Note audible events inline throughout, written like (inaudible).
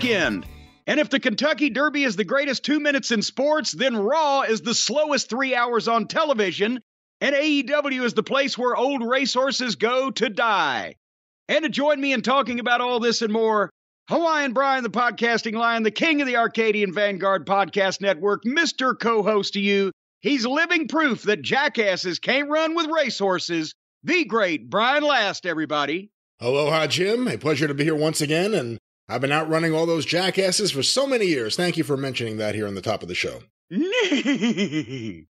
weekend. And if the Kentucky Derby is the greatest two minutes in sports, then Raw is the slowest three hours on television, and AEW is the place where old racehorses go to die. And to join me in talking about all this and more, Hawaiian Brian, the podcasting lion, the king of the Arcadian Vanguard Podcast Network, Mr. Co host to you. He's living proof that jackasses can't run with racehorses. The great Brian Last, everybody. Aloha, Jim. A pleasure to be here once again, and I've been outrunning all those jackasses for so many years. Thank you for mentioning that here on the top of the show. (laughs) I,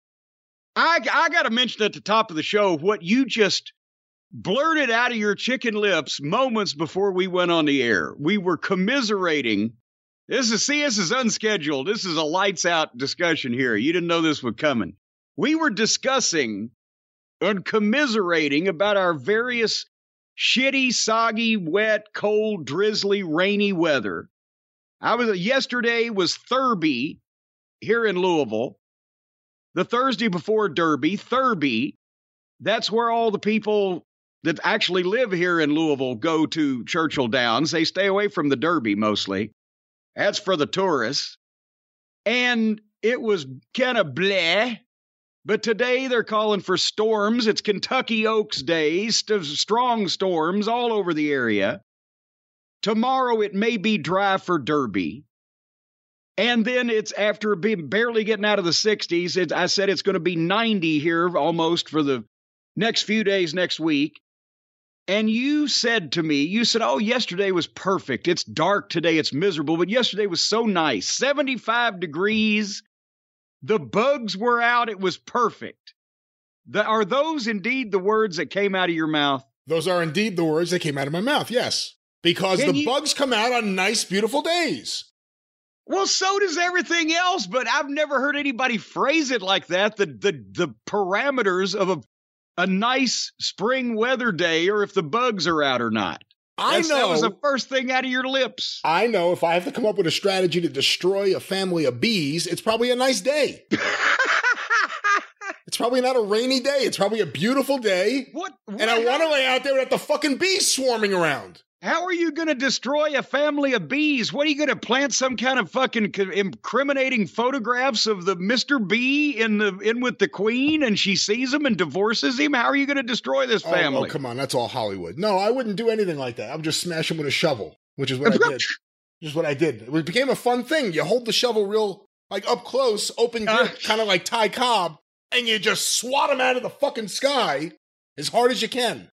I got to mention at the top of the show what you just blurted out of your chicken lips moments before we went on the air. We were commiserating. This is, see, this is unscheduled. This is a lights out discussion here. You didn't know this was coming. We were discussing and commiserating about our various shitty, soggy, wet, cold, drizzly, rainy weather. I was yesterday was Thurby here in Louisville. The Thursday before Derby, Thurby, that's where all the people that actually live here in Louisville go to Churchill Downs. They stay away from the Derby mostly. That's for the tourists. And it was kind of bleh. But today they're calling for storms. It's Kentucky Oaks Day, st- strong storms all over the area. Tomorrow it may be dry for Derby. And then it's after being barely getting out of the 60s. It, I said it's going to be 90 here almost for the next few days next week. And you said to me, you said, Oh, yesterday was perfect. It's dark today. It's miserable. But yesterday was so nice 75 degrees. The bugs were out. It was perfect. The, are those indeed the words that came out of your mouth? Those are indeed the words that came out of my mouth, yes. Because Can the you- bugs come out on nice, beautiful days. Well, so does everything else, but I've never heard anybody phrase it like that. The the the parameters of a a nice spring weather day, or if the bugs are out or not. I know. that was the first thing out of your lips. I know if I have to come up with a strategy to destroy a family of bees, it's probably a nice day. (laughs) It's probably not a rainy day. It's probably a beautiful day. what? And I want to lay out there without the fucking bees swarming around. How are you going to destroy a family of bees? What are you going to plant some kind of fucking incriminating photographs of the Mr. Bee in the in with the queen and she sees him and divorces him? How are you going to destroy this Oh, family? Oh, come on. That's all Hollywood. No, I wouldn't do anything like that. I'm just smash him with a shovel, which is what I did. (laughs) Which is what I did. It became a fun thing. You hold the shovel real, like up close, open grip, Uh. kind of like Ty Cobb, and you just swat him out of the fucking sky as hard as you can.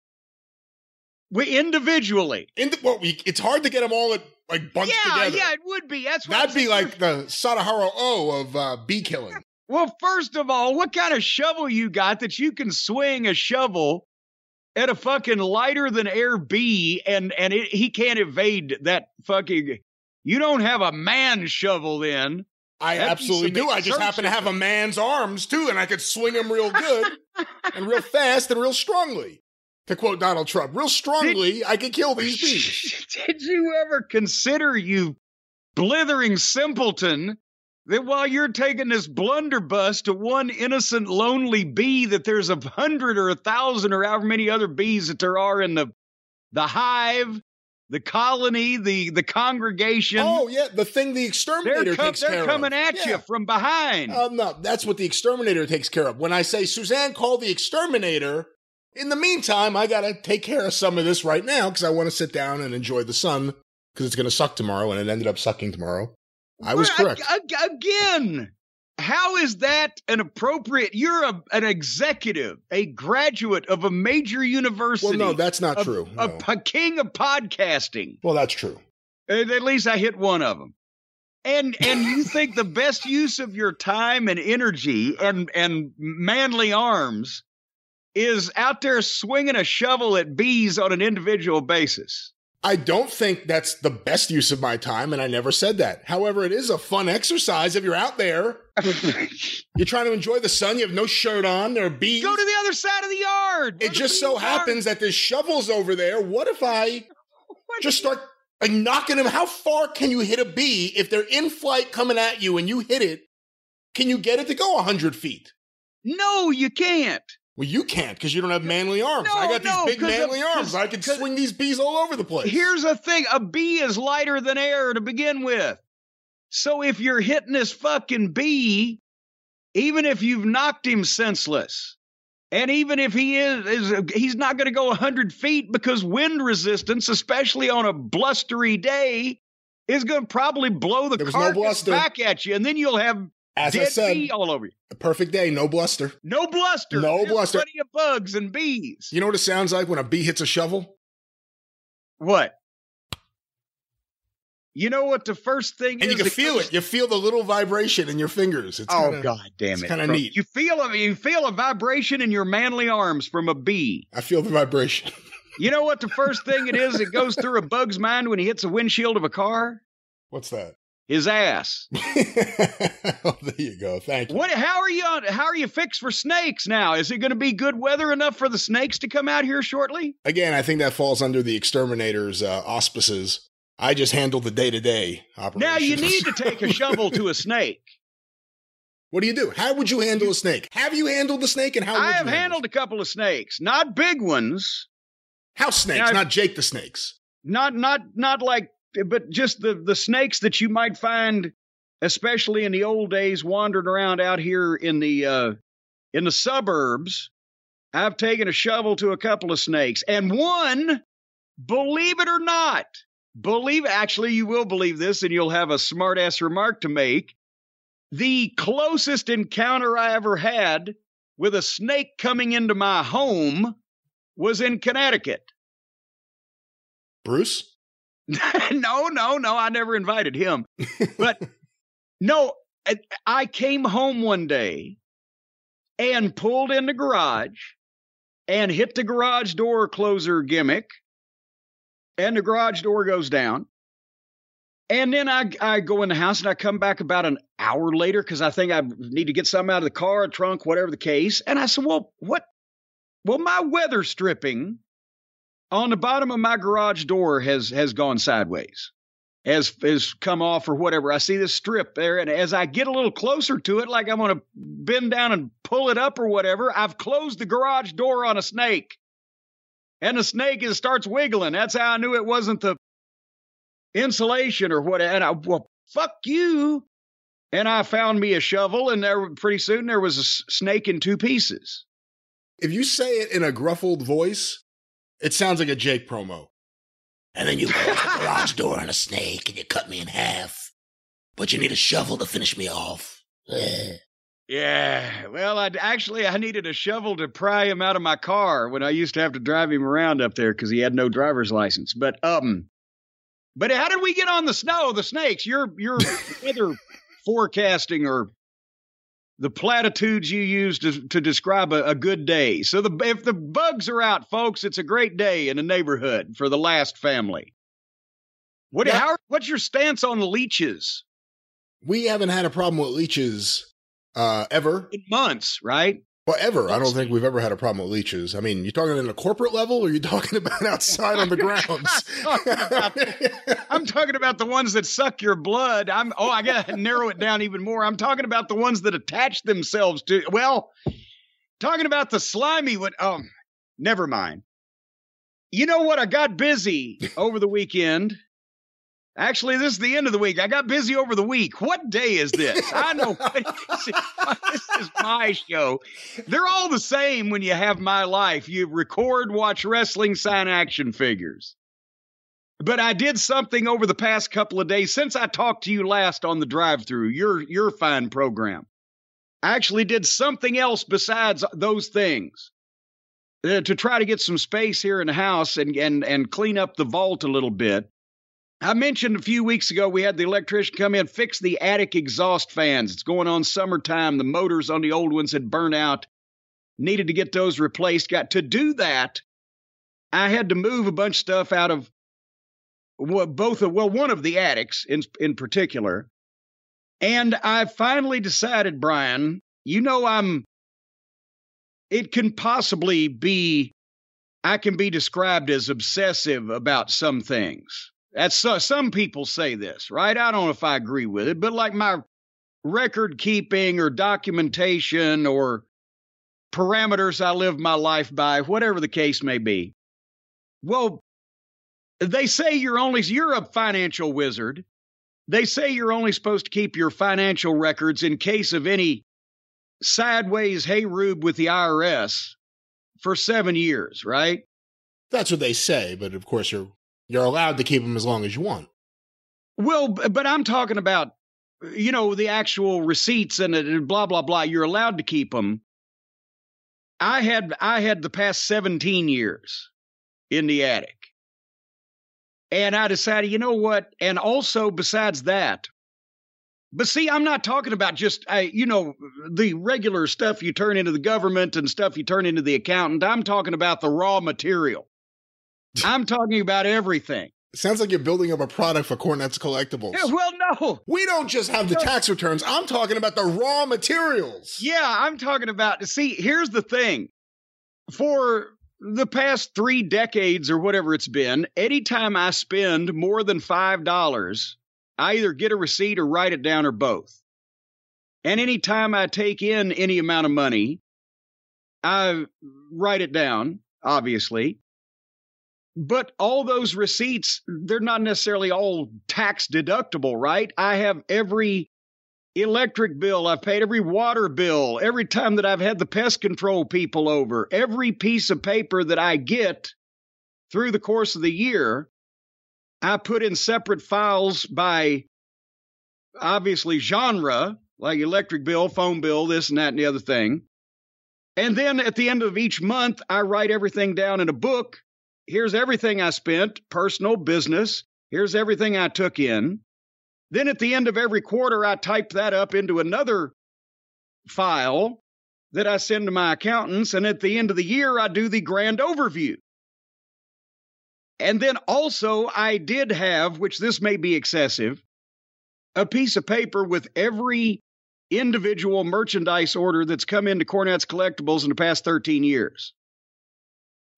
We individually. In the, well, we, it's hard to get them all at, like bunched yeah, together. yeah, it would be. That's what That'd be like the Sadaharu O of uh, bee killing. Well, first of all, what kind of shovel you got that you can swing a shovel at a fucking lighter than air bee and and it, he can't evade that fucking. You don't have a man shovel then. I That'd absolutely do. I just happen to have a man's arms too, and I could swing him real good (laughs) and real fast and real strongly. To quote Donald Trump, real strongly, I could kill these (laughs) bees. Did you ever consider, you blithering simpleton, that while you're taking this blunderbuss to one innocent, lonely bee, that there's a hundred or a thousand or however many other bees that there are in the the hive, the colony, the the congregation? Oh yeah, the thing the they're exterminator com- takes they're care coming of. at Yeah. you from behind. Um, no, that's what the exterminator takes care of. When I say Suzanne, call the exterminator. In the meantime, I gotta take care of some of this right now because I want to sit down and enjoy the sun because it's gonna suck tomorrow, and it ended up sucking tomorrow. I was Well, correct. ag- ag- again, how is that an appropriate? You're a, an executive, a graduate of a major university. Well, no, that's not a, true. A, no. p- king of podcasting. Well, that's true. At at least I hit one of them. And and you think the best use of your time and energy and and manly arms is out there swinging a shovel at bees on an individual basis? I don't think that's the best use of my time, and I never said that. However, it is a fun exercise if you're out there. (laughs) You're trying to enjoy the sun, you have no shirt on, there are bees. Go to the other side of the yard. Go it just so yard. happens that there's shovels over there. What if I What? just start like, knocking them? How far can you hit a bee if they're in flight coming at you and you hit it? Can you get it to go 100 feet? No, you can't. Well, you can't because you don't have manly arms. No, I got no, these big manly arms. I can swing these bees all over the place. Here's the thing a bee is lighter than air to begin with. So if you're hitting this fucking bee, even if you've knocked him senseless, and even if he is, is he's not going to go 100 feet because wind resistance, especially on a blustery day, is going to probably blow the was no carcass back at you, and then you'll have As I dead said, bee all over you. a perfect day, no bluster. No bluster. No just bluster. Plenty of bugs and bees. You know what it sounds like when a bee hits a shovel? What? You know what the first thing And is? you can feel it. You feel the little vibration in your fingers. It's oh kinda, God damn it's it! kinda neat. You feel a you feel a vibration in your manly arms from a bee. I feel the vibration. You know what the first thing it is that goes (laughs) through a bug's mind when he hits a windshield of a car? What's that? His ass. (laughs) oh, there you go. Thank you. What? How are you? How are you fixed for snakes now? Is it going to be good weather enough for the snakes to come out here shortly? Again, I think that falls under the exterminator's uh, auspices. I just handle the day to day operations. Now you need to take a (laughs) shovel to a snake. What do you do? How would you handle a snake? Have you handled the snake, and how? I have handle handled a couple of snakes, not big ones, house snakes, Now- not Jake the snakes. not not not like but just the the snakes that you might find especially in the old days wandering around out here in the uh in the suburbs i've taken a shovel to a couple of snakes. And one believe it or not believe actually you will believe this and you'll have a smart ass remark to make. The closest encounter i ever had with a snake coming into my home was in connecticut. Bruce. (laughs) no, no, no. I never invited him. But (laughs) no, I, I came home one day and pulled in the garage and hit the garage door closer gimmick, and the garage door goes down. And then I, I go in the house and I come back about an hour later because I think I need to get something out of the car, trunk, whatever the case. And I said, Well, what? Well, my weather stripping on the bottom of my garage door has has gone sideways has has come off or whatever. I see this strip there and as i get a little closer to it like i'm going to bend down and pull it up or whatever i've closed the garage door on a snake. And the snake is starts wiggling. That's how i knew it wasn't the insulation or what and i well fuck you. And i found me a shovel and there pretty soon there was a snake in two pieces. If you say it in a gruffled voice, it sounds like a Jake promo. And then you close the garage door on a snake and you cut me in half. But you need a shovel to finish me off. (sighs) Yeah, well, I actually I needed a shovel to pry him out of my car when I used to have to drive him around up there because he had no driver's license. But um, but how did we get on the snow? The snakes? Your your (laughs) weather forecasting or the platitudes you use to to describe a, a good day. So the if the bugs are out, folks, it's a great day in the neighborhood for the last family. What Yeah. how what's your stance on leeches? We haven't had a problem with leeches uh, ever. In months, right? Well, ever. I don't think we've ever had a problem with leeches. I mean, you're talking in a corporate level or you talking about (laughs) outside on the grounds? talking about- (laughs) I'm talking about the ones that suck your blood. I'm oh, I gotta narrow it down even more. I'm talking about the ones that attach themselves to well, talking about the slimy one. Oh, never mind. You know what? I got busy over the weekend. Actually, this is the end of the week. I got busy over the week. What day is this? I (laughs) know (laughs) this is my show. They're all the same when you have my life. You record, watch wrestling, sign action figures. But I did something over the past couple of days since I talked to you last on the Drive-Thru. Your your fine program. I actually did something else besides those things uh, to try to get some space here in the house and and and clean up the vault a little bit. I mentioned a few weeks ago we had the electrician come in fix the attic exhaust fans. It's going on summertime. The motors on the old ones had burned out. Needed to get those replaced. Got to do that. I had to move a bunch of stuff out of well, both of, well, one of the attics in, in particular. And I finally decided, Brian, you know, I'm, it can possibly be, I can be described as obsessive about some things. That's so, some people say this, right? I don't know if I agree with it, but like my record keeping or documentation or parameters I live my life by, whatever the case may be. Well, they say you're only you're a financial wizard. They say you're only supposed to keep your financial records in case of any sideways hey rube with the IRS for 7 years, right? That's what they say, but of course you're you're allowed to keep them as long as you want. Well, but I'm talking about you know the actual receipts and blah blah blah. You're allowed to keep them. I had I had the past 17 years in the attic. And I decided, you know what? And also, besides that, but see, I'm not talking about just, you know, the regular stuff you turn into the government and stuff you turn into the accountant. I'm talking about the raw material. (laughs) I'm talking about everything. sounds like you're building up a product for Cornette's Collectibles. Yeah, well, no. We don't just have the tax returns. I'm talking about the raw materials. Yeah, I'm talking about, see, here's the thing. For the past three decades or whatever it's been, anytime I spend more than $5, I either get a receipt or write it down or both. And anytime I take in any amount of money, I write it down, obviously. But all those receipts, they're not necessarily all tax deductible, right? I have every electric bill I've paid, every water bill, every time that I've had the pest control people over, every piece of paper that I get through the course of the year, I put in separate files by obviously genre, like electric bill, phone bill, this and that and the other thing. And then at the end of each month, I write everything down in a book. Here's everything I spent, personal, business. Here's everything I took in. Then at the end of every quarter, I type that up into another file that I send to my accountants. And at the end of the year, I do the grand overview. And then also, I did have, which this may be excessive, a piece of paper with every individual merchandise order that's come into Cornette's Collectibles in the past 13 years.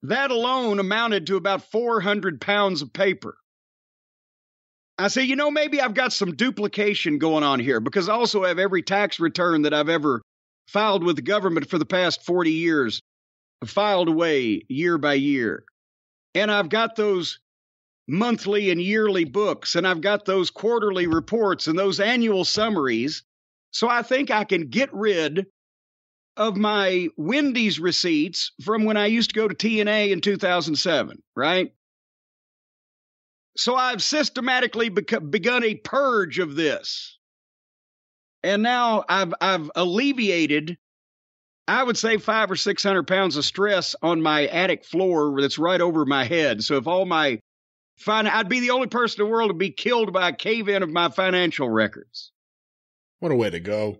That alone amounted to about 400 pounds of paper. I say, you know, maybe I've got some duplication going on here because I also have every tax return that I've ever filed with the government for the past 40 years filed away year by year. And I've got those monthly and yearly books, and I've got those quarterly reports and those annual summaries. So I think I can get rid of my Wendy's receipts from when I used to go to TNA in 2007, right? So I've systematically beca- begun a purge of this. And now I've, I've alleviated, I would say five or 600 pounds of stress on my attic floor that's right over my head. So if all my fine, I'd be the only person in the world to be killed by a cave in of my financial records. What a way to go.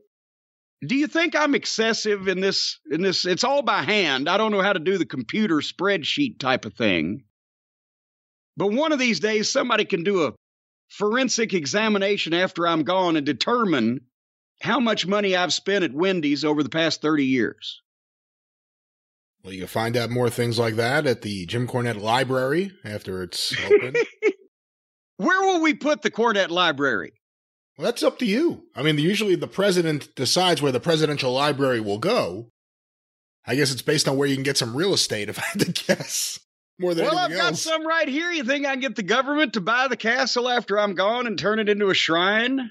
Do you think I'm excessive in this? In this, it's all by hand. I don't know how to do the computer spreadsheet type of thing. But one of these days, somebody can do a forensic examination after I'm gone and determine how much money I've spent at Wendy's over the past 30 years. Well, you can find out more things like that at the Jim Cornette Library after it's open. (laughs) Where will we put the Cornette Library? Well, that's up to you. I mean, usually the president decides where the presidential library will go. I guess it's based on where you can get some real estate, (laughs) if I had to guess. More than Well, I've got else. some right here. You think I can get the government to buy the castle after I'm gone and turn it into a shrine?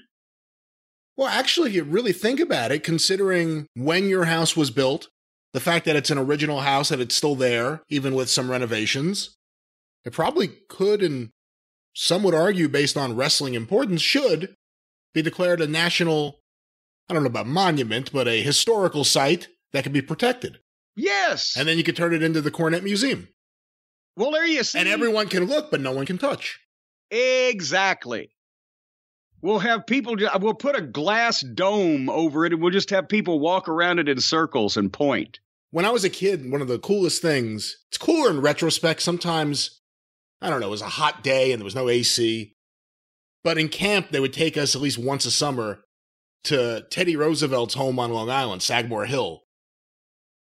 Well, actually, if you really think about it, considering when your house was built, the fact that it's an original house and it's still there, even with some renovations, it probably could, and some would argue, based on wrestling importance, should be declared a national, I don't know about monument, but a historical site that can be protected. Yes. And then you could turn it into the Cornette Museum. well, there you see. And everyone can look, but no one can touch. Exactly. We'll have people, we'll put a glass dome over it and we'll just have people walk around it in circles and point. when I was a kid, one of the coolest things, it's cooler in retrospect. Sometimes I don't know, it was a hot day and there was no AC. But in camp, they would take us at least once a summer to Teddy Roosevelt's home on Long Island, Sagamore Hill.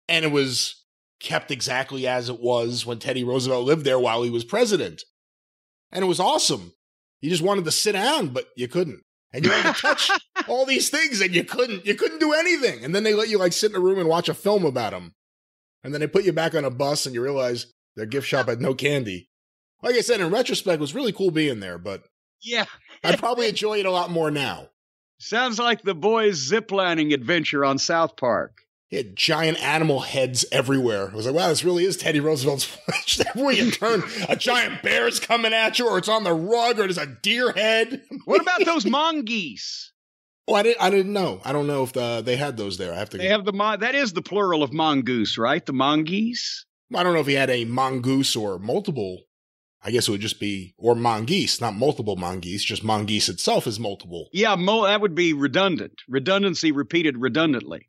And it was kept exactly as it was when Teddy Roosevelt lived there while he was president. And it was awesome. You just wanted to sit down, but you couldn't. And you wanted to touch (laughs) all these things and you couldn't. You couldn't do anything. And then they let you like sit in a room and watch a film about them. And then they put you back on a bus and you realize their gift shop had no candy. Like I said, in retrospect, it was really cool being there, but Yeah. I'd probably enjoy it a lot more now. Sounds like the boys' ziplining adventure on South Park. He had giant animal heads everywhere. I was like, wow, this really is Teddy Roosevelt's flesh. (laughs) Everywhere you turn, a giant bear is coming at you, or it's on the rug, or there's a deer head. What about those mongoose? Oh, I didn't. I didn't know. I don't know if the, they had those there. I have to. They have the mon- that is the plural of mongoose, right? The mongoose. I don't know if he had a mongoose or multiple. I guess it would just be or mongoose, not multiple mongoose. Just mongoose itself is multiple. Yeah, mo- that would be redundant. Redundancy repeated redundantly.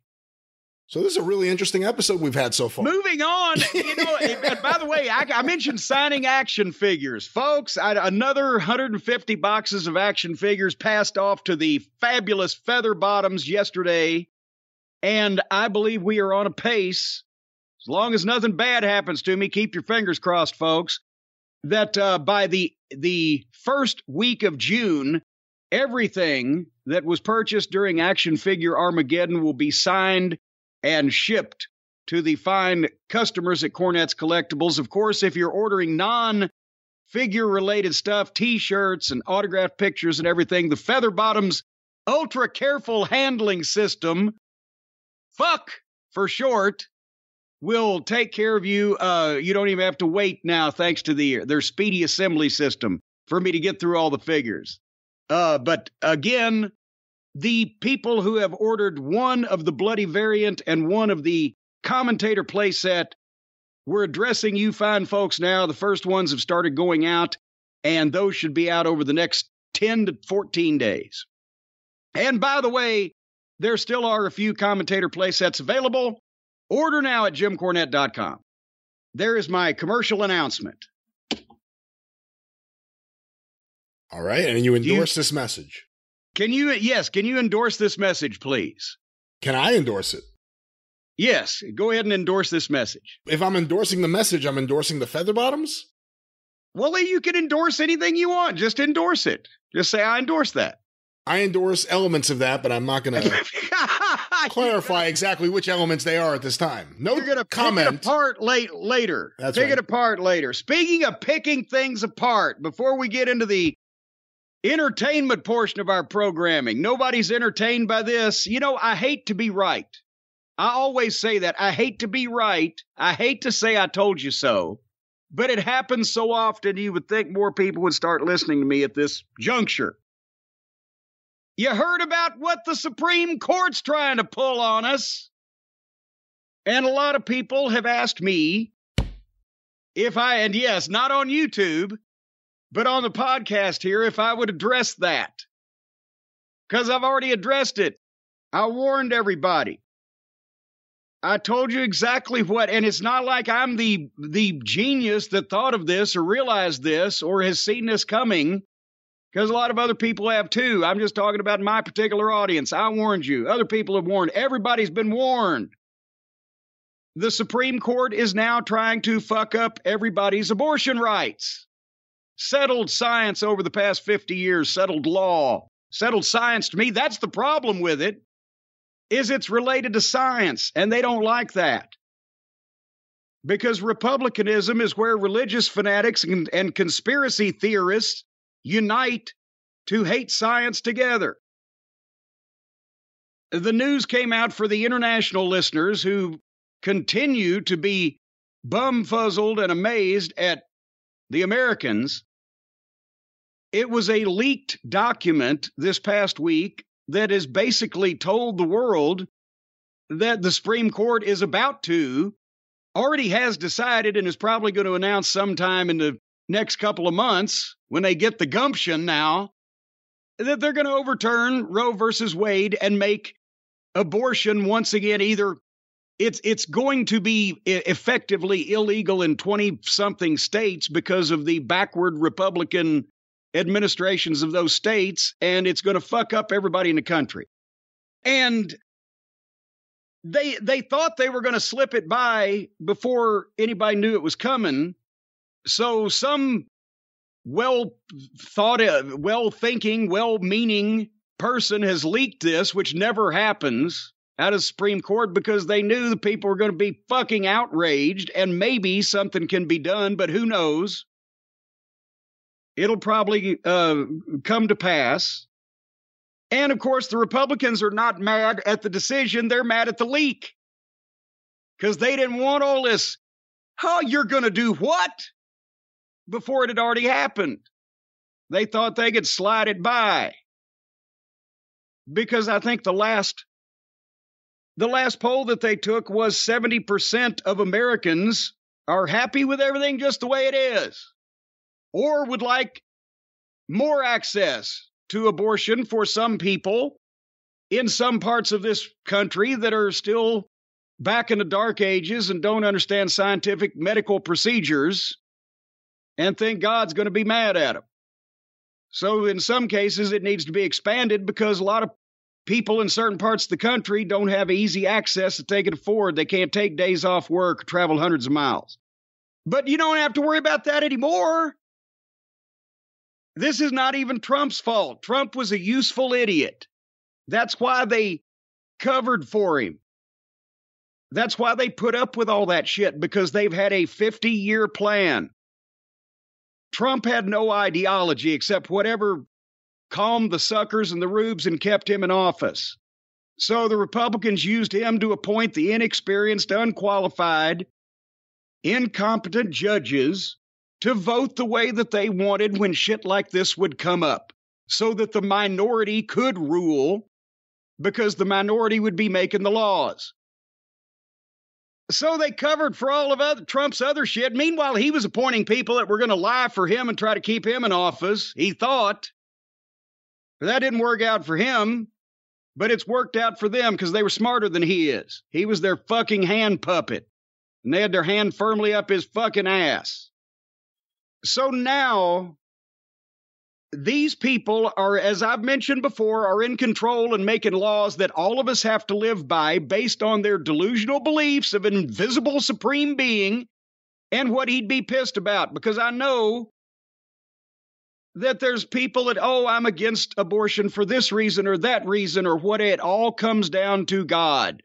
So this is a really interesting episode we've had so far. Moving on, (laughs) you know. and by the way, I, I mentioned signing action figures, folks. I, another 150 boxes of action figures passed off to the fabulous Feather Bottoms yesterday, and I believe we are on a pace. As long as nothing bad happens to me, keep your fingers crossed, folks. That uh, by the the first week of June, everything that was purchased during Action Figure Armageddon will be signed and shipped to the fine customers at Cornette's Collectibles. Of course, if you're ordering non figure related stuff, t shirts and autographed pictures and everything, the Feather Bottoms ultra careful handling system, fuck for short, will take care of you. Uh, you don't even have to wait now, thanks to the their speedy assembly system for me to get through all the figures. Uh, but again, the people who have ordered one of the bloody variant and one of the commentator playset, we're addressing you fine folks now. The first ones have started going out, and those should be out over the next 10 to 14 days. And by the way, there still are a few commentator playsets available. Order now at jimcornette.com. There is my commercial announcement. All right, and you you- endorse this message. Can you, yes, can you endorse this message, please? Can I endorse it? Yes, go ahead and endorse this message. If I'm endorsing the message, I'm endorsing the feather bottoms. Well, you can endorse anything you want. Just endorse it. Just say, I endorse that. I endorse elements of that, but I'm not going (laughs) to (laughs) clarify exactly which elements they are at this time. No You're gonna comment. pick it apart late later. That's pick right. it apart later. Speaking of picking things apart, before we get into the entertainment portion of our programming, nobody's entertained by this. You know, I hate to be right. I always say that. I hate to be right. I hate to say I told you so. But it happens so often you would think more people would start listening to me at this juncture. You heard about what the Supreme Court's trying to pull on us? And a lot of people have asked me if I, and yes, not on YouTube, but on the podcast here, if I would address that. Because I've already addressed it. I warned everybody. I told you exactly what, and it's not like I'm the the genius that thought of this or realized this or has seen this coming, because a lot of other people have too. I'm just talking about my particular audience. I warned you. Other people have warned. Everybody's been warned the Supreme Court is now trying to fuck up everybody's abortion rights. Settled science over the past 50 years, settled law, settled science to me. That's the problem with it. Is it's related to science and they don't like that. Because republicanism is where religious fanatics and, and conspiracy theorists unite to hate science together. The news came out for the international listeners who continue to be bumfuzzled and amazed at the Americans. It was a leaked document this past week that has basically told the world that the Supreme Court is about to, already has decided, and is probably going to announce sometime in the next couple of months when they get the gumption now that they're going to overturn Roe versus Wade and make abortion once again either it's it's going to be effectively illegal in 20 something states because of the backward republican administrations of those states and it's going to fuck up everybody in the country. And they they thought they were going to slip it by before anybody knew it was coming so some well thought uh, well thinking well meaning person has leaked this which never happens out of Supreme Court because they knew the people were going to be fucking outraged and maybe something can be done, but who knows? It'll probably uh, come to pass. And of course, the Republicans are not mad at the decision, they're mad at the leak because they didn't want all this. How oh, you're going to do what? Before it had already happened. They thought they could slide it by. Because I think the last the last poll that they took was 70% of Americans are happy with everything just the way it is, or would like more access to abortion for some people in some parts of this country that are still back in the dark ages and don't understand scientific medical procedures and think God's going to be mad at them. So, in some cases, it needs to be expanded because a lot of people in certain parts of the country don't have easy access that they can afford. They can't take days off work, travel hundreds of miles. But you don't have to worry about that anymore. This is not even Trump's fault. Trump was a useful idiot. That's why they covered for him. That's why they put up with all that shit because they've had a 50 year plan. Trump had no ideology except whatever calmed the suckers and the rubes and kept him in office. So the Republicans used him to appoint the inexperienced, unqualified, incompetent judges to vote the way that they wanted when shit like this would come up, so that the minority could rule because the minority would be making the laws. So they covered for all of other, Trump's other shit. Meanwhile, he was appointing people that were going to lie for him and try to keep him in office, he thought. But that didn't work out for him, but it's worked out for them because they were smarter than he is. He was their fucking hand puppet, and they had their hand firmly up his fucking ass. So now, these people are, as I've mentioned before, are in control and making laws that all of us have to live by based on their delusional beliefs of an invisible supreme being and what he'd be pissed about. Because I know that there's people that, oh, I'm against abortion for this reason or that reason or what it all comes down to God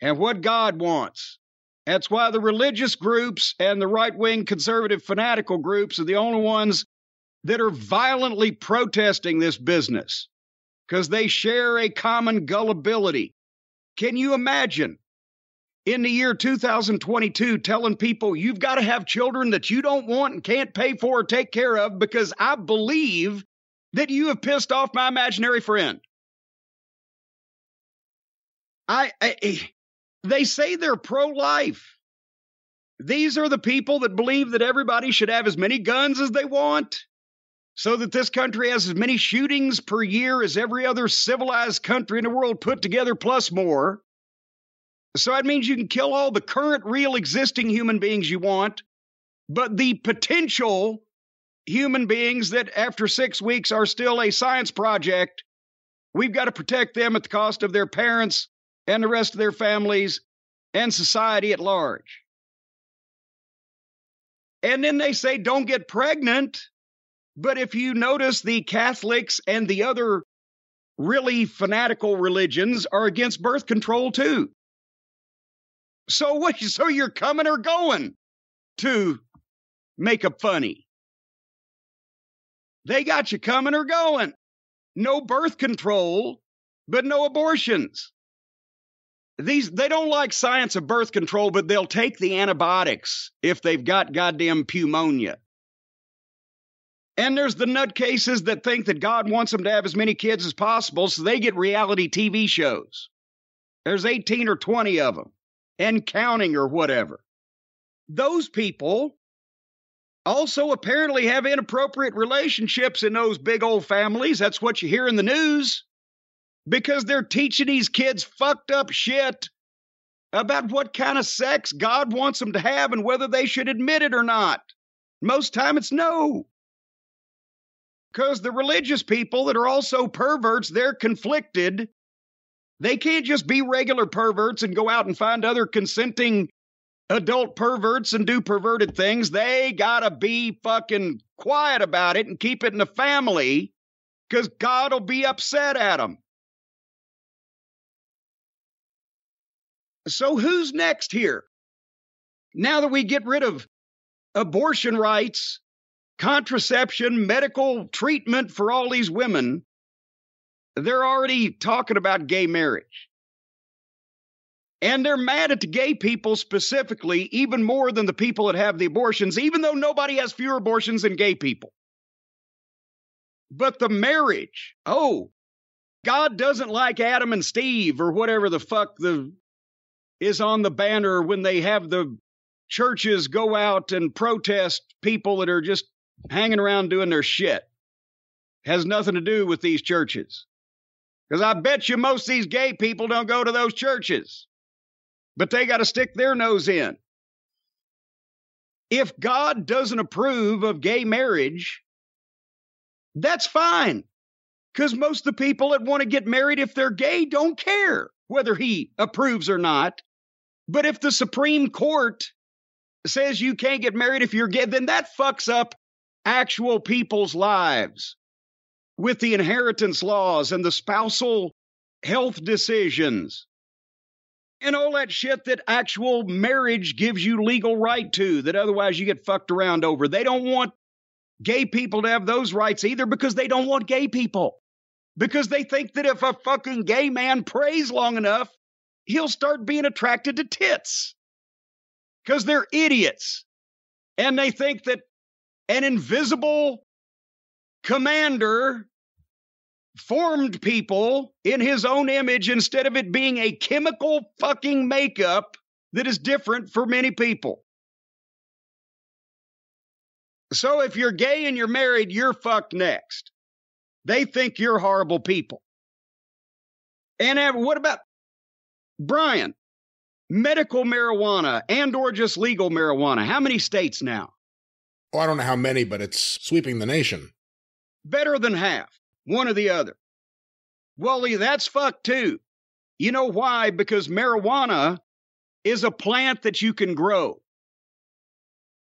and what God wants. That's why the religious groups and the right wing conservative fanatical groups are the only ones that are violently protesting this business because they share a common gullibility. Can you imagine in the year 2022 telling people you've got to have children that you don't want and can't pay for or take care of because I believe that you have pissed off my imaginary friend. I, I they say they're pro life. These are the people that believe that everybody should have as many guns as they want so that this country has as many shootings per year as every other civilized country in the world put together plus more. So that means you can kill all the current, real, existing human beings you want, but the potential human beings that after six weeks are still a science project, we've got to protect them at the cost of their parents and the rest of their families and society at large. And then they say, don't get pregnant. But if you notice, the Catholics and the other really fanatical religions are against birth control too. So what? (laughs) So you're coming or going to make a funny? They got you coming or going. No birth control, but no abortions. These they don't like science of birth control, but they'll take the antibiotics if they've got goddamn pneumonia. And there's the nutcases that think that God wants them to have as many kids as possible, so they get reality TV shows. There's 18 or 20 of them and counting or whatever. Those people also apparently have inappropriate relationships in those big old families. That's what you hear in the news because they're teaching these kids fucked up shit about what kind of sex God wants them to have and whether they should admit it or not. Most time it's no. Because the religious people that are also perverts, they're conflicted. They can't just be regular perverts and go out and find other consenting adult perverts and do perverted things. They gotta be fucking quiet about it and keep it in the family because God will be upset at them. So, who's next here? Now that we get rid of abortion rights, contraception, medical treatment for all these women, they're already talking about gay marriage. And they're mad at the gay people specifically, even more than the people that have the abortions, even though nobody has fewer abortions than gay people. But the marriage, oh, God doesn't like Adam and Steve or whatever the fuck the is on the banner when they have the churches go out and protest people that are just hanging around doing their shit. Has nothing to do with these churches. Because I bet you most of these gay people don't go to those churches, but they got to stick their nose in. If God doesn't approve of gay marriage, that's fine. Because most of the people that want to get married, if they're gay, don't care whether he approves or not. But if the Supreme Court says you can't get married if you're gay, then that fucks up actual people's lives with the inheritance laws and the spousal health decisions and all that shit that actual marriage gives you legal right to that otherwise you get fucked around over. They don't want gay people to have those rights either because they don't want gay people. Because they think that if a fucking gay man prays long enough, he'll start being attracted to tits. Because they're idiots. And they think that an invisible commander formed people in his own image instead of it being a chemical fucking makeup that is different for many people. So if you're gay and you're married, you're fucked next. They think you're horrible people. And what about Brian? Medical marijuana and or just legal marijuana. How many states now? Oh, I don't know how many, but it's sweeping the nation. Better than half, one or the other. Wally, that's fucked too. You know why? Because marijuana is a plant that you can grow.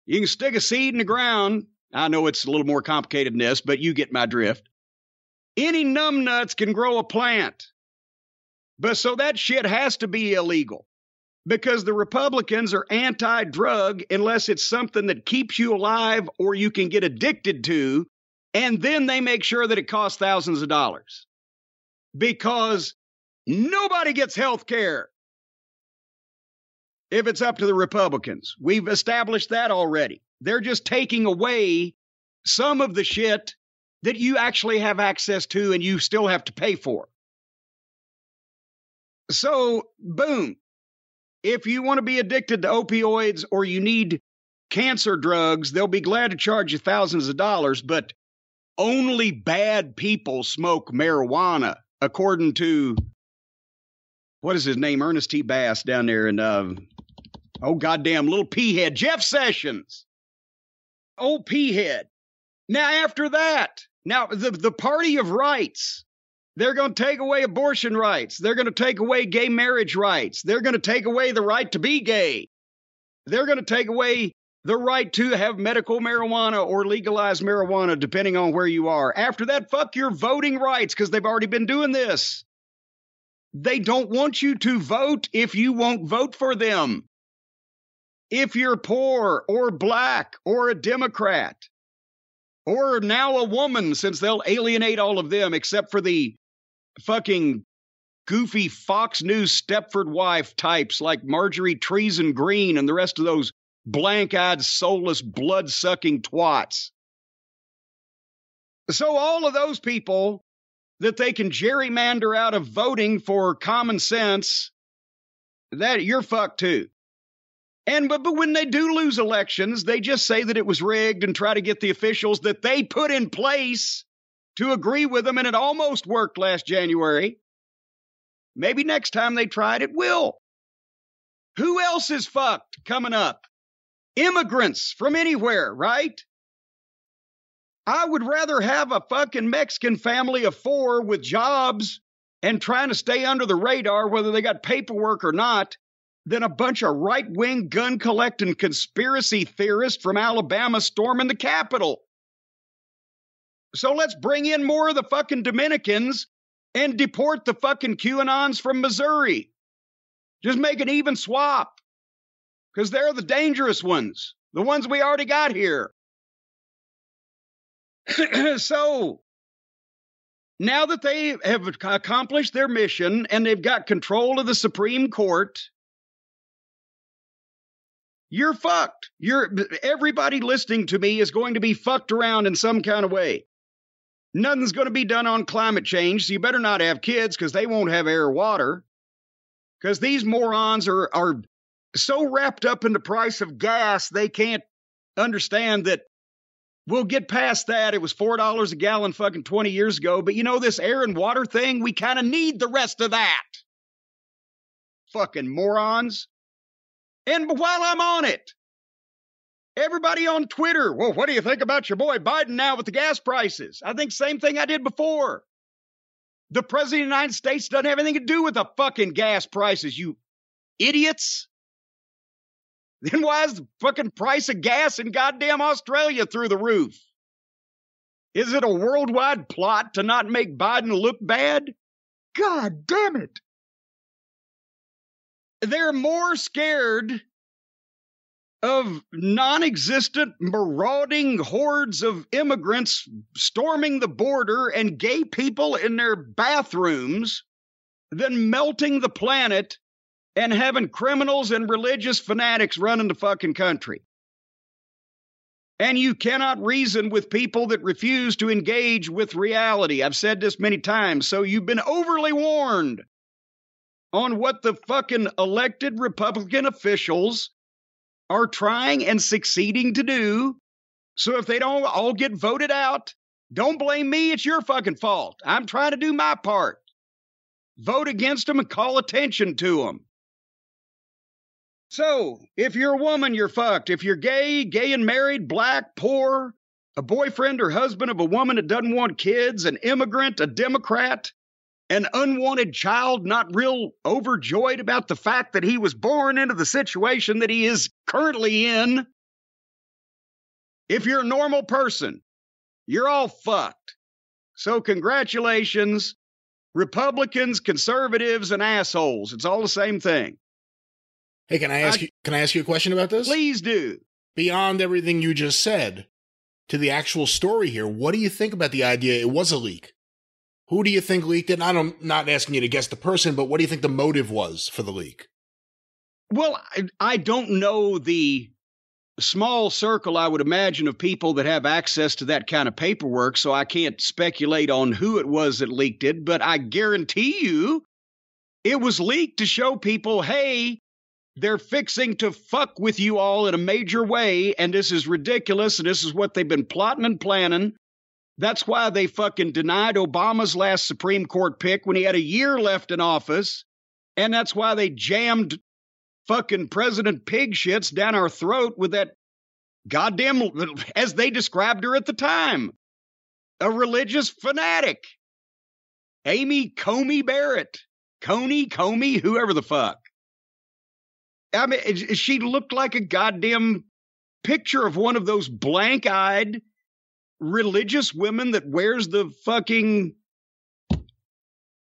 You can stick a seed in the ground. I know it's a little more complicated than this, but you get my drift. Any numbnuts can grow a plant. But so that shit has to be illegal because the Republicans are anti drug unless it's something that keeps you alive or you can get addicted to. And then they make sure that it costs thousands of dollars because nobody gets health care if it's up to the Republicans. We've established that already. They're just taking away some of the shit that you actually have access to and you still have to pay for. So, boom. If you want to be addicted to opioids or you need cancer drugs, they'll be glad to charge you thousands of dollars, but only bad people smoke marijuana, according to what is his name? Ernest T. Bass down there in uh, oh goddamn little P head, Jeff Sessions. Oh P head. Now after that, now the, the party of rights they're going to take away abortion rights. They're going to take away gay marriage rights. They're going to take away the right to be gay. They're going to take away the right to have medical marijuana or legalized marijuana, depending on where you are. After that, fuck your voting rights because they've already been doing this. They don't want you to vote if you won't vote for them. If you're poor or black or a Democrat or now a woman, since they'll alienate all of them except for the fucking goofy Fox News Stepford wife types like Marjorie Treason Green and the rest of those blank eyed, soulless, blood sucking twats. So, all of those people that they can gerrymander out of voting for common sense, that you're fucked too. And but, but when they do lose elections, they just say that it was rigged and try to get the officials that they put in place to agree with them, and it almost worked last January. Maybe next time they try it, it will. Who else is fucked coming up? Immigrants from anywhere, right? I would rather have a fucking Mexican family of four with jobs and trying to stay under the radar, whether they got paperwork or not, than a bunch of right wing gun collecting conspiracy theorists from Alabama storming the Capitol. So let's bring in more of the fucking Dominicans and deport the fucking QAnons from Missouri. Just make an even swap because they're the dangerous ones, the ones we already got here. (clears throat) so now that they have accomplished their mission and they've got control of the Supreme Court, you're fucked. You're everybody listening to me is going to be fucked around in some kind of way. Nothing's going to be done on climate change, so you better not have kids because they won't have air or water. Because these morons are are so wrapped up in the price of gas they can't understand that we'll get past that. It was four dollars a gallon fucking 20 years ago, but you know this air and water thing, we kind of need the rest of that. Fucking morons. And while I'm on it, everybody on Twitter, well, what do you think about your boy Biden now with the gas prices? I think same thing I did before. The president of the United States doesn't have anything to do with the fucking gas prices, you idiots. (laughs) Then why is the fucking price of gas in goddamn Australia through the roof? Is it a worldwide plot to not make Biden look bad? God damn it. They're more scared of non existent, marauding hordes of immigrants storming the border and gay people in their bathrooms than melting the planet and having criminals and religious fanatics running the fucking country. And you cannot reason with people that refuse to engage with reality. I've said this many times, so you've been overly warned on what the fucking elected Republican officials are trying and succeeding to do. So if they don't all get voted out, don't blame me. It's your fucking fault. I'm trying to do my part. Vote against them and call attention to them. So, if you're a woman, you're fucked. If you're gay, gay and married, black, poor, a boyfriend or husband of a woman that doesn't want kids, an immigrant, a Democrat, an unwanted child, not real overjoyed about the fact that he was born into the situation that he is currently in. If you're a normal person, you're all fucked. So, congratulations, Republicans, conservatives, and assholes. It's all the same thing. Hey, can I ask I- you? Can I ask you a question about this? Please do. Beyond everything you just said, to the actual story here, what do you think about the idea it was a leak? Who do you think leaked it? And I'm not asking you to guess the person, but what do you think the motive was for the leak? Well, I, I don't know the small circle, I would imagine, of people that have access to that kind of paperwork, so I can't speculate on who it was that leaked it, but I guarantee you it was leaked to show people, hey, they're fixing to fuck with you all in a major way, and this is ridiculous, and this is what they've been plotting and planning. That's why they fucking denied Obama's last Supreme Court pick when he had a year left in office. And that's why they jammed fucking President Pig shits down our throat with that goddamn, (laughs) as they described her at the time, a religious fanatic. Amy Comey Barrett. Coney, Comey, whoever the fuck. I mean, she looked like a goddamn picture of one of those blank eyed religious women that wears the fucking.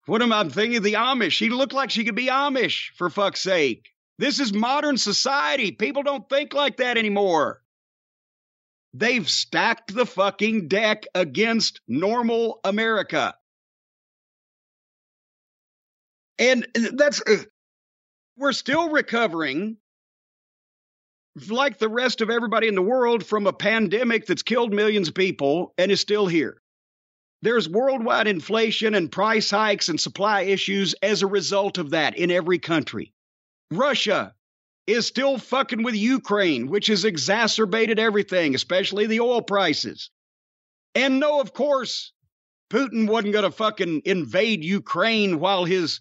What am I thinking? The Amish. She looked like she could be Amish, for fuck's sake. This is modern society. People don't think like that anymore. They've stacked the fucking deck against normal America. And that's. uh, We're still recovering like the rest of everybody in the world from a pandemic that's killed millions of people and is still here. There's worldwide inflation and price hikes and supply issues as a result of that in every country. Russia is still fucking with Ukraine, which has exacerbated everything, especially the oil prices. And no, of course, Putin wasn't going to fucking invade Ukraine while his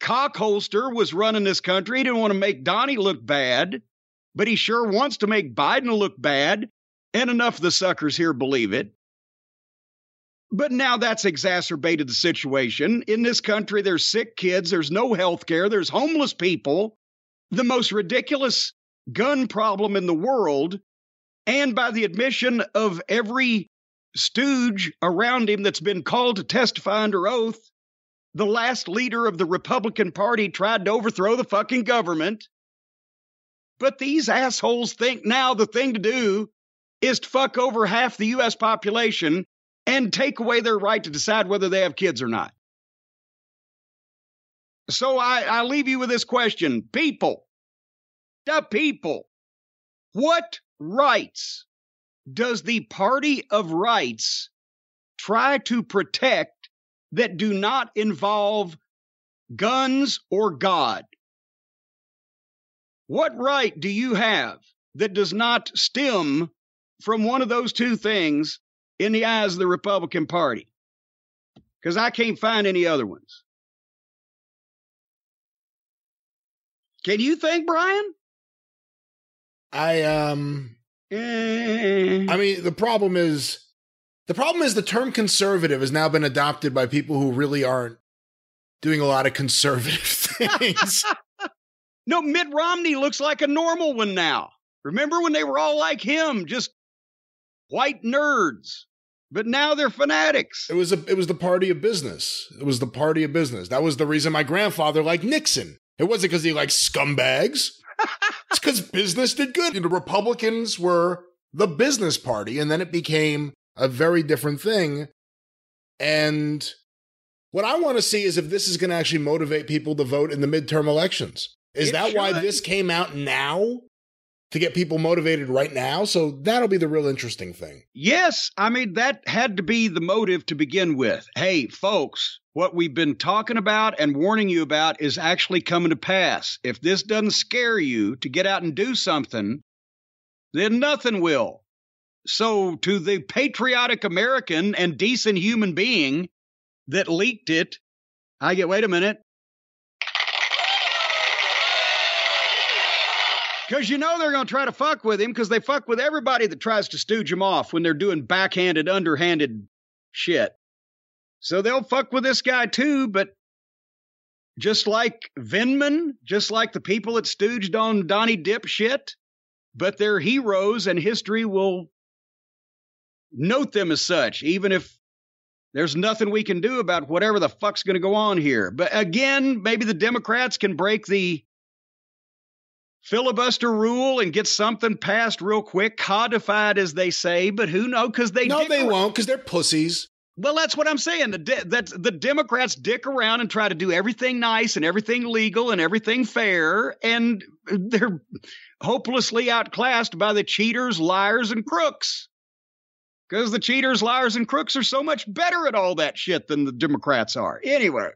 cockholster was running this country. He didn't want to make Donnie look bad, but he sure wants to make Biden look bad. And enough of the suckers here believe it. But now that's exacerbated the situation. In this country, there's sick kids, there's no health care, there's homeless people, the most ridiculous gun problem in the world. And by the admission of every stooge around him that's been called to testify under oath, the last leader of the Republican Party tried to overthrow the fucking government. But these assholes think now the thing to do is to fuck over half the US population and take away their right to decide whether they have kids or not. So I, I leave you with this question people, the people, what rights does the party of rights try to protect that do not involve guns or God? What right do you have that does not stem from one of those two things in the eyes of the Republican Party? Because I can't find any other ones. Can you think, Brian? I um Eh, I mean the problem is the problem is the term conservative has now been adopted by people who really aren't doing a lot of conservative (laughs) things. (laughs) no, Mitt Romney looks like a normal one now. Remember when they were all like him, just white nerds? But now they're fanatics. it was a it was the party of business. It was the party of business. That was the reason my grandfather liked Nixon. It wasn't because he liked scumbags. (laughs) it's because business did good. The Republicans were the business party, and then it became a very different thing. And what I want to see is if this is going to actually motivate people to vote in the midterm elections. Is It that why this came out now? To get people motivated right now? So that'll be the real interesting thing. Yes, I mean, that had to be the motive to begin with. Hey, folks, what we've been talking about and warning you about is actually coming to pass. If this doesn't scare you to get out and do something, then nothing will. So, to the patriotic American and decent human being that leaked it, I get, wait a minute. Because you know they're going to try to fuck with him because they fuck with everybody that tries to stooge him off when they're doing backhanded, underhanded shit. So they'll fuck with this guy too, but just like Vindman, just like the people that stooged on Donnie Dip shit, but they're heroes and history will note them as such, even if there's nothing we can do about whatever the fuck's going to go on here. But again, maybe the Democrats can break the filibuster rule and get something passed real quick, codified as they say. But who knows? Because they no, they ar- won't because they're pussies. Well, that's what I'm saying. The de- that's the Democrats dick around and try to do everything nice and everything legal and everything fair, and they're hopelessly outclassed by the cheaters, liars, and crooks. Because the cheaters, liars, and crooks are so much better at all that shit than the Democrats are. Anyway,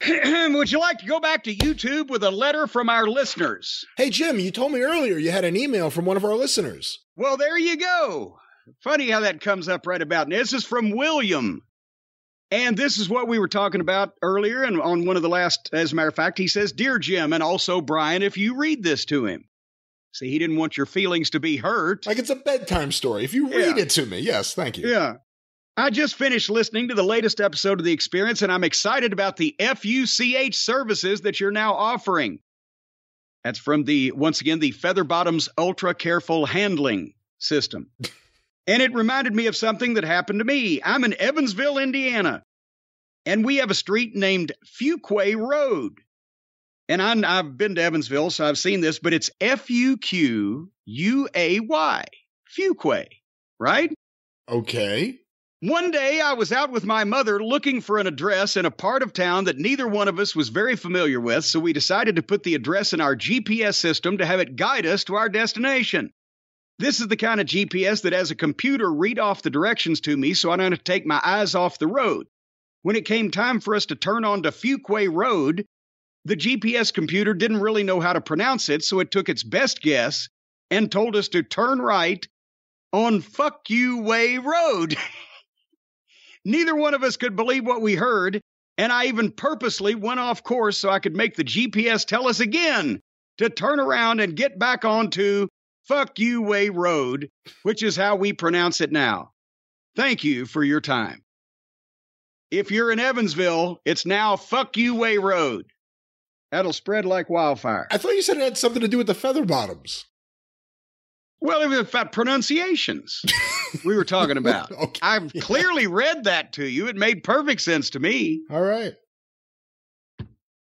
(clears throat) would you like to go back to YouTube with a letter from our listeners? Hey, Jim, you told me earlier you had an email from one of our listeners. Well, there you go. Funny how that comes up right about now. This is from William. And this is what we were talking about earlier. And on one of the last, as a matter of fact, he says, Dear Jim, and also Brian, if you read this to him. See, he didn't want your feelings to be hurt. Like it's a bedtime story. If you read Yeah. it to me, yes, thank you. Yeah. I just finished listening to the latest episode of The Experience, and I'm excited about the FUCH services that you're now offering. That's from the, once again, the Feather Bottoms Ultra Careful Handling System. (laughs) and it reminded me of something that happened to me. I'm in Evansville, Indiana, and we have a street named Fuquay Road. And I'm, I've been to Evansville, so I've seen this, but it's F U Q U A Y, Fuquay, right? Okay. One day I was out with my mother looking for an address in a part of town that neither one of us was very familiar with, so we decided to put the address in our GPS system to have it guide us to our destination. This is the kind of GPS that has a computer read off the directions to me so I don't have to take my eyes off the road. When it came time for us to turn onto Fuquay Road, the GPS computer didn't really know how to pronounce it, so it took its best guess and told us to turn right on Fuck You Way Road. (laughs) Neither one of us could believe what we heard, And I even purposely went off course so I could make the GPS tell us again to turn around and get back onto Fuck You Way Road, which is how we pronounce it now. Thank you for your time. If you're in Evansville, it's now Fuck You Way Road. That'll spread like wildfire. I thought you said it had something to do with the feather bottoms. Well, it was about pronunciations we were talking (laughs) about. Okay. I've clearly read that to you. It made perfect sense to me. All right.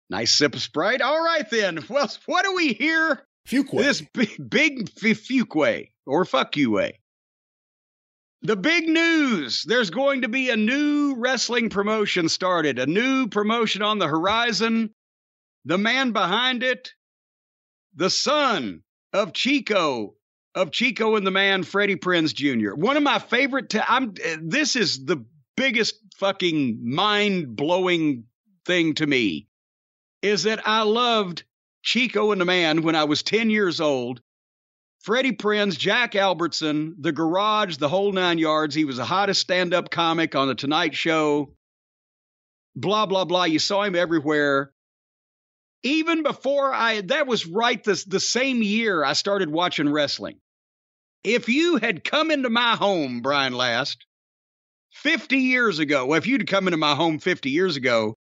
Nice sip of Sprite. All right, then. Well, what do we hear Fuquay. this big, big Fuquay or fuck you way? The big news there's going to be a new wrestling promotion started, a new promotion on the horizon. The man behind it, the son of Chico, of Chico and the man, Freddie Prinze Jr. One of my favorite. T- I'm. This is the biggest fucking mind blowing thing to me. Is that I loved Chico and the man when I was ten years old. Freddie Prinze, Jack Albertson, The Garage, the whole nine yards. He was the hottest stand up comic on The Tonight Show. Blah, blah, blah. You saw him everywhere. Even before I, that was right the, the same year I started watching wrestling. If you had come into my home, Brian Last, 50 years ago, well, if you'd come into my home 50 years ago,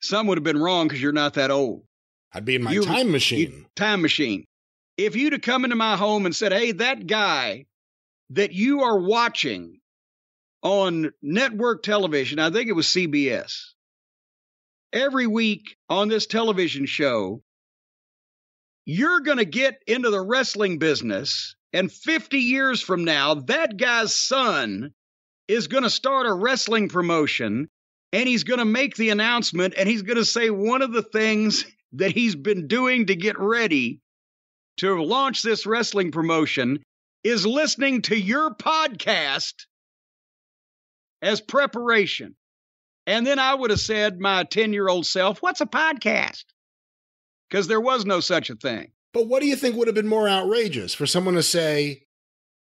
some would have been wrong because you're not that old I'd be in my You- time machine. you- time machine. If you'd have come into my home and said, "Hey, that guy that you are watching on network television, I think it was CBS, every week on this television show, you're going to get into the wrestling business, and 50 years from now, that guy's son is going to start a wrestling promotion." And he's going to make the announcement, and he's going to say one of the things that he's been doing to get ready to launch this wrestling promotion is listening to your podcast as preparation. And then I would have said, my 10 year old self, what's a podcast? Because there was no such a thing. But what do you think would have been more outrageous for someone to say,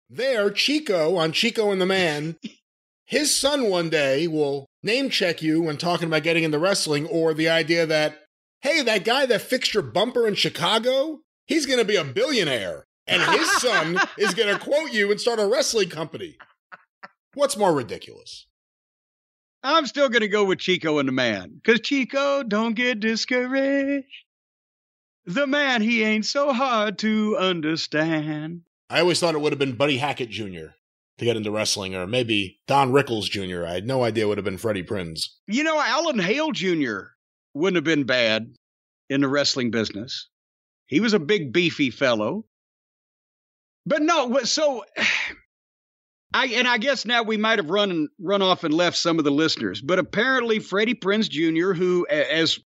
there, Chico on Chico and the Man, (laughs) his son one day will name check you when talking about getting into wrestling, or the idea that, hey, that guy that fixed your bumper in Chicago, he's going to be a billionaire, and his son (laughs) is going to quote you and start a wrestling company. What's more ridiculous? I'm still going to go with Chico and the man because Chico, don't get discouraged. The man, he ain't so hard to understand. I always thought it would have been Buddy Hackett Jr. to get into wrestling, or maybe Don Rickles Jr. I had no idea it would have been Freddie Prinze. You know, Alan Hale Jr. wouldn't have been bad in the wrestling business. He was a big, beefy fellow. But no, so (sighs) I and I guess now we might have run run off and left some of the listeners, but apparently Freddie Prinze Jr., who as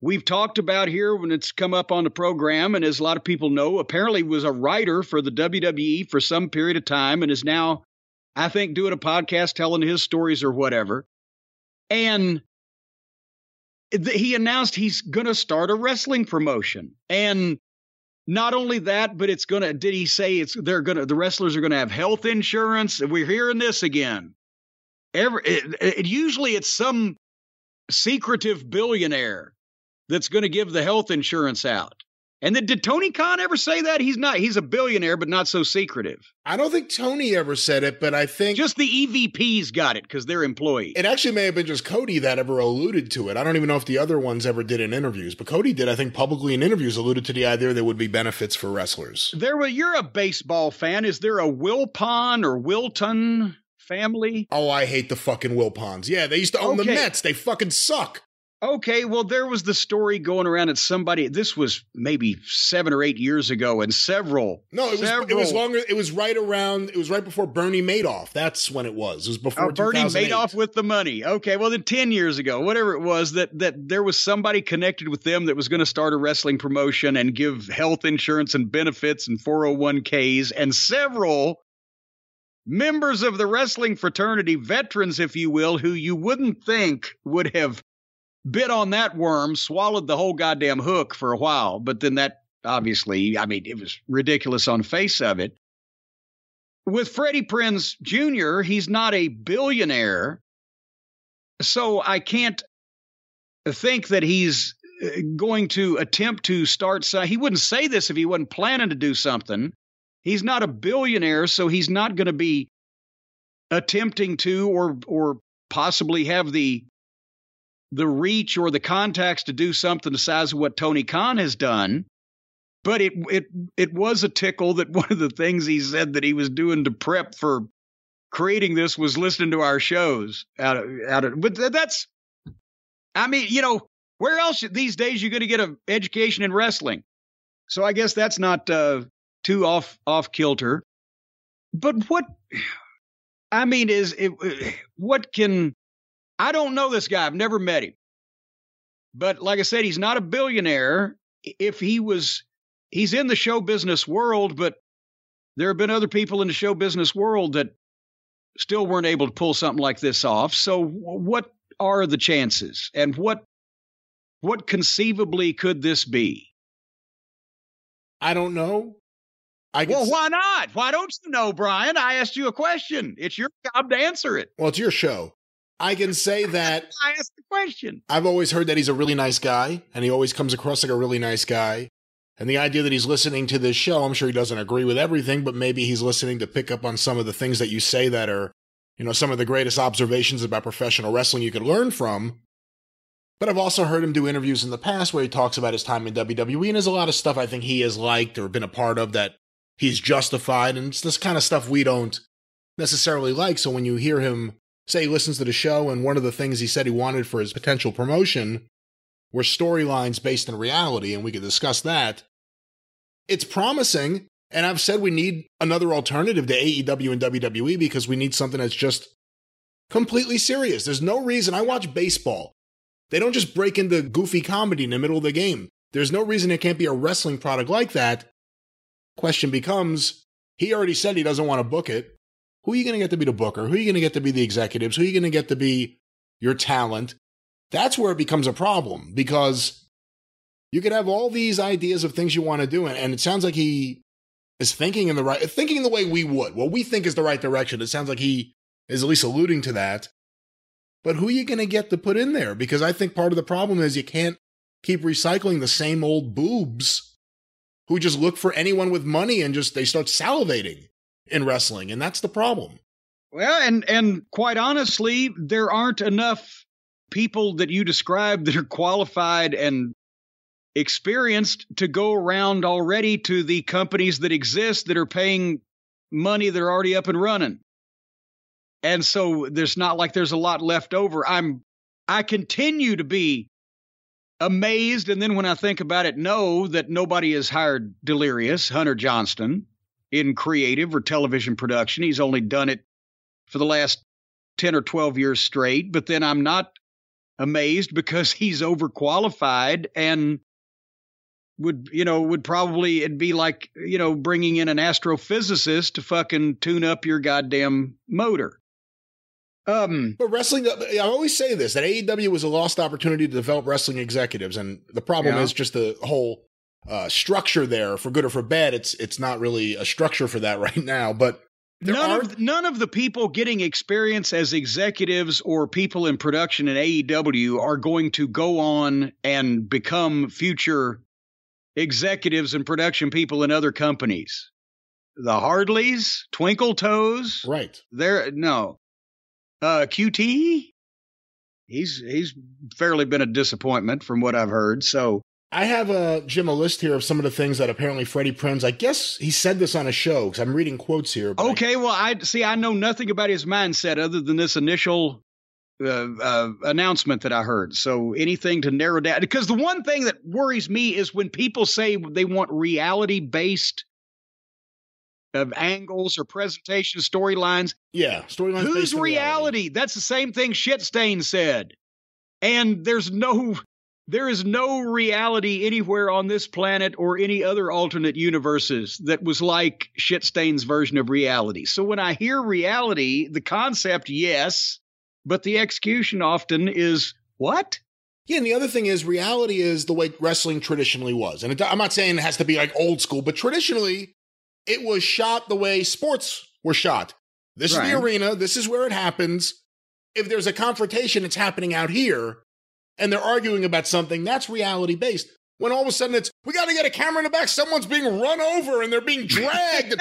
we've talked about here when it's come up on the program, and as a lot of people know, apparently was a writer for the WWE for some period of time and is now, I think, doing a podcast telling his stories or whatever. And he announced he's going to start a wrestling promotion. And not only that, but it's going to, did he say it's, they're going to, the wrestlers are going to have health insurance? We're hearing this again. Every, it, it, usually it's some secretive billionaire that's going to give the health insurance out. And then did Tony Khan ever say that? He's not, he's a billionaire, but not so secretive. I don't think Tony ever said it, but I think Just the EVPs got it because they're employees. it actually may have been just Cody that ever alluded to it. I don't even know if the other ones ever did in interviews, but Cody did, I think, publicly in interviews alluded to the idea there would be benefits for wrestlers. There were you're a baseball fan. Is there a Wilpon or Wilton family? Oh, I hate the fucking Wilpons. Yeah, they used to own the Mets. They fucking suck. Okay, well there was the story going around that somebody this was maybe 7 or 8 years ago and several No, it was it was longer. It was right around. It was right before Bernie Madoff. That's when it was. It was before Oh, Bernie 2008. Madoff with the money. Okay, well then 10 years ago, whatever it was that that there was somebody connected with them that was going to start a wrestling promotion and give health insurance and benefits and 401k's and several members of the wrestling fraternity, veterans if you will, who you wouldn't think would have bit on that worm, swallowed the whole goddamn hook for a while, but then that obviously, I mean, it was ridiculous on face of it. With Freddie Prinze Jr., he's not a billionaire. So I can't think that he's uh, going to attempt to start. He wouldn't say this if he wasn't planning to do something. He's not a billionaire, so he's not going to be attempting to or or possibly have the the reach or the contacts to do something the size of what Tony Khan has done. But it it it was a tickle that (laughs) one of the things he said that he was doing to prep for creating this was listening to our shows out of out of but that's I mean, you know, where else these days you're going to get an education in wrestling? So I guess that's not uh, too off off kilter. But what I mean is, it, what can I don't know this guy. I've never met him, but like I said, he's not a billionaire. If he was, he's in the show business world, but there have been other people in the show business world that still weren't able to pull something like this off. So what are the chances, and what what conceivably could this be? I don't know. I well, why not? Why don't you know, Brian? I asked you a question. It's your job to answer it. Well, it's your show. I can say (laughs) that I asked the question. I've always heard that he's a really nice guy, and he always comes across like a really nice guy. And the idea that he's listening to this show, I'm sure he doesn't agree with everything, but maybe he's listening to pick up on some of the things that you say that are, you know, some of the greatest observations about professional wrestling you could learn from. But I've also heard him do interviews in the past where he talks about his time in WWE, and there's a lot of stuff I think he has liked or been a part of that he's justified, and it's this kind of stuff we don't necessarily like. So when you hear him say he listens to the show, and one of the things he said he wanted for his potential promotion were storylines based in reality, and we could discuss that. It's promising, and I've said we need another alternative to AEW and WWE because we need something that's just completely serious. There's no reason I watch baseball. They don't just break into goofy comedy in the middle of the game. There's no reason it can't be a wrestling product like that. Question becomes he already said he doesn't want to book it. Who are you going to get to be the booker? Who are you going to get to be the executives? Who are you going to get to be your talent? That's where it becomes a problem because you could have all these ideas of things you want to do, and, it sounds like he is thinking in the right, thinking the way we would. What we think is the right direction. It sounds like he is at least alluding to that. But who are you going to get to put in there? Because I think part of the problem is you can't keep recycling the same old boobs who just look for anyone with money and just they start salivating in wrestling, and that's the problem. Well, and and quite honestly, there aren't enough people that you describe that are qualified and experienced to go around already to the companies that exist that are paying money that are already up and running. And so there's not like there's a lot left over. I'm I continue to be amazed and then when I think about it know that nobody has hired Delirious, Hunter Johnston in creative or television production. He's only done it for the last 10 or 12 years straight, but then I'm not amazed because (laughs) he's overqualified and would you know would probably it'd be like you know bringing in an astrophysicist to fucking tune up your goddamn motor um, but wrestling, I always say this that AEW was a lost opportunity to develop wrestling executives, and the problem yeah. is just the whole uh, structure there, for good or for bad. It's it's not really a structure for that (laughs) right now. But none are- of none of the people getting experience as executives or people in production in AEW are going to go on and become future executives and production people in other companies. The Hardleys, Twinkle Toes, right? There, no. Uh, QT, he's he's fairly been a disappointment from what I've heard. So I have a Jim a list here of some of the things that apparently Freddie Prinze. I guess he said this on a show because I'm reading quotes here. Okay, I, well I see. I know nothing about his mindset other than this initial uh, uh, announcement that I heard. So anything to narrow down because the one thing that worries me is when people say they want reality based of angles or presentation storylines. Yeah, storylines. Whose reality? reality? That's the same thing Shitstain said. And there's no there is no reality anywhere on this planet or any other alternate universes that was like Shitstain's version of reality. So when I hear reality, the concept, yes, but the execution often is what? Yeah, and the other thing is reality is the way wrestling traditionally was. And it, I'm not saying it has to be like old school, but traditionally it was shot the way sports were shot. This right. is the arena. This is where it happens. If there's a confrontation, it's happening out here. And they're arguing about something, that's reality based. When all of a sudden it's, we got to get a camera in the back, someone's being run over and they're being dragged,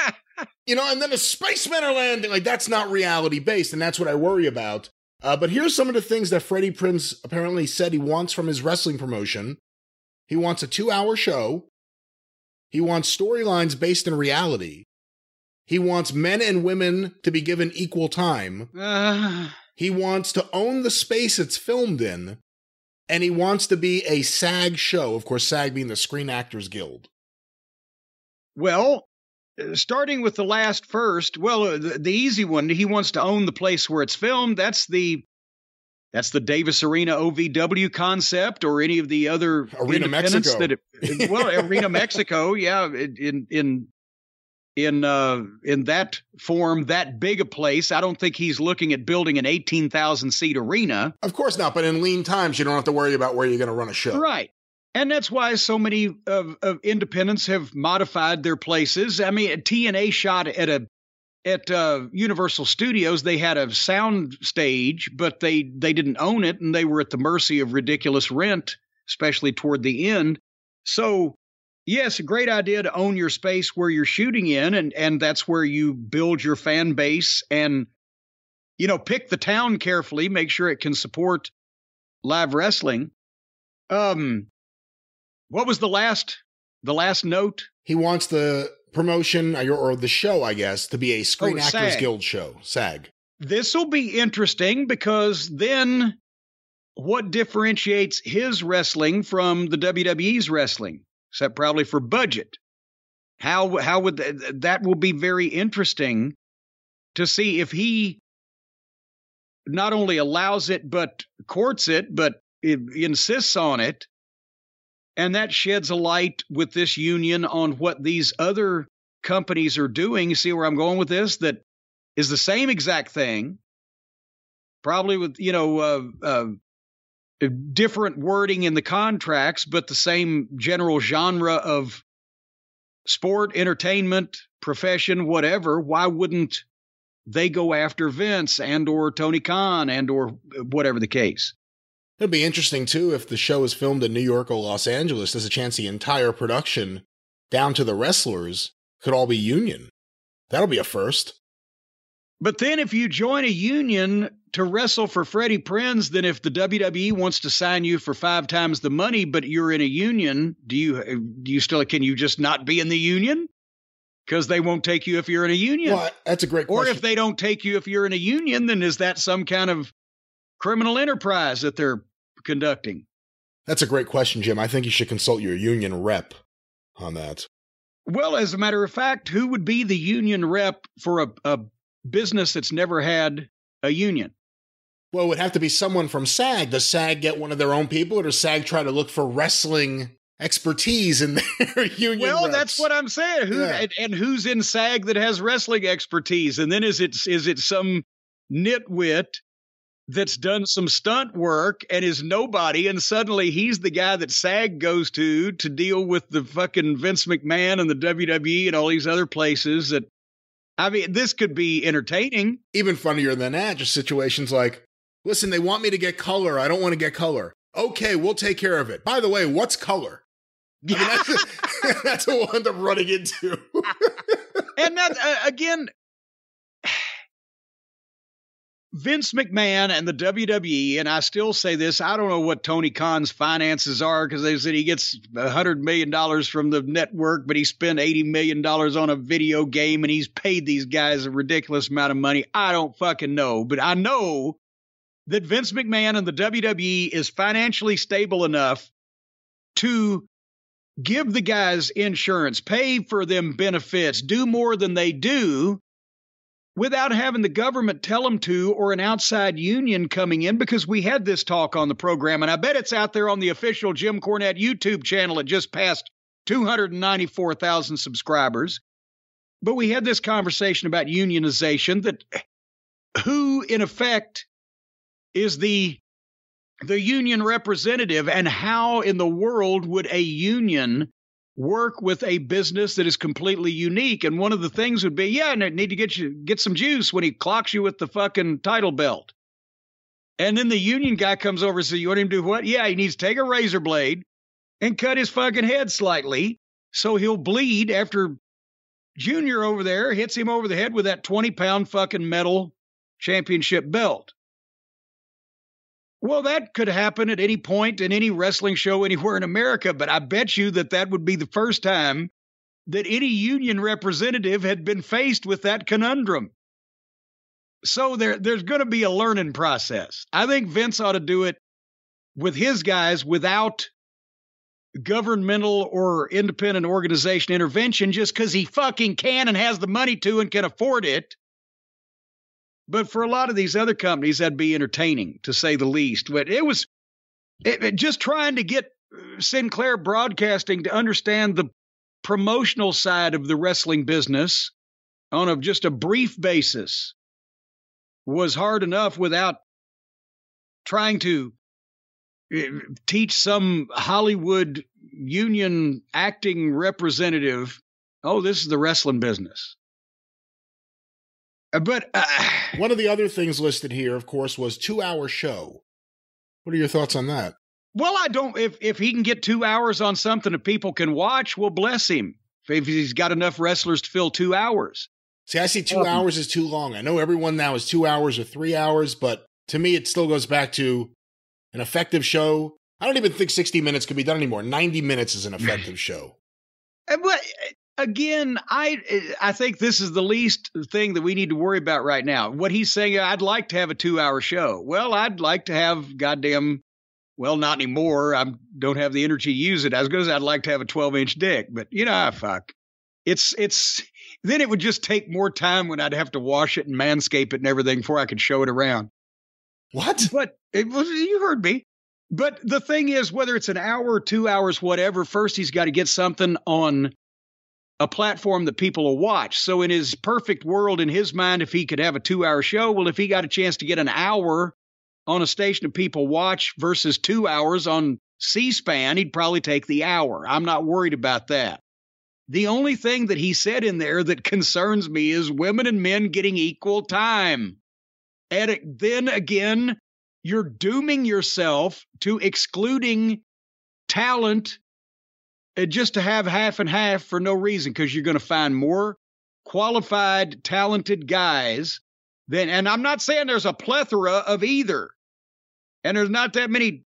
(laughs) you know, and then the spacemen are landing. Like, that's not reality based, and that's what I worry about. Uh, but here's some of the things that Freddie Prinze apparently said he wants from his wrestling promotion. He wants a two hour show. He wants storylines based in reality. He wants men and women to be given equal time. Uh, (sighs) He wants to own the space it's filmed in. And he wants to be a SAG show. Of course, SAG being the Screen Actors Guild. well, uh, starting with the last first, well, uh, the, the easy one, he wants to own the place where it's filmed. That's the that's the Davis Arena OVW concept, or any of the other Arena Mexico. that it, well, (laughs) Arena Mexico, yeah, in in in uh in that form, that big a place. I don't think he's looking at building an eighteen thousand seat arena. Of course not, but in lean times, you don't have to worry about where you're going to run a show. Right. And that's why so many of, of independents have modified their places. I mean, TNA shot at a at uh, Universal Studios. They had a sound stage, but they they didn't own it, and they were at the mercy of ridiculous rent, especially toward the end. So, yes, a great idea to own your space where you're shooting in, and and that's where you build your fan base, and you know, pick the town carefully, make sure it can support live wrestling. Um, what was the last the last note? He wants the promotion or or the show, I guess, to be a Screen Oh, Actors SAG. Guild show. SAG. This will be interesting because then what differentiates his wrestling from the WWE's wrestling? Except probably for budget. How how would th- that will be very interesting to see if he not only allows it but courts it, but i- insists on it, and that sheds a light with this union on what these other companies are doing. See where I'm going with this? That is the same exact thing, probably with you know uh, uh, Uh, different wording in the contracts, but the same general genre of sport, entertainment, profession, whatever. Why wouldn't they go after Vince and or Tony Khan and or uh, whatever the case? It'd be interesting too if the show is filmed in New York or Los Angeles. There's a chance the entire production, down to the wrestlers, could all be union. That'll be a first. But then if you join a union to wrestle for Freddie Prinze, then if the WWE wants to sign you for five times the money, but you're in a union, do you uh, do you still can you just not be in the union? Because they won't take you if you're in a union. Well, that's a great or if they don't take you if you're in a union, then is that some kind of criminal enterprise that they're conducting? that's a great question, Jim. I think you should consult your union rep on that. Well, as a matter of fact, who would be the union rep for a, a business that's never had a union? Well, it would have to be someone from SAG. Does SAG get one of their own people, or does SAG try to look for wrestling expertise in (laughs) their union? Well, reps? that's what I'm saying. Who Yeah. and, and who's in SAG that has wrestling expertise? And then is it is it some nitwit that's done some stunt work and is nobody, and suddenly he's the guy that SAG goes to to deal with the fucking Vince McMahon and the WWE and all these other places that. I mean, this could be entertaining. even funnier than that. Just situations like, listen, they want me to get color. I don't want to get color. Okay, we'll take care of it. By the way, what's color? I mean, that's, (laughs) (laughs) that's what we'll end up running into. and that uh, again Vince McMahon and the WWE, and I still say this, I don't know what Tony Khan's finances are because they said he gets $100 million from the network, but he spent $80 million on a video game and he's paid these guys a ridiculous amount of money. I don't fucking know, but I know that Vince McMahon and the WWE is financially stable enough to give the guys insurance, pay for them benefits, do more than they do without having the government tell them to or an outside union coming in because we had this talk on the program and I bet it's out there on the official Jim Cornette YouTube channel. It just passed 294,000 subscribers. But we had this conversation about unionization that who in effect is the the union representative and how in the world would a union work with a business that is completely unique and one of the things would be yeah and need to get you get some juice when he clocks you with the fucking title belt And then the union guy comes over and says, You want him to do what? Yeah, he needs to take a razor blade and cut his fucking head slightly so he'll bleed after Junior over there hits him over the head with that 20 pound fucking metal championship belt. Well, that could happen at any point in any wrestling show anywhere in America, but I bet you that that would be the first time that any union representative had been faced with that conundrum. So there, there's going to be a learning process. I think Vince ought to do it with his guys without governmental or independent organization intervention just because he fucking can and has the money to and can afford it. But for a lot of these other companies, that'd be entertaining to say the least. But it was it, it, just trying to get Sinclair Broadcasting to understand the promotional side of the wrestling business on a, just a brief basis was hard enough without trying to eh, teach some Hollywood union acting representative, oh, this is the wrestling business. Uh, but uh, (sighs) one of the other things listed here, of course, was two hour show. What are your thoughts on that? Well, I don't. If if he can get two hours on something that people can watch, well, bless him. If he's got enough wrestlers to fill two hours. See, I see two um, hours is too long. I know everyone now is two hours or three hours, but to me, it still goes back to an effective show. I don't even think 60 minutes can be done anymore. 90 minutes is an (laughs) effective show. But again, I I think this is the least thing that we need to worry about right now. What he's saying, I'd like to have a two hour show. Well, I'd like to have goddamn. Well, not anymore. I don't have the energy to use it as good as I'd like to have a 12 inch dick. But you know, ah, fuck. It's it's then it would just take more time when I'd have to wash it and manscape it and everything before I could show it around. What? But it was you heard me. But the thing is, whether it's an hour two hours, whatever, first he's got to get something on a platform that people will watch. So, in his perfect world, in his mind, if he could have a two hour show, well, if he got a chance to get an hour on a station that people watch versus two hours on C SPAN, he'd probably take the hour. I'm not worried about that. The only thing that he said in there that concerns me is women and men getting equal time. And then again, you're dooming yourself to excluding talent uh, just to have half and half for no reason because you're going to find more qualified, talented guys than, and I'm not saying there's a plethora of either. And there's not that many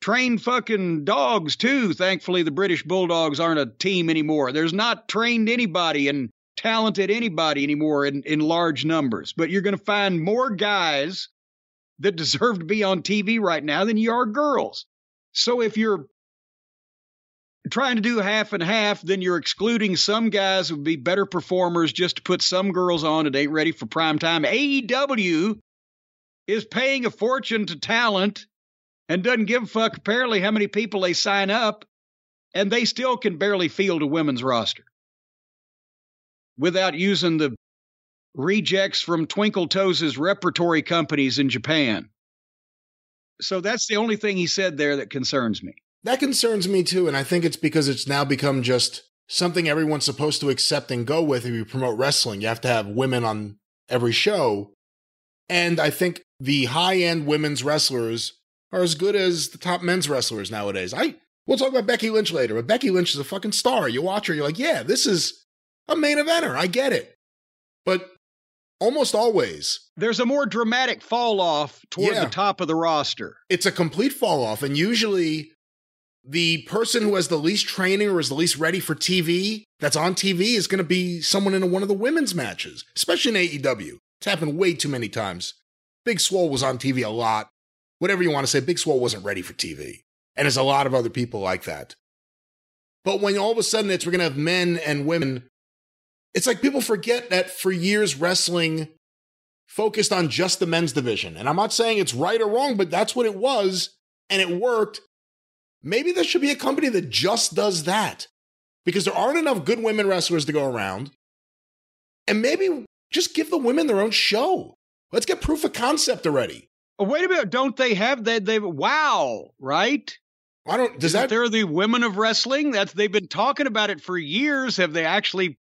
trained fucking dogs, too. Thankfully, the British Bulldogs aren't a team anymore. There's not trained anybody and talented anybody anymore in, in large numbers. But you're going to find more guys that deserve to be on TV right now than you are girls. So if you're trying to do half and half, then you're excluding some guys who would be better performers just to put some girls on that ain't ready for prime time. AEW is paying a fortune to talent and doesn't give a fuck apparently how many people they sign up, and they still can barely field a women's roster without using the rejects from Twinkle Toes' repertory companies in Japan. So that's the only thing he said there that concerns me. That concerns me too. And I think it's because it's now become just something everyone's supposed to accept and go with if you promote wrestling. You have to have women on every show. And I think the high end women's wrestlers are as good as the top men's wrestlers nowadays. I we'll talk about Becky Lynch later, but Becky Lynch is a fucking star. You watch her, you're like, yeah, this is a main eventer. I get it. But almost always there's a more dramatic fall off toward yeah. the top of the roster. It's a complete fall off, and usually the person who has the least training or is the least ready for TV that's on TV is going to be someone in one of the women's matches, especially in AEW. It's happened way too many times. Big Swole was on TV a lot. Whatever you want to say, Big Swole wasn't ready for TV. And there's a lot of other people like that. But when all of a sudden it's we're going to have men and women, it's like people forget that for years wrestling focused on just the men's division. And I'm not saying it's right or wrong, but that's what it was. And it worked. Maybe there should be a company that just does that because there aren't enough good women wrestlers to go around. And maybe just give the women their own show. Let's get proof of concept already. Oh, wait a minute. Don't they have that? They, wow, right? I don't, does Isn't that. They're the women of wrestling. That's, they've been talking about it for years. Have they actually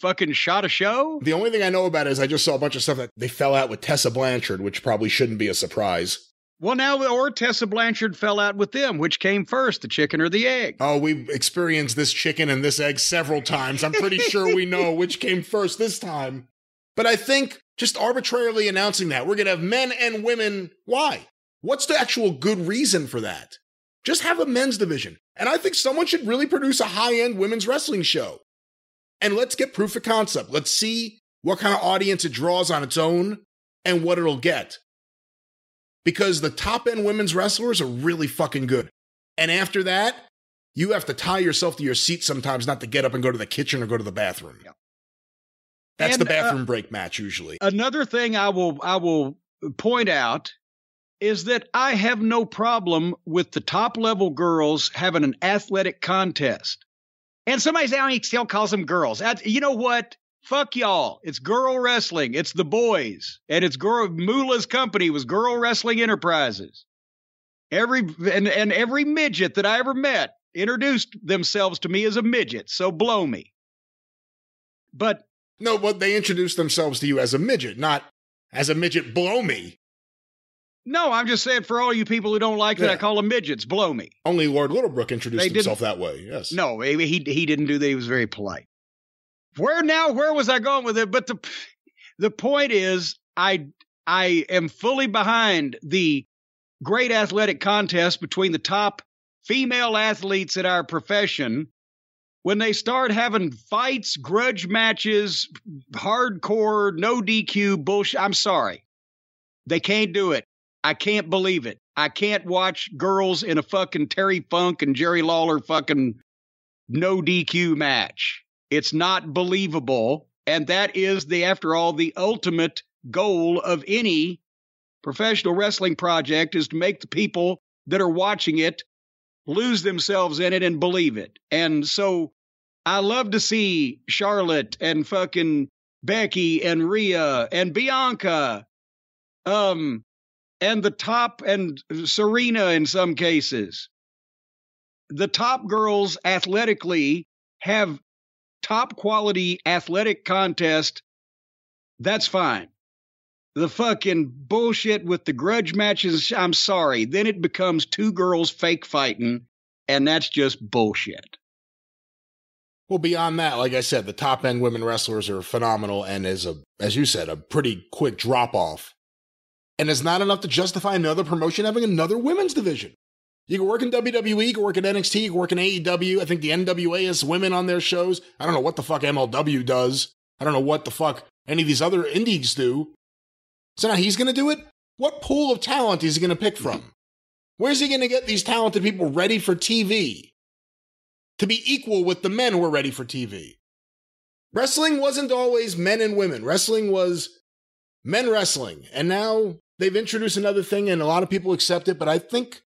fucking shot a show? The only thing I know about it is I just saw a bunch of stuff that they fell out with Tessa Blanchard, which probably shouldn't be a surprise. Well, now, or Tessa Blanchard fell out with them. Which came first, the chicken or the egg? Oh, we've experienced this chicken and this egg several times. I'm pretty sure we know (laughs) which came first this time. But I think just arbitrarily announcing that we're going to have men and women. Why? What's the actual good reason for that? Just have a men's division. And I think someone should really produce a high end women's wrestling show. And let's get proof of concept. Let's see what kind of audience it draws on its own and what it'll get. Because the top end women's wrestlers are really fucking good. And after that, you have to tie yourself to your seat sometimes not to get up and go to the kitchen or go to the bathroom. Yeah. That's And, the bathroom uh, break match usually. Another thing I will I will point out is that I have no problem with the top level girls having an athletic contest. And somebody say, oh, he still calls them girls. You know what? Fuck y'all. It's girl wrestling. It's the boys. And it's girl Moolah's company was Girl Wrestling Enterprises. Every and, and every midget that I ever met introduced themselves to me as a midget. So blow me. But No, but they introduced themselves to you as a midget, not as a midget blow me. no, I'm just saying for all you people who don't like that, I call them midgets, blow me. Only Lord Littlebrook introduced They himself that way. Yes. No, he he he didn't do that. He was very polite. Where now? Where was I going with it? But the the point is, I I am fully behind the great athletic contest between the top female athletes in our profession. When they start having fights, grudge matches, hardcore, no DQ bullshit, I'm sorry. They can't do it. I can't believe it. I can't watch girls in a fucking Terry Funk and Jerry Lawler fucking no DQ match. It's not believable. And that is the, after all, the ultimate goal of any professional wrestling project is to make the people that are watching it lose themselves in it and believe it. And so I love to see Charlotte and fucking Becky and Rhea and Bianca. Um, and the top and Serena in some cases. The top girls athletically have top quality athletic contest. That's fine. The fucking bullshit with the grudge matches, I'm sorry. Then it becomes two girls fake fighting, and that's just bullshit. Well, beyond that, like I said, the top end women wrestlers are phenomenal and is a, as you said, a pretty quick drop off. And it's not enough to justify another promotion having another women's division. You can work in WWE, you can work in NXT, you can work in AEW. I think the NWA has women on their shows. I don't know what the fuck MLW does. I don't know what the fuck any of these other indies do. So now he's going to do it? What pool of talent is he going to pick from? Where's he going to get these talented people ready for TV? To be equal with the men who are ready for TV. Wrestling wasn't always men and women. Wrestling was men wrestling. And now they've introduced another thing and a lot of people accept it, but I think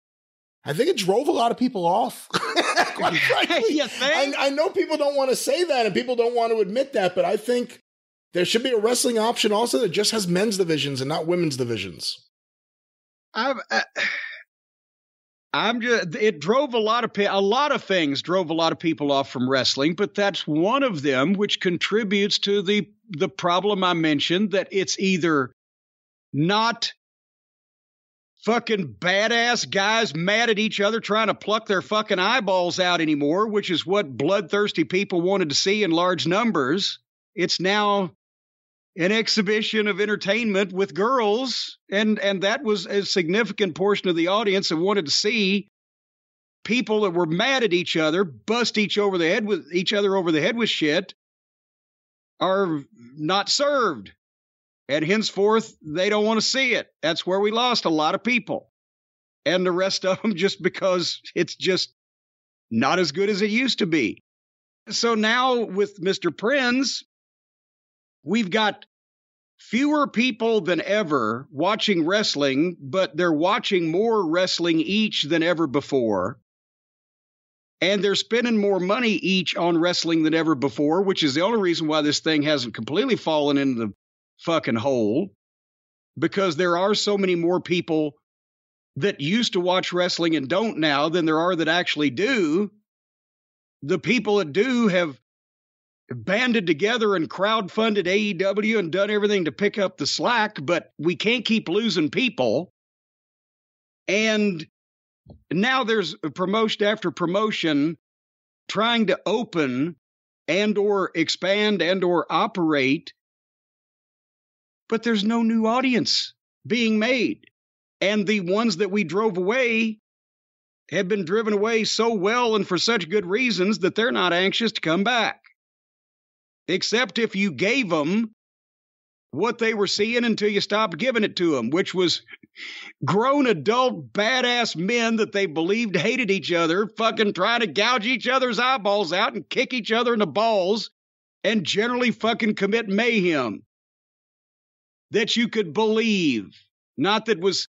I think it drove a lot of people off. (laughs) Quite (laughs) frankly. You think? I, I know people don't want to say that and people don't want to admit that, but I think there should be a wrestling option also that just has men's divisions and not women's divisions. I'm, uh, I'm just. It drove a lot of pe- a lot of things drove a lot of people off from wrestling, but that's one of them, which contributes to the the problem I mentioned that it's either not fucking badass guys mad at each other trying to pluck their fucking eyeballs out anymore, which is what bloodthirsty people wanted to see in large numbers. It's now an exhibition of entertainment with girls and and that was a significant portion of the audience that wanted to see people that were mad at each other bust each over the head with each other over the head with shit are not served and henceforth they don't want to see it. That's where we lost a lot of people. And the rest of them (laughs) just because it's just not as good as it used to be. So now with mr Prinze we've got fewer people than ever watching wrestling, but they're watching more wrestling each than ever before. And they're spending more money each on wrestling than ever before, which is the only reason why this thing hasn't completely fallen into the fucking hole. Because there are so many more people that used to watch wrestling and don't now than there are that actually do. The people that do have banded together and crowdfunded AEW and done everything to pick up the slack, but we can't keep losing people. And now there's promotion after promotion trying to open and or expand and or operate but there's no new audience being made and the ones that we drove away have been driven away so well and for such good reasons that they're not anxious to come back except if you gave them what they were seeing until you stopped giving it to them which was grown adult badass men that they believed hated each other, fucking trying to gouge each other's eyeballs out and kick each other in the balls and generally fucking commit mayhem. That you could believe, not that was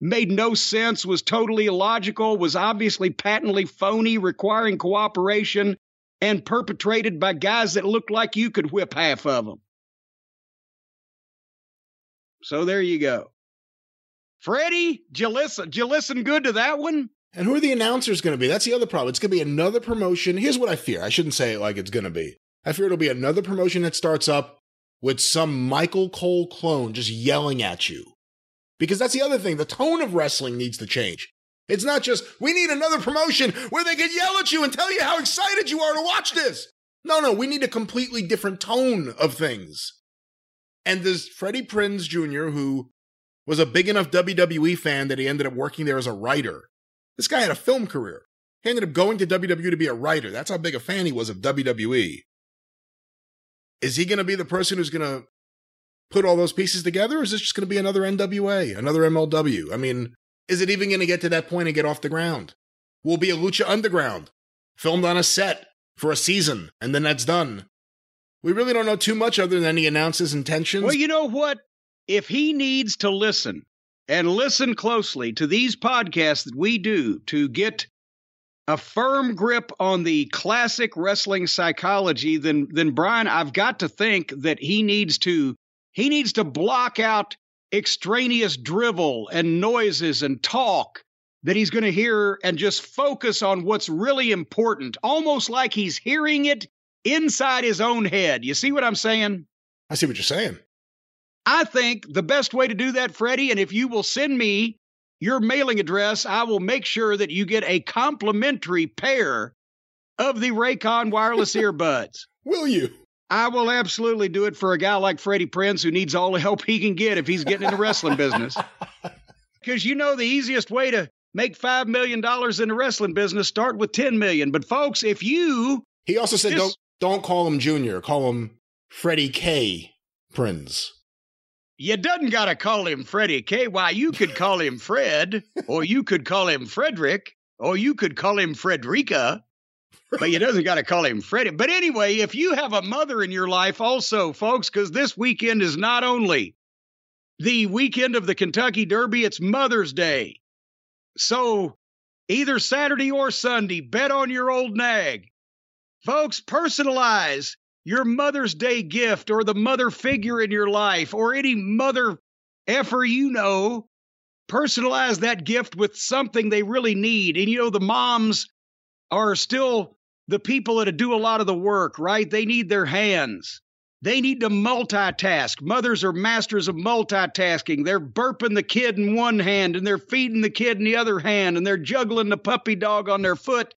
made no sense, was totally illogical, was obviously patently phony, requiring cooperation, and perpetrated by guys that looked like you could whip half of them. So there you go. Freddie, did you listen? Did you listen good to that one? And who are the announcers going to be? That's the other problem. It's going to be another promotion. Here's what I fear. I shouldn't say it like it's going to be. I fear it'll be another promotion that starts up with some Michael Cole clone just yelling at you. Because that's the other thing. The tone of wrestling needs to change. It's not just, we need another promotion where they can yell at you and tell you how excited you are to watch this. No, no, we need a completely different tone of things. And there's Freddie Prinze Jr., who was a big enough WWE fan that he ended up working there as a writer. This guy had a film career. He ended up going to WWE to be a writer. That's how big a fan he was of WWE. Is he going to be the person who's going to put all those pieces together? Or is this just going to be another NWA, another MLW? I mean, is it even going to get to that point and get off the ground? Will be a Lucha Underground, filmed on a set for a season, and then that's done. We really don't know too much other than he announces intentions. Well, you know what? if he needs to listen and listen closely to these podcasts that we do to get a firm grip on the classic wrestling psychology, then then Brian, I've got to think that he needs to he needs to block out extraneous drivel and noises and talk that he's going to hear and just focus on what's really important, almost like he's hearing it inside his own head. You see what I'm saying? I see what you're saying. I think the best way to do that, Freddie, and if you will send me your mailing address, I will make sure that you get a complimentary pair of the Raycon wireless (laughs) earbuds. Will you? I will absolutely do it for a guy like Freddie Prinze who needs all the help he can get if he's getting in the wrestling business. (laughs) Because you know the easiest way to make five million dollars in the wrestling business start with ten million. But folks, if you he also said just, don't don't call him Junior, call him Freddie K. Prinze you doesn't got to call him Freddie K. Why, you could call him Fred, or you could call him Frederick, or you could call him Frederica, but you doesn't got to call him Freddie. But anyway, if you have a mother in your life, also, folks, because this weekend is not only the weekend of the Kentucky Derby, it's Mother's Day. So either Saturday or Sunday, bet on your old nag. Folks, personalize your Mother's Day gift or the mother figure in your life or any mother effer you know, personalize that gift with something they really need. And you know, the moms are still the people that do a lot of the work, right? They need their hands. They need to multitask. Mothers are masters of multitasking. They're burping the kid in one hand and they're feeding the kid in the other hand and they're juggling the puppy dog on their foot.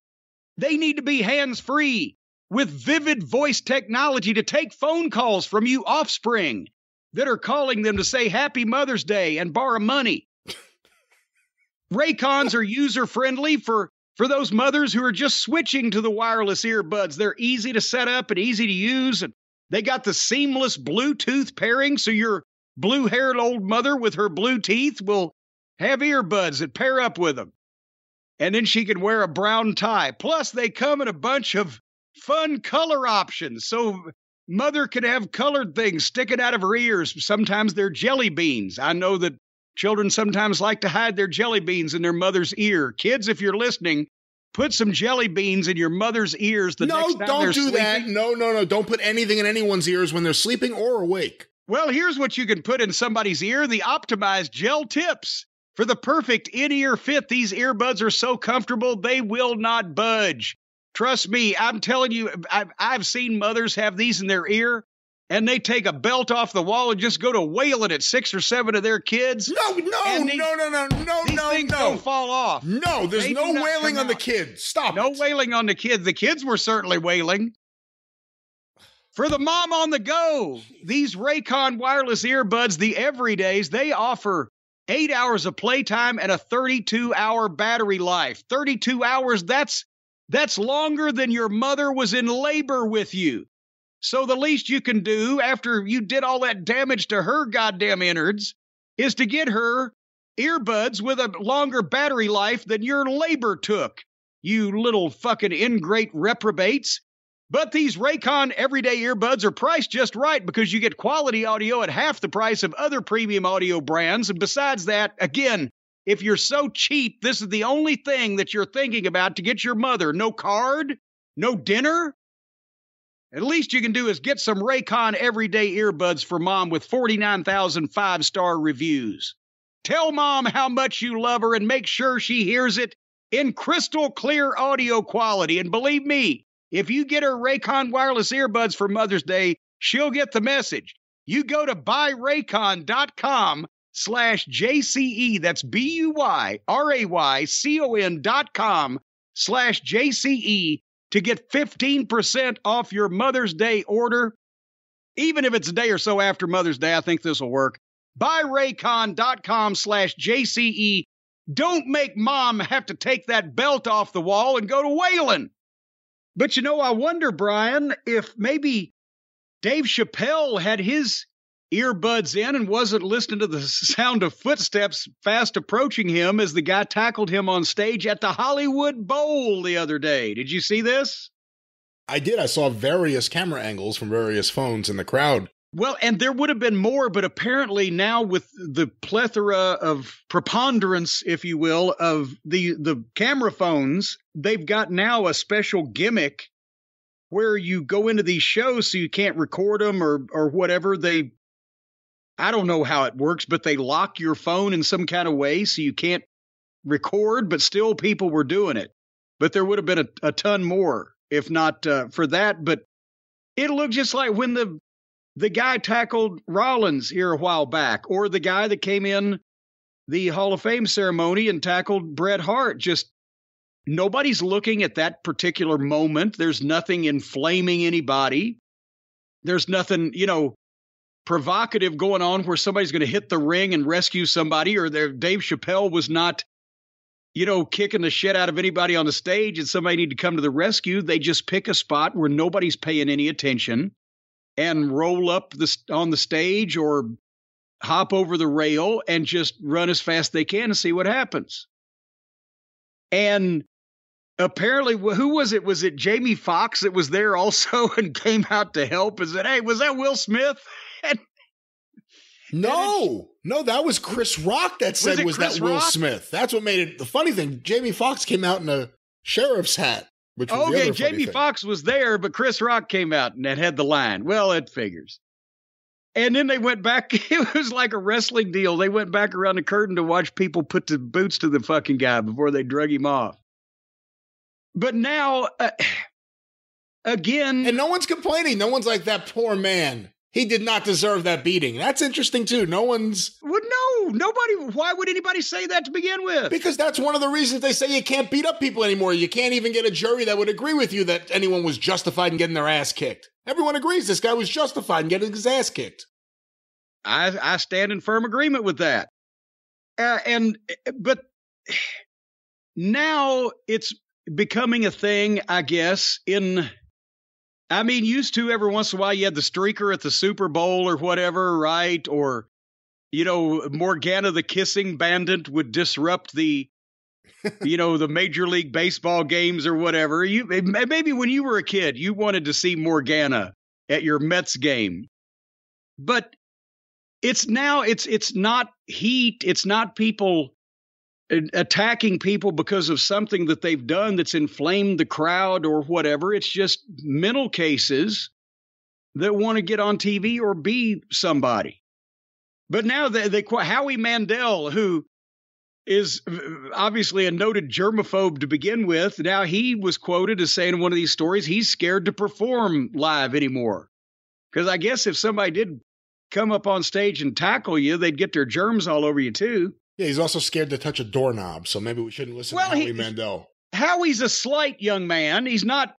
They need to be hands free with vivid voice technology to take phone calls from you offspring that are calling them to say Happy Mother's Day and borrow money. (laughs) Raycons are user friendly for, for those mothers who are just switching to the wireless earbuds. They're easy to set up and easy to use. And they got the seamless Bluetooth pairing, so your blue haired old mother with her blue teeth will have earbuds that pair up with them. And then she can wear a brown tie. Plus, they come in a bunch of fun color options. So mother could have colored things sticking out of her ears. Sometimes they're jelly beans. I know that children sometimes like to hide their jelly beans in their mother's ear. Kids, if you're listening, put some jelly beans in your mother's ears the no, next time don't do sleeping. that. No, no, no. Don't put anything in anyone's ears when they're sleeping or awake. Well, here's what you can put in somebody's ear the optimized gel tips. For the perfect in ear fit, these earbuds are so comfortable they will not budge. Trust me, I'm telling you, I've, I've seen mothers have these in their ear and they take a belt off the wall and just go to wailing at six or seven of their kids. No, no, these- no, no, no, no, These no, things no. don't fall off. No, there's They no wailing on the kids. Stop. No it. wailing on the kids. The kids were certainly wailing. For the mom on the go, these Raycon wireless earbuds, the everydays, they offer eight hours of playtime and a 32 hour battery life. 32 hours, that's that's longer than your mother was in labor with you. So the least you can do after you did all that damage to her goddamn innards is to get her earbuds with a longer battery life than your labor took you little fucking ingrate reprobates. But these Raycon everyday earbuds are priced just right because you get quality audio at half the price of other premium audio brands. And besides that, again, if you're so cheap, this is the only thing that you're thinking about to get your mother no card, no dinner. At least you can do is get some Raycon everyday earbuds for mom with 49,000 five star reviews. Tell mom how much you love her and make sure she hears it in crystal clear audio quality. And believe me, if you get her Raycon wireless earbuds for Mother's Day, she'll get the message. You go to buyraycon.com slash JCE. That's B U Y R A Y C O N dot com slash JCE to get 15% off your Mother's Day order. Even if it's a day or so after Mother's Day, I think this will work. Buyraycon.com slash JCE. Don't make mom have to take that belt off the wall and go to wailing. But you know, I wonder, Brian, if maybe Dave Chappelle had his earbuds in and wasn't listening to the sound of footsteps fast approaching him as the guy tackled him on stage at the Hollywood Bowl the other day. Did you see this? I did. I saw various camera angles from various phones in the crowd. Well, and there would have been more, but apparently now with the plethora of preponderance, if you will, of the the camera phones, they've got now a special gimmick where you go into these shows so you can't record them or or whatever. They I don't know how it works, but they lock your phone in some kind of way so you can't record, but still people were doing it. But there would have been a, a ton more if not uh, for that. But it looked just like when the the guy tackled Rollins here a while back, or the guy that came in the Hall of Fame ceremony and tackled Bret Hart. Just nobody's looking at that particular moment. There's nothing inflaming anybody. There's nothing, you know, provocative going on where somebody's going to hit the ring and rescue somebody, or there Dave Chappelle was not, you know, kicking the shit out of anybody on the stage and somebody need to come to the rescue. They just pick a spot where nobody's paying any attention and roll up the on the stage or hop over the rail and just run as fast as they can and see what happens. And apparently, who was it? Was it Jamie Foxx that was there also (laughs) and came out to help? Is it, hey, was that Will Smith? No, no, that was Chris Rock that said it was, that Will Rock? Smith. That's what made it the funny thing. Jamie Foxx came out in a sheriff's hat, which was okay, Jamie. Foxx was there, but Chris Rock came out and that had the line. Well, it figures. And then they went back. (laughs) It was like a wrestling deal. They went back around the curtain to watch people put the boots to the fucking guy before they drug him off. But now, uh, (sighs) again, And no one's complaining. No one's like that poor man. He did not deserve that beating. That's interesting too. No one's well, no, nobody. Why would anybody say that to begin with? because that's one of the reasons they say you can't beat up people anymore. You can't even get a jury that would agree with you that anyone was justified in getting their ass kicked. Everyone agrees this guy was justified in getting his ass kicked. I, I stand in firm agreement with that. Uh, and but (sighs) now it's becoming a thing, I guess. In I mean, used to every once in a while you had the streaker at the Super Bowl or whatever, right? Or you know, Morgana the kissing bandit would disrupt the (laughs) you know the major league baseball games or whatever you maybe when you were a kid you wanted to see morgana at your mets game but it's now it's it's not heat it's not people attacking people because of something that they've done that's inflamed the crowd or whatever it's just mental cases that want to get on TV or be somebody but now they, they howie mandel who is obviously a noted germaphobe to begin with. Now he was quoted as saying in one of these stories he's scared to perform live anymore. Because I guess if somebody did come up on stage and tackle you, they'd get their germs all over you too. Yeah, he's also scared to touch a doorknob, so maybe we shouldn't listen well, to Howie he, Mandel. Howie's a slight young man. He's not,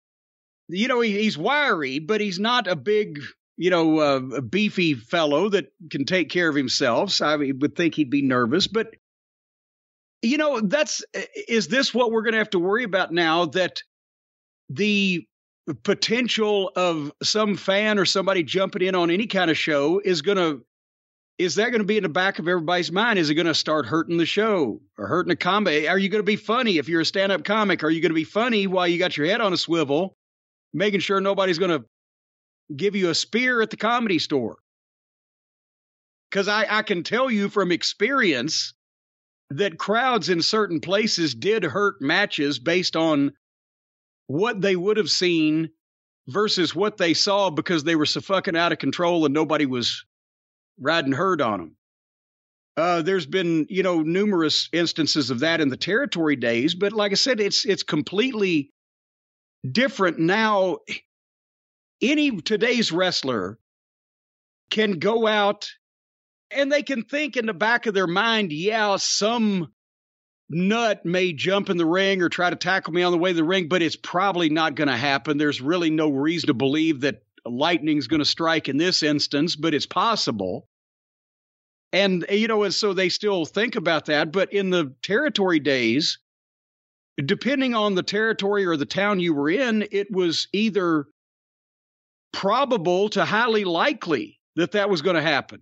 you know, he, he's wiry, but he's not a big, you know, uh, a beefy fellow that can take care of himself. So I would think he'd be nervous, but you know, that's is this what we're going to have to worry about now that the potential of some fan or somebody jumping in on any kind of show is going to is that going to be in the back of everybody's mind? Is it going to start hurting the show or hurting the comedy? Are you going to be funny if you're a stand up comic? Are you going to be funny while you got your head on a swivel, making sure nobody's going to give you a spear at the comedy store? Because I, I can tell you from experience that crowds in certain places did hurt matches based on what they would have seen versus what they saw because they were so fucking out of control and nobody was riding herd on them. Uh, there's been, you know, numerous instances of that in the territory days, but like I said, it's it's completely different now. Any today's wrestler can go out and they can think in the back of their mind, yeah, some nut may jump in the ring or try to tackle me on the way to the ring, but it's probably not going to happen. There's really no reason to believe that lightning's going to strike in this instance, but it's possible. And, you know, and so they still think about that. But in the territory days, depending on the territory or the town you were in, it was either probable to highly likely that that was going to happen.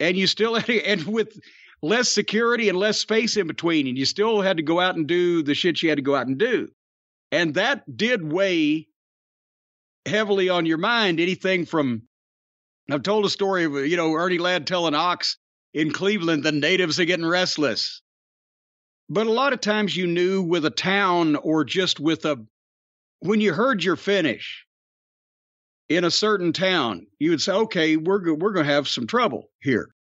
And you still had to, (laughs) and with less security and less space in between, and you still had to go out and do the shit you had to go out and do. And that did weigh heavily on your mind. Anything from, I've told a story of, you know, Ernie Ladd telling Ox in Cleveland, the natives are getting restless. But a lot of times you knew with a town or just with a, when you heard your finish in a certain town, you would say, okay, we're, we're going to have some trouble here.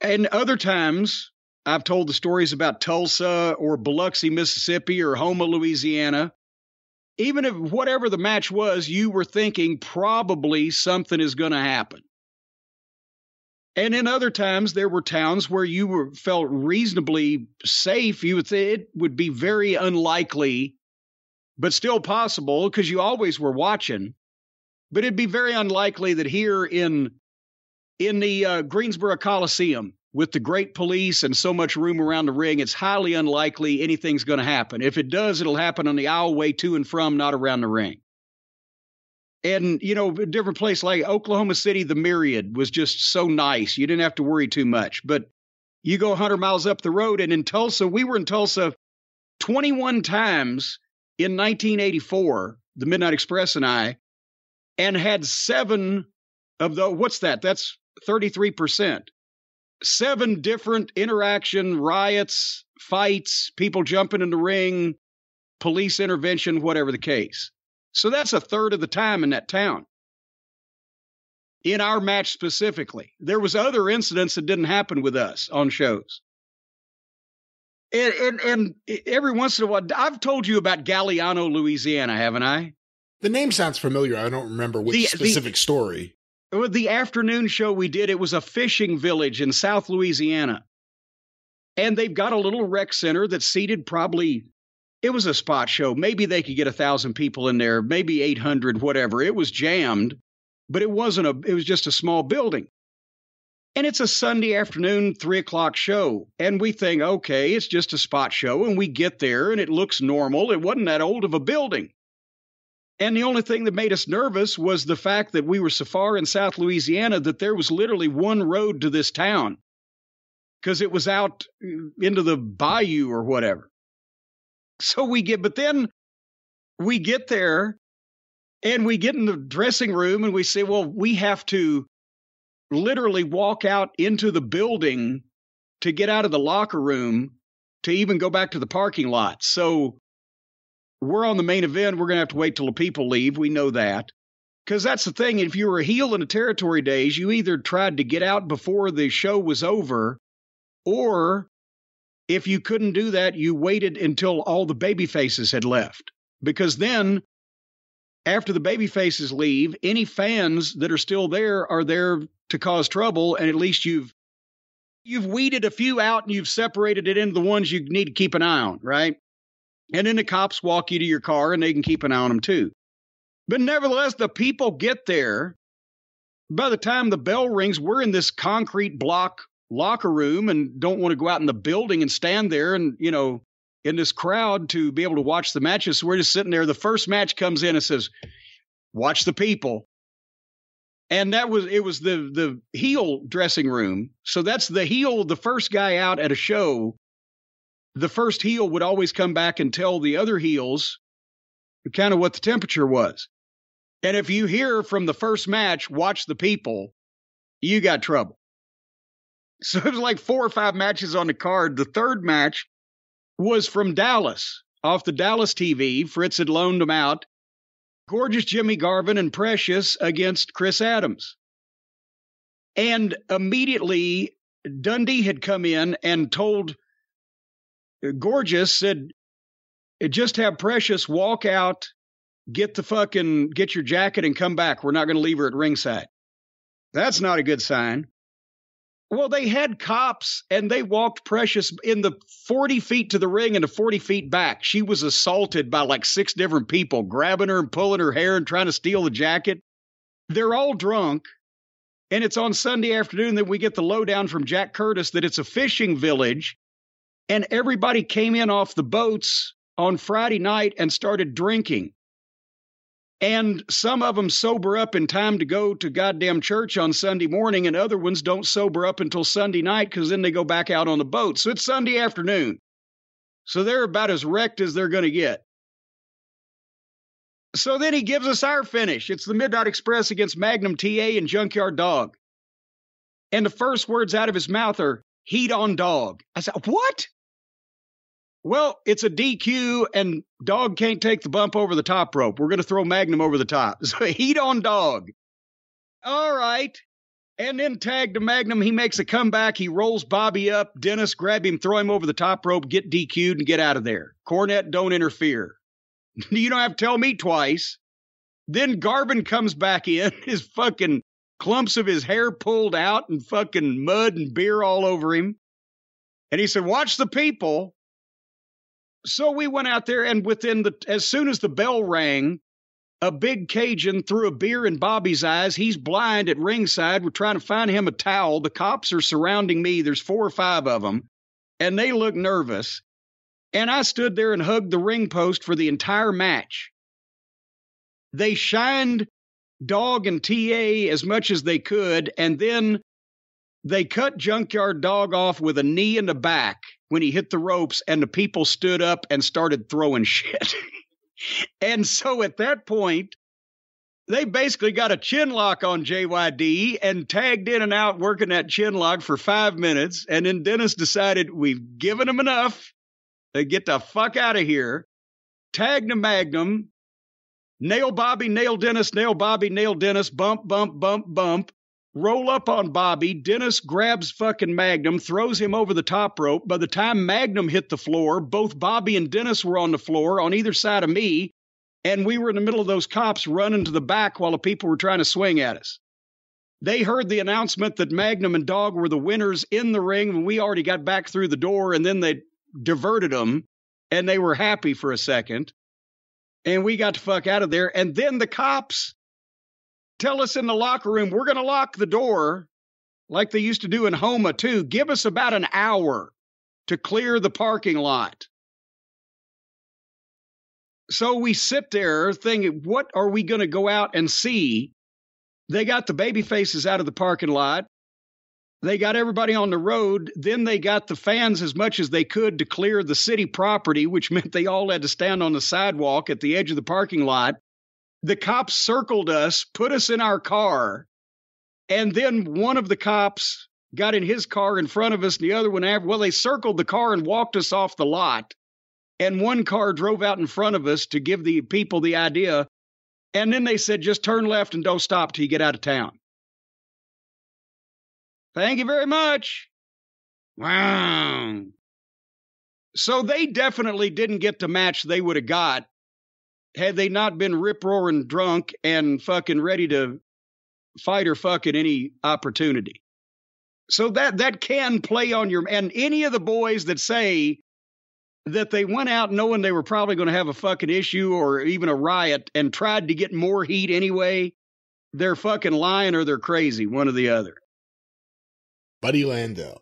And other times, I've told the stories about Tulsa or Biloxi, Mississippi or Houma, Louisiana. Even if whatever the match was, you were thinking probably something is going to happen. And in other times, there were towns where you were, felt reasonably safe. You would say it would be very unlikely, but still possible because you always were watching. But it'd be very unlikely that here in in the uh, Greensboro Coliseum, with the great police and so much room around the ring, it's highly unlikely anything's going to happen. If it does, it'll happen on the aisleway to and from, not around the ring and you know a different place like oklahoma city the myriad was just so nice. You didn't have to worry too much. But you go 100 miles up the road and in tulsa we were in tulsa 21 times in 1984 the midnight express and i and had seven of the what's that? That's 33% seven different interaction riots fights people jumping in the ring police intervention whatever the case so that's a third of the time in that town. In our match specifically, there was other incidents that didn't happen with us on shows. And, and, and every once in a while, I've told you about Galliano, Louisiana, haven't I? The name sounds familiar. I don't remember which the, specific the, story. The afternoon show we did, it was a fishing village in South Louisiana. And they've got a little rec center that seated probably it was a spot show. Maybe they could get a thousand people in there, maybe 800, whatever. It was jammed, but it wasn't a, it was just a small building. And it's a Sunday afternoon, three o'clock show. And we think, okay, it's just a spot show. And we get there and it looks normal. It wasn't that old of a building. And the only thing that made us nervous was the fact that we were so far in South Louisiana that there was literally one road to this town because it was out into the bayou or whatever. So we get, but then we get there and we get in the dressing room and we say, well, we have to literally walk out into the building to get out of the locker room to even go back to the parking lot. So we're on the main event. We're going to have to wait till the people leave. We know that. Because that's the thing. If you were a heel in the territory days, you either tried to get out before the show was over or if you couldn't do that, you waited until all the baby faces had left. Because then, after the baby faces leave, any fans that are still there are there to cause trouble, and at least you've you've weeded a few out and you've separated it into the ones you need to keep an eye on, right? And then the cops walk you to your car and they can keep an eye on them too. But nevertheless, the people get there. By the time the bell rings, we're in this concrete block locker room and don't want to go out in the building and stand there and, you know, in this crowd to be able to watch the matches. So we're just sitting there. The first match comes in and says, Watch the people. And that was it was the the heel dressing room. So that's the heel, the first guy out at a show. The first heel would always come back and tell the other heels kind of what the temperature was. And if you hear from the first match, watch the people, you got trouble. (laughs) So it was like four or five matches on the card. The third match was from Dallas, off the Dallas TV. Fritz had loaned them out. Gorgeous Jimmy Garvin and Precious against Chris Adams. And immediately, Dundee had come in and told Gorgeous, said, just have Precious walk out, get the fucking, get your jacket and come back. We're not going to leave her at ringside. That's not a good sign. Well, they had cops and they walked Precious in the 40 feet to the ring and the 40 feet back. She was assaulted by like six different people, grabbing her and pulling her hair and trying to steal the jacket. They're all drunk. And it's on Sunday afternoon that we get the lowdown from Jack Curtis that it's a fishing village. And everybody came in off the boats on Friday night and started drinking. And some of them sober up in time to go to goddamn church on Sunday morning, and other ones don't sober up until Sunday night because then they go back out on the boat. So it's Sunday afternoon. So they're about as wrecked as they're going to get. So then he gives us our finish. It's the Midnight Express against Magnum TA and Junkyard Dog. And the first words out of his mouth are heat on dog. I said, What? Well, it's a DQ, and dog can't take the bump over the top rope. We're going to throw Magnum over the top. (laughs) So heat on dog. All right. And then tag to Magnum. He makes a comeback. He rolls Bobby up. Dennis grab him, throw him over the top rope, get DQ'd, and get out of there. Cornette, don't interfere. (laughs) you don't have to tell me twice. Then Garvin comes back in, (laughs) his fucking clumps of his hair pulled out and fucking mud and beer all over him. And he said, Watch the people. So we went out there, and within the as soon as the bell rang, a big Cajun threw a beer in Bobby's eyes. He's blind at ringside. We're trying to find him a towel. The cops are surrounding me. There's four or five of them, and they look nervous. And I stood there and hugged the ring post for the entire match. They shined Dog and TA as much as they could, and then they cut Junkyard Dog off with a knee in the back when he hit the ropes, and the people stood up and started throwing shit. (laughs) and so at that point, they basically got a chin lock on JYD and tagged in and out working that chin lock for five minutes. And then Dennis decided we've given him enough. They get the fuck out of here. Tag the Magnum. Nail Bobby, nail Dennis, nail Bobby, nail Dennis, bump, bump, bump, bump roll up on Bobby. Dennis grabs fucking Magnum, throws him over the top rope. By the time Magnum hit the floor, both Bobby and Dennis were on the floor on either side of me. And we were in the middle of those cops running to the back while the people were trying to swing at us. They heard the announcement that Magnum and Dog were the winners in the ring, and we already got back through the door, and then they diverted them, and they were happy for a second. And we got the fuck out of there. And then the cops tell us in the locker room, we're going to lock the door like they used to do in Houma, too. Give us about an hour to clear the parking lot. So we sit there thinking, what are we going to go out and see? They got the baby faces out of the parking lot. They got everybody on the road. Then they got the fans as much as they could to clear the city property, which meant they all had to stand on the sidewalk at the edge of the parking lot the cops circled us, put us in our car, and then one of the cops got in his car in front of us, and the other one after. Well, they circled the car and walked us off the lot. And one car drove out in front of us to give the people the idea. And then they said, just turn left and don't stop till you get out of town. Thank you very much. Wow. So they definitely didn't get the match they would have got had they not been rip roaring drunk and fucking ready to fight or fuck at any opportunity. So that that can play on your and any of the boys that say that they went out knowing they were probably going to have a fucking issue or even a riot and tried to get more heat anyway, they're fucking lying or they're crazy, one or the other. Buddy Landel.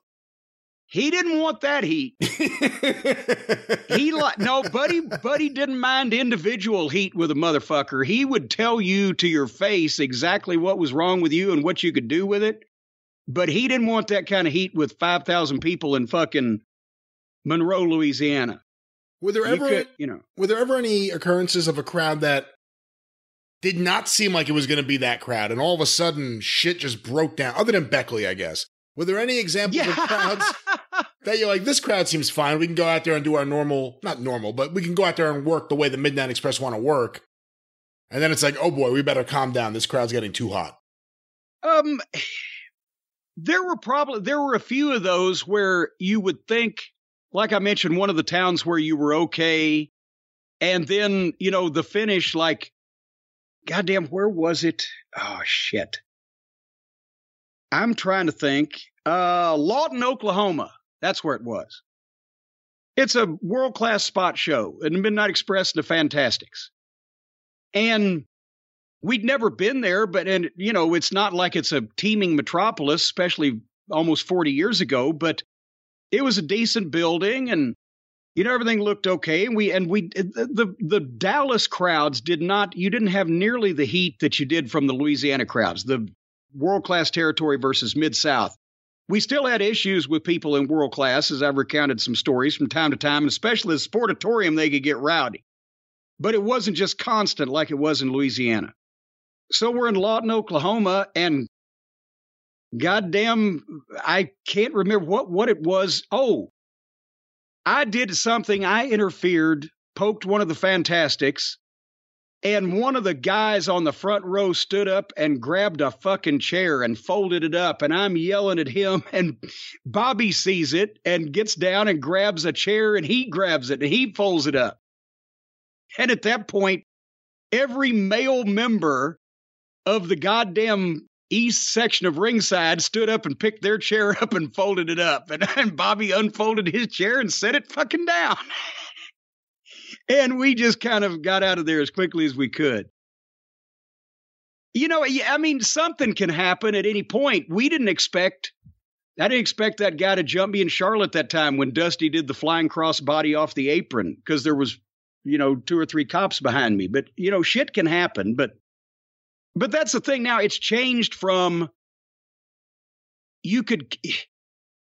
He didn't want that heat. (laughs) he like no, buddy. Buddy didn't mind individual heat with a motherfucker. He would tell you to your face exactly what was wrong with you and what you could do with it. But he didn't want that kind of heat with five thousand people in fucking Monroe, Louisiana. Were there You ever could- you know, were there ever any occurrences of a crowd that did not seem like it was going to be that crowd, and all of a sudden shit just broke down? Other than Beckley, I guess. Were there any examples of crowds (laughs) that you're like, this crowd seems fine. We can go out there and do our normal, not normal, but we can go out there and work the way the Midnight Express want to work. And then it's like, oh boy, we better calm down. This crowd's getting too hot. Um, there were probably there were a few of those where you would think, like I mentioned, one of the towns where you were okay, and then you know the finish, like, goddamn, where was it? Oh shit, I'm trying to think. Uh, Lawton, Oklahoma. That's where it was. It's a world class spot show, and Midnight Express and the Fantastics, and we'd never been there, but and you know, it's not like it's a teeming metropolis, especially almost 40 years ago, but it was a decent building and you know everything looked okay and we and we the the, Dallas crowds did not you didn't have nearly the heat that you did from the Louisiana crowds. The world-class territory versus mid-south. We still had issues with people in world class as I've recounted some stories from time to time, and especially the sportatorium they could get rowdy. But it wasn't just constant like it was in Louisiana. So we're in Lawton, Oklahoma, and goddamn, I can't remember what what it was. Oh, I did something. I interfered, poked one of the Fantastics, and one of the guys on the front row stood up and grabbed a fucking chair and folded it up. And I'm yelling at him, (laughs) and Bobby sees it and gets down and grabs a chair, and he grabs it and he folds it up. And at that point, every male member of the goddamn east section of ringside stood up and picked their chair (laughs) up and folded it up. And, (laughs) and Bobby unfolded his chair and set it fucking down. And we just kind of got out of there as quickly as we could. You know, I mean, something can happen at any point. We didn't expect. I didn't expect that guy to jump me in Charlotte that time when Dusty did the flying cross body off the apron because there was, you know, two or three cops behind me. But you know, shit can happen. But but that's the thing now. It's changed from you could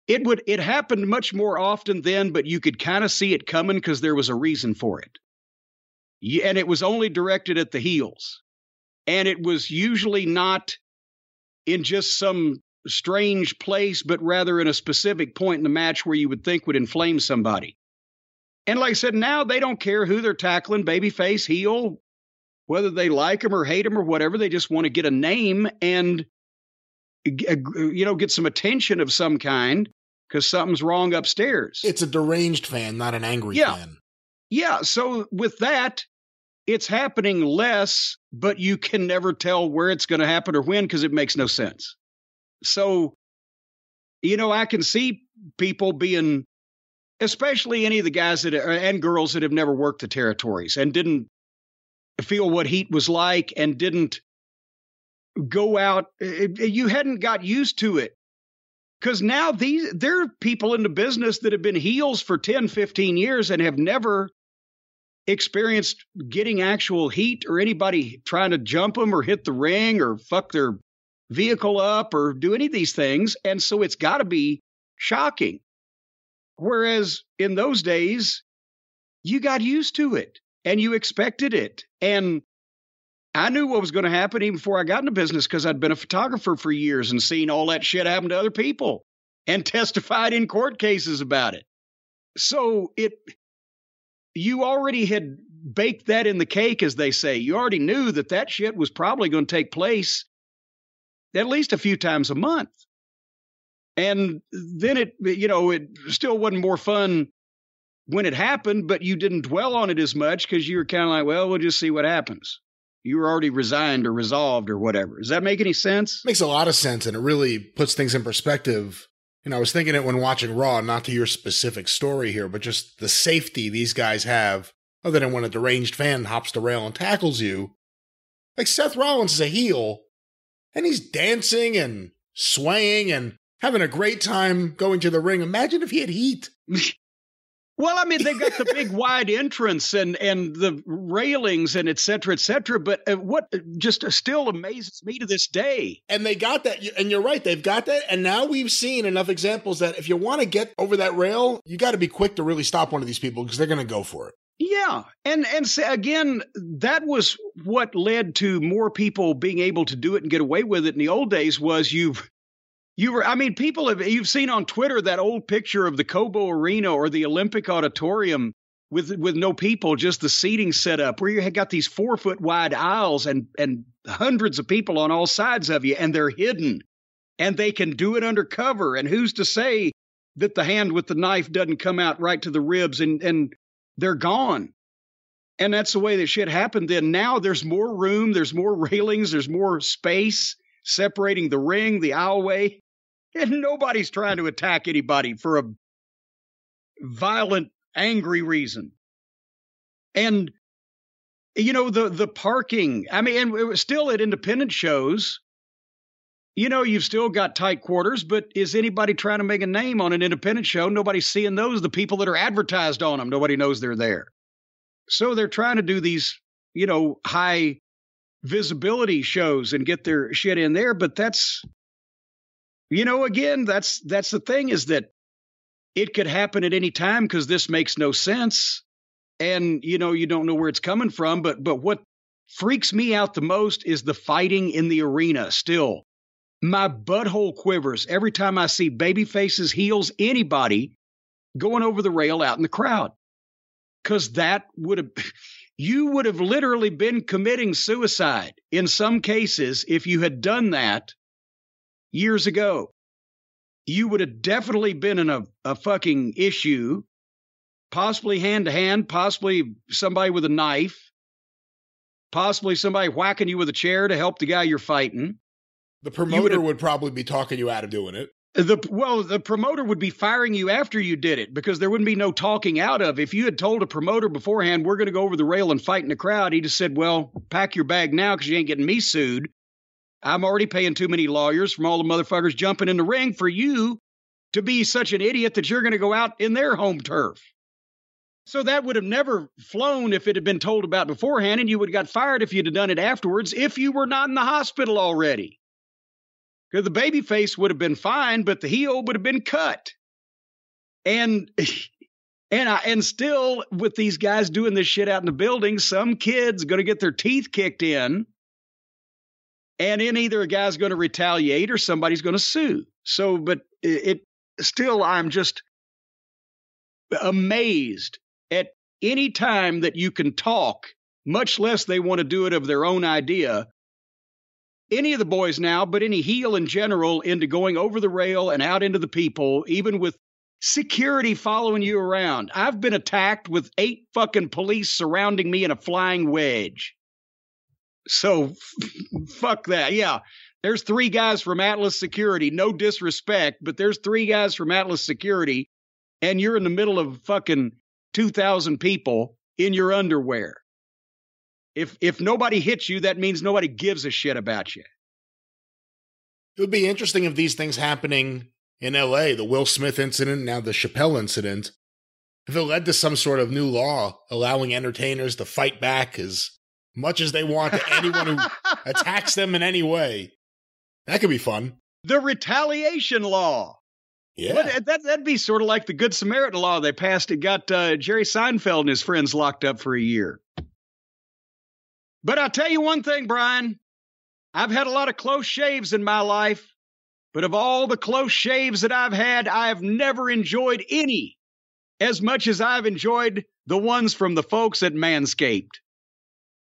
it would it happened much more often then, but you could kind of see it coming because there was a reason for it. And it was only directed at the heels. And it was usually not in just some strange place, but rather in a specific point in the match where you would think would inflame somebody. And like I said, now they don't care who they're tackling, babyface, heel, whether they like him or hate him or whatever. They just want to get a name and, uh, you know, get some attention of some kind because something's wrong upstairs. It's a deranged fan, not an angry Yeah. fan. yeah. So with that, it's happening less, but you can never tell where it's going to happen or when because it makes no sense. So, you know, I can see people being, especially any of the guys that are, and girls that have never worked the territories and didn't feel what heat was like and didn't go out. eh, eh, You hadn't got used to it. Because now these there are people in the business that have been heels for 10, 15 years and have never experienced getting actual heat or anybody trying to jump them or hit the ring or fuck their vehicle up or do any of these things. And so it's got to be shocking. Whereas in those days, you got used to it and you expected it. And I knew what was going to happen even before I got into business because I'd been a photographer for years and seen all that shit happen to other people and (laughs) testified in court cases about it. So it, you already had baked that in the cake, as they say. You already knew that that shit was probably going to take place at least a few times a month. And then it, you know, it still wasn't more fun when it happened, but you didn't dwell on it as much because you were kind of like, well, we'll just see what happens. You were already resigned or resolved or whatever. Does that make any sense? Makes a lot of sense, and it really puts things in perspective. You know, I was thinking it when watching Raw, not to your specific story here, but just the safety these guys have, other than when a deranged fan hops the rail and tackles you. Like Seth Rollins is a heel, and he's dancing and swaying and having a great time going to the ring. Imagine if he had heat. (laughs) Well, I mean, they've got the big wide entrance and and the railings and et cetera, et cetera. But uh, what just still amazes me to this day. And they got that, and you're right, they've got that. And now we've seen enough examples that if you want to get over that rail, you got to be quick to really stop one of these people because they're going to go for it. Yeah, and and again, that was what led to more people being able to do it and get away with it in the old days. Was you've you were, I mean, people have, you've seen on Twitter that old picture of the Cobo Arena or the Olympic Auditorium with with no people, just the seating set up, where you had got these four foot wide aisles and and hundreds of people on all sides of you, and they're hidden, and they can do it under cover. And who's to say that the hand with the knife doesn't come out right to the ribs and and they're gone? And that's the way that shit happened. Then now there's more room, there's more railings, there's more space separating the ring, the aisleway and nobody's trying to attack anybody for a violent, angry reason. And you know the the parking. I mean, and it was still at independent shows. You know, you've still got tight quarters, but is anybody trying to make a name on an independent show? Nobody's seeing those. The people that are advertised on them, nobody knows they're there. So they're trying to do these, you know, high visibility shows and get their shit in there, but that's you know, again, that's that's the thing is that it could happen at any time because this makes no sense, and you know you don't know where it's coming from. But but what freaks me out the most is the fighting in the arena. Still, my butthole quivers every time I see baby faces, heels, anybody going over the rail out in the crowd, because that would have. (laughs) You would have literally been committing suicide in some cases if you had done that years ago, you would have definitely been in a, a fucking issue, possibly hand to hand, possibly somebody with a knife, possibly somebody whacking you with a chair to help the guy you're fighting. The promoter would probably be talking you out of doing it. The well, the promoter would be firing you after you did it because there wouldn't be no talking out of. If you had told a promoter beforehand, we're going to go over the rail and fight in the crowd, he just said, "Well, pack your bag now because you ain't getting me sued." I'm already paying too many lawyers from all the motherfuckers jumping in the ring for you to be such an idiot that you're going to go out in their home turf. So that would have never flown if it had been told about beforehand, and you would have got fired if you'd have done it afterwards if you were not in the hospital already. Because the baby face would have been fine, but the heel would have been cut. And (laughs) and I, and still with these guys doing this shit out in the building, some kids going to get their teeth kicked in and then either a guy's going to retaliate or somebody's going to sue. So, but it, it still, I'm just amazed at any time that you can talk, much less they want to do it of their own idea. Any of the boys now, but any heel in general, into going over the rail and out into the people, even with security following you around. I've been attacked with eight fucking police surrounding me in a flying wedge. So fuck that. Yeah. There's three guys from Atlas Security. No disrespect, but there's three guys from Atlas Security, and you're in the middle of fucking 2,000 people in your underwear. If if nobody hits you, that means nobody gives a shit about you. It would be interesting if these things happening in LA, the Will Smith incident, now the Chappelle incident, if it led to some sort of new law allowing entertainers to fight back as much as they want to anyone who (laughs) attacks them in any way. That could be fun. The retaliation law. Yeah. But that, that'd be sort of like the Good Samaritan law they passed. It got uh, Jerry Seinfeld and his friends locked up for a year. But I'll tell you one thing, Brian. I've had a lot of close shaves in my life, but of all the close shaves that I've had, I have never enjoyed any as much as I've enjoyed the ones from the folks at Manscaped.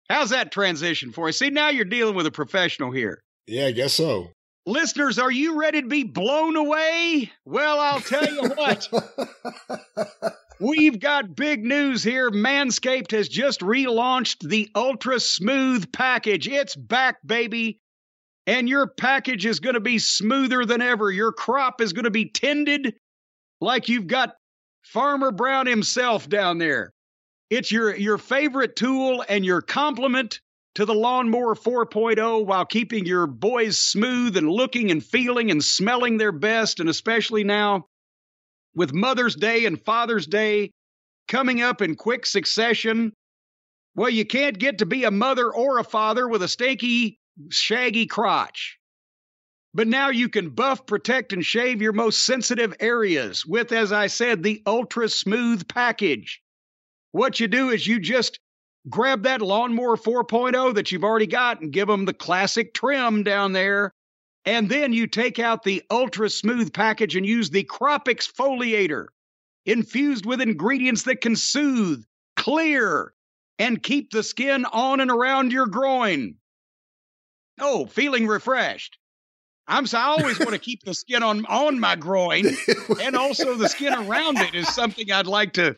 How's that transition for you? See, now you're dealing with a professional here. Yeah, I guess so. Listeners, are you ready to be blown away? Well, I'll tell you what. (laughs) We've got big news here. Manscaped has just relaunched the Ultra Smooth package. It's back, baby. And your package is going to be smoother than ever. Your crop is going to be tended like you've got Farmer Brown himself down there. It's your, your favorite tool and your complement to the Lawnmower 4.0 while keeping your boys smooth and looking and feeling and smelling their best. And especially now with Mother's Day and Father's Day coming up in quick succession. Well, you can't get to be a mother or a father with a stinky, shaggy crotch. But now you can buff, protect, and shave your most sensitive areas with, as I said, the ultra smooth package. What you do is you just grab that lawnmower 4.0 that you've already got and give them the classic trim down there. And then you take out the ultra smooth package and use the crop exfoliator infused with ingredients that can soothe, clear, and keep the skin on and around your groin. Oh, feeling refreshed. I'm so I always want to keep the skin on on my groin, (laughs) and also the skin around it is something I'd like to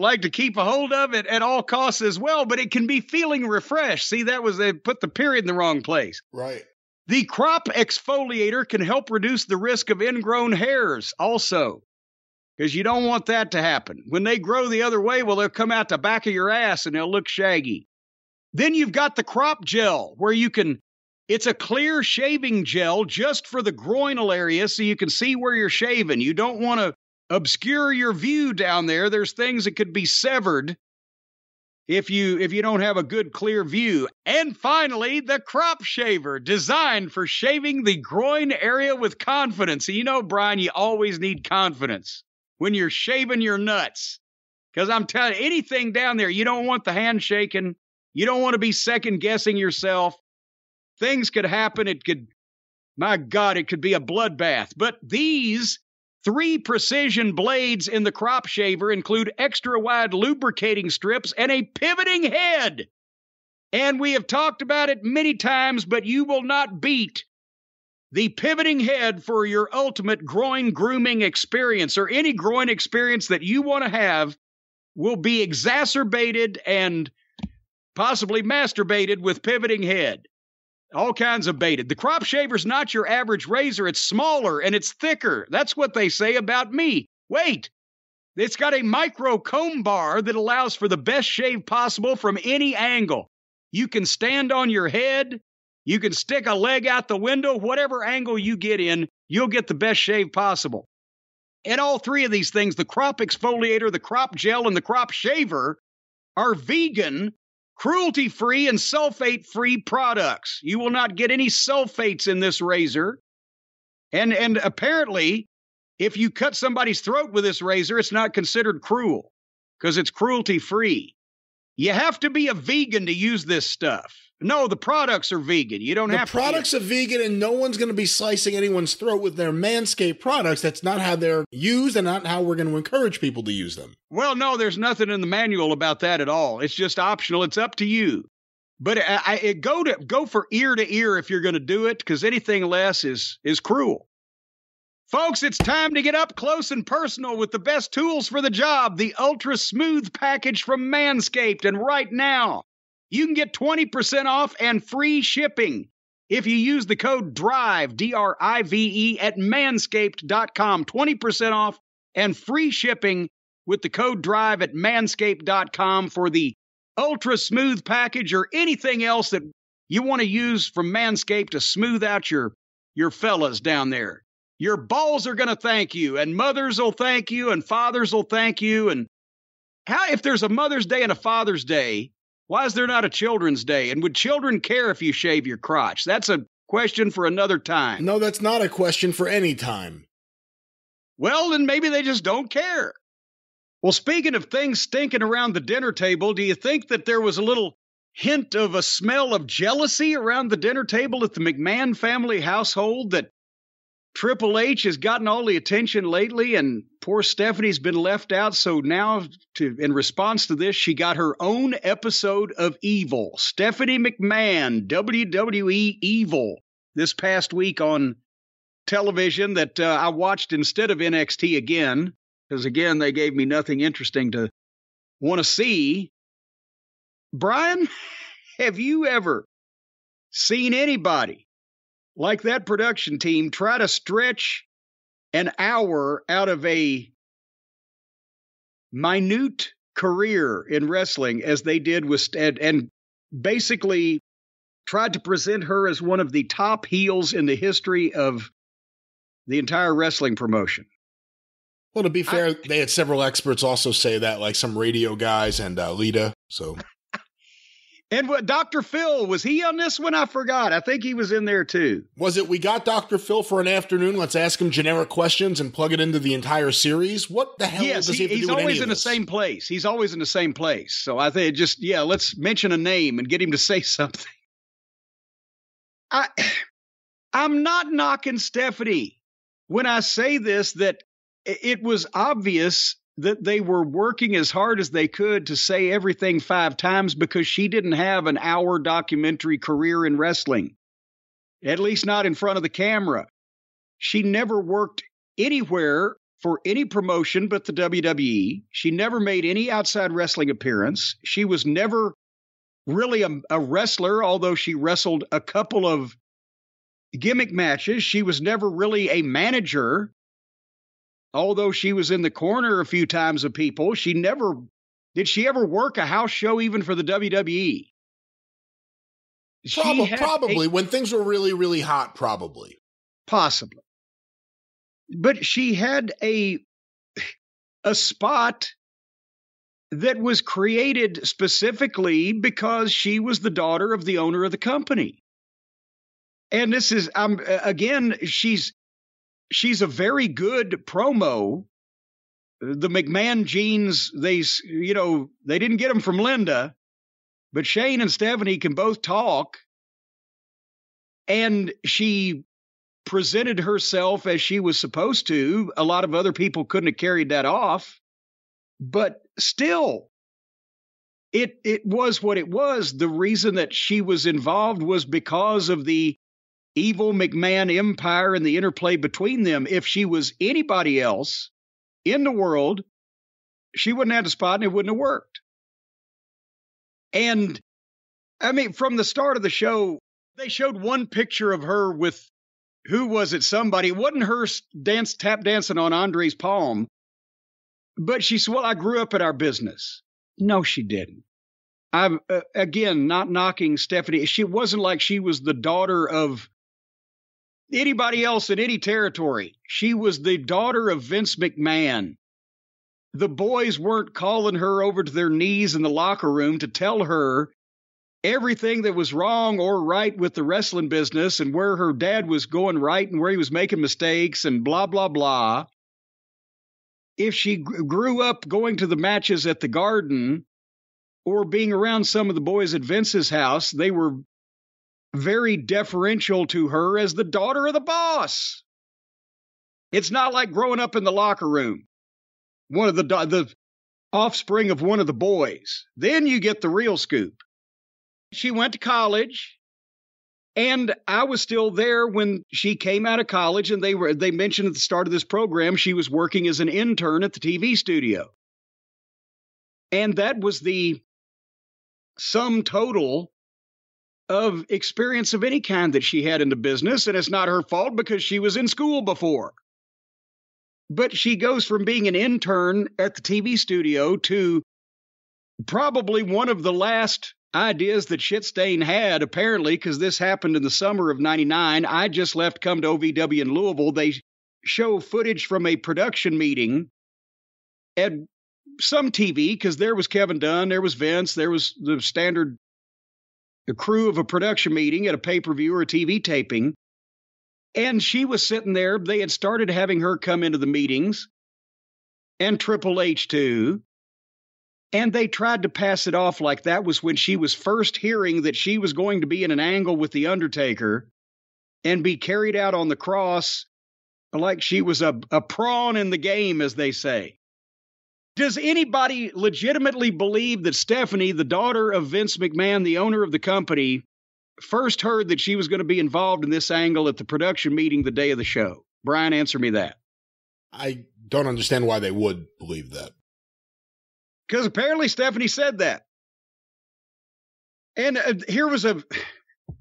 like to keep a hold of it at all costs as well. But it can be feeling refreshed. See, that was they put the period in the wrong place. Right. The crop exfoliator can help reduce the risk of ingrown hairs also, because you don't want that to happen. When they grow the other way, well, they'll come out the back of your ass and they'll look shaggy. Then you've got the crop gel, where you can, it's a clear shaving gel just for the groinal area so you can see where you're shaving. You don't want to obscure your view down there. There's things that could be severed if you if you don't have a good clear view. And finally, the crop shaver, designed for shaving the groin area with confidence. You know, Brian, you always need confidence when you're shaving your nuts. Because I'm telling you, anything down there, you don't want the hand shaking. You don't want to be second guessing yourself. Things could happen. It could, my God, it could be a bloodbath. But these Three precision blades in the crop shaver include extra wide lubricating strips and a pivoting head. And we have talked about it many times, but you will not beat the pivoting head for your ultimate groin grooming experience or any groin experience that you want to have will be exacerbated and possibly masturbated with pivoting head all kinds of baited. The crop shaver's not your average razor. It's smaller and it's thicker. That's what they say about me. Wait, it's got a micro comb bar that allows for the best shave possible from any angle. You can stand on your head. You can stick a leg out the window. Whatever angle you get in, you'll get the best shave possible. And all three of these things the crop exfoliator, the crop gel, and the crop shaver are vegan cruelty free and sulfate free products. You will not get any sulfates in this razor. And, and apparently, if you cut somebody's throat with this razor, it's not considered cruel because it's cruelty free. You have to be a vegan to use this stuff. No, the products are vegan. You don't the have the products are vegan, and no one's going to be slicing anyone's throat with their Manscaped products. That's not how they're used, and not how we're going to encourage people to use them. Well, no, there's nothing in the manual about that at all. It's just optional. It's up to you. But I, I it go to go for ear to ear if you're going to do it, because anything less is is cruel. Folks, it's time to get up close and personal with the best tools for the job, the Ultra Smooth package from Manscaped. And right now, you can get 20% off and free shipping if you use the code DRIVE, D R I V E, at manscaped.com. 20% off and free shipping with the code DRIVE at manscaped.com for the ultra smooth package or anything else that you want to use from Manscaped to smooth out your, your fellas down there. Your balls are going to thank you, and mothers will thank you, and fathers will thank you. And how, if there's a Mother's Day and a Father's Day, why is there not a Children's Day? And would children care if you shave your crotch? That's a question for another time. No, that's not a question for any time. Well, then maybe they just don't care. Well, speaking of things stinking around the dinner table, do you think that there was a little hint of a smell of jealousy around the dinner table at the McMahon family household that Triple H has gotten all the attention lately, and poor Stephanie's been left out. So now, to in response to this, she got her own episode of Evil. Stephanie McMahon, WWE Evil, this past week on television that uh, I watched instead of NXT again. because again, they gave me nothing interesting to want to see. Brian, (laughs) have you ever seen anybody like that production team try to stretch an hour out of a minute career in wrestling as they did with and, and basically tried to present her as one of the top heels in the history of the entire wrestling promotion. Well, to be fair, I, they had several experts also say that, like some radio guys and uh, Lita. So and what Dr. Phil was he on this one? I forgot. I think he was in there too. Was it? We got Dr. Phil for an afternoon. Let's ask him generic questions and plug it into the entire series. What the hell yes, does he, he He's always in the same place. He's always in the same place. So I think just yeah, let's mention a name and get him to say (laughs) something. I I'm not knocking Stephanie when I say this that it was obvious that they were working as hard as they could to say everything five times because she didn't have an hour documentary career in wrestling, at least not in front of the camera. She never worked anywhere for any promotion but the WWE. She never made any outside wrestling appearance. She was never really a, a wrestler, although she wrestled a couple of gimmick matches. She was never really a manager although she was in the corner a few times of people, she never did she ever work a house show even for the WWE? Probably, probably a, when things were really, really hot, probably. Possibly. But she had a a spot that was created specifically because she was the daughter of the owner of the company. And this is I'm again, she's she's a very good promo. The McMahon genes, they, you know, they didn't get them from Linda, but Shane and Stephanie can both talk. And she presented herself as she was supposed to. A lot of other people couldn't have carried that off. But still, it it was what it was. The reason that she was involved was because of the evil McMahon empire and the interplay between them. If she was anybody else in the world, she wouldn't have the spot and it wouldn't have worked. And I mean, from the start of the show, they showed one picture of her with who was it? Somebody. It wasn't her dance tap dancing on Andre's palm, but she said, "Well, I grew up in our business." No, she didn't. I'm uh, again not knocking Stephanie. She wasn't like she was the daughter of anybody else in any territory. She was the daughter of Vince McMahon. The boys weren't calling her over to their knees in the locker room to tell her everything that was wrong or right with the wrestling business and where her dad was going right and where he was making mistakes and blah, blah, blah. If she grew up going to the matches at the garden or being around some of the boys at Vince's house, they were very deferential to her as the daughter of the boss. It's not like growing up in the locker room, one of the the offspring of one of the boys. Then you get the real scoop. She went to college, and I was still there when she came out of college. And they were they mentioned at the start of this program she was working as an intern at the TV studio, and that was the sum total of experience of any kind that she had in the business, and it's not her fault because she was in school before. But she goes from being an intern at the TV studio to probably one of the last ideas that Shitstain had, apparently, because this happened in the summer of 99. I just left come to OVW in Louisville. They show footage from a production meeting at some TV, because there was Kevin Dunn, there was Vince, there was the standard the crew of a production meeting at a pay per view or TV taping. And she was sitting there. They had started having her come into the meetings and Triple H too. And they tried to pass it off like that was when she was first hearing that she was going to be in an angle with The Undertaker and be carried out on the cross like she was a, a prawn in the game, as they say. Does anybody legitimately believe that Stephanie, the daughter of Vince McMahon, the owner of the company, first heard that she was going to be involved in this angle at the production meeting the day of the show? Brian, answer me that. I don't understand why they would believe that. Because apparently Stephanie said that. And uh, here was a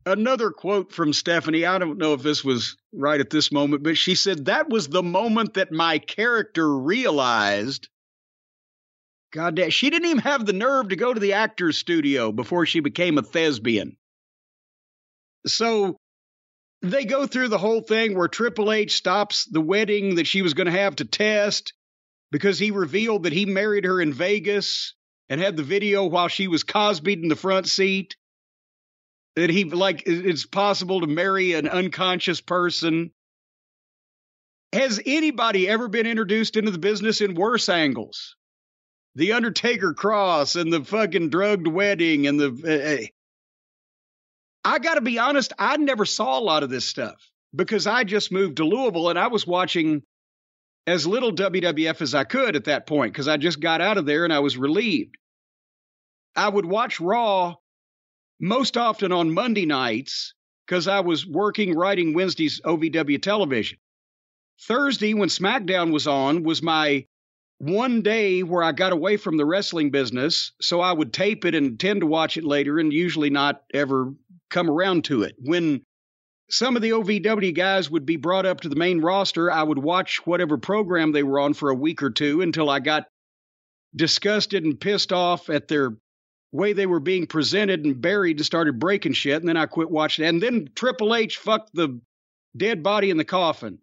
another quote from Stephanie. I don't know if this was right at this moment, but she said that was the moment that my character realized. God damn, she didn't even have the nerve to go to the actor's studio before she became a thespian. So they go through the whole thing where Triple H stops the wedding that she was going to have to test because he revealed that he married her in Vegas and had the video while she was Cosby in the front seat. That he like it's possible to marry an unconscious person. Has anybody ever been introduced into the business in worse angles? The Undertaker cross and the fucking drugged wedding and the. Uh, I got to be honest, I never saw a lot of this stuff because I just moved to Louisville and I was watching as little WWF as I could at that point because I just got out of there and I was relieved. I would watch Raw most often on Monday nights because I was working writing Wednesday's OVW television. Thursday, when SmackDown was on, was my one day where I got away from the wrestling business. So I would tape it and tend to watch it later and usually not ever come around to it. When some of the OVW guys would be brought up to the main roster, I would watch whatever program they were on for a week or two until I got disgusted and pissed off at their way they were being presented and buried and started breaking shit. And then I quit watching. And then Triple H fucked the dead body in the coffin.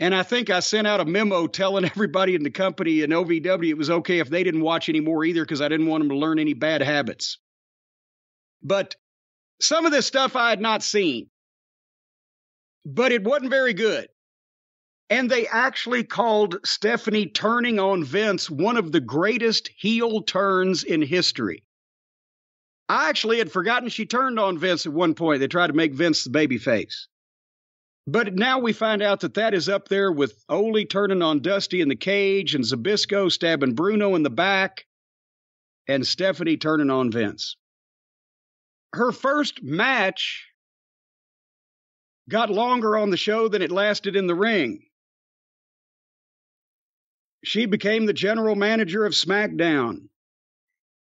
And I think I sent out a memo telling (laughs) everybody in the company and OVW it was okay if they didn't watch anymore either because I didn't want them to learn any bad habits. But some of this stuff I had not seen, but it wasn't very good. And they actually called Stephanie turning on Vince one of the greatest heel turns in history. I actually had forgotten she turned on Vince at one point. They tried to make Vince the babyface. But now we find out that that is up there with Ole turning on Dusty in the cage and Zbyszko stabbing Bruno in the back and Stephanie turning on Vince. Her first match got longer on the show than it lasted in the ring. She became the general manager of SmackDown.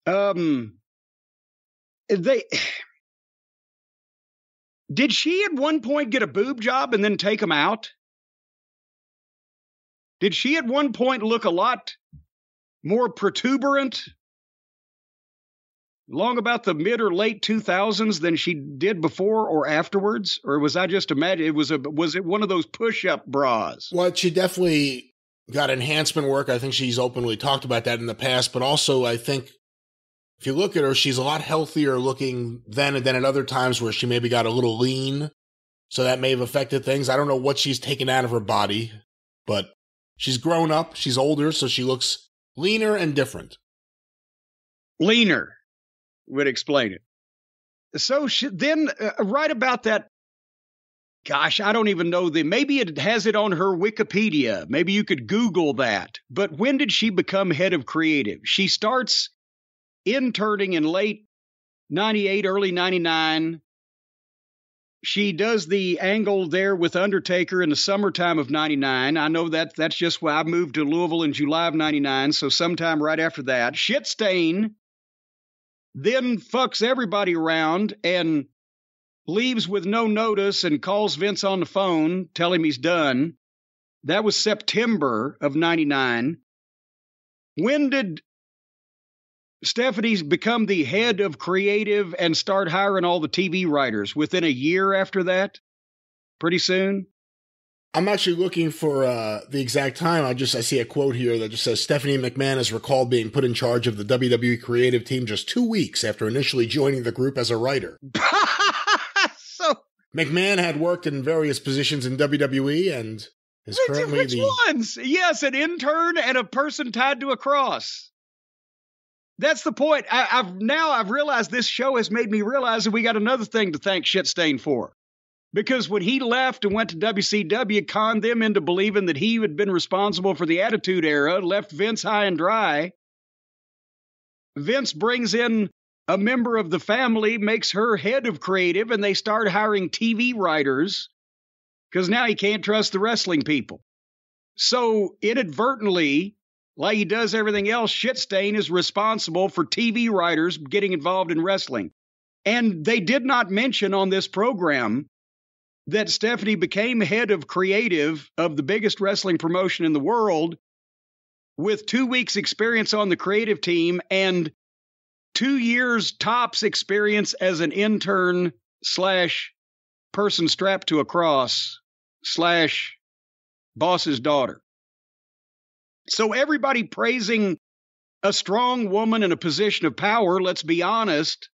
Um, they did she at one point get a boob job and then take them out? Did she at one point look a lot more protuberant? Long about the mid or late 2000s than she did before or afterwards? Or was i just imagine it was a was it one of those push-up bras? Well she definitely got enhancement work. I think she's openly talked about that in the past but also i think if you look at her she's a lot healthier looking then than at other times where she maybe got a little lean so that may have affected things i don't know what she's taken out of her body but she's grown up she's older so she looks leaner and different leaner would explain it. So she, then, uh, right about that, gosh, I don't even know the. Maybe it has it on her Wikipedia. Maybe you could Google that. But when did she become head of creative? She starts interning in late 98, early 99. She does the angle there with Undertaker in the summertime of 99. I know that that's just why I moved to Louisville in July of 99. So sometime right after that. Shit Stain then fucks everybody around and leaves with no notice and calls Vince on the phone, tell him he's done. That was September of 99. When did Stephanie become the head of creative and start hiring all the TV writers? Within a year after that? Pretty soon? I'm actually looking for uh, the exact time. I just I see a quote here that just says Stephanie McMahon is recalled being put in charge of the WWE creative team just two weeks after initially joining the group as a writer. (laughs) so McMahon had worked in various positions in WWE and is currently which the ones? Yes, an intern and a person tied to a cross. That's the point. I, have now I've realized this show has made me realize that we got another thing to thank Shitstain for because when he left and went to WCW, conned them into believing that he had been responsible for the Attitude Era, left Vince high and dry. Vince brings in a member of the family, makes her head of creative, and they start hiring TV writers because now he can't trust the wrestling people. So inadvertently, like he does everything else, Shitstain is responsible for TV writers getting involved in wrestling. And they did not mention on this program that Stephanie became head of creative of the biggest wrestling promotion in the world with two weeks' experience on the creative team and two years tops experience as an intern slash person strapped to a cross slash boss's daughter. So everybody praising a strong woman in a position of power, let's be honest.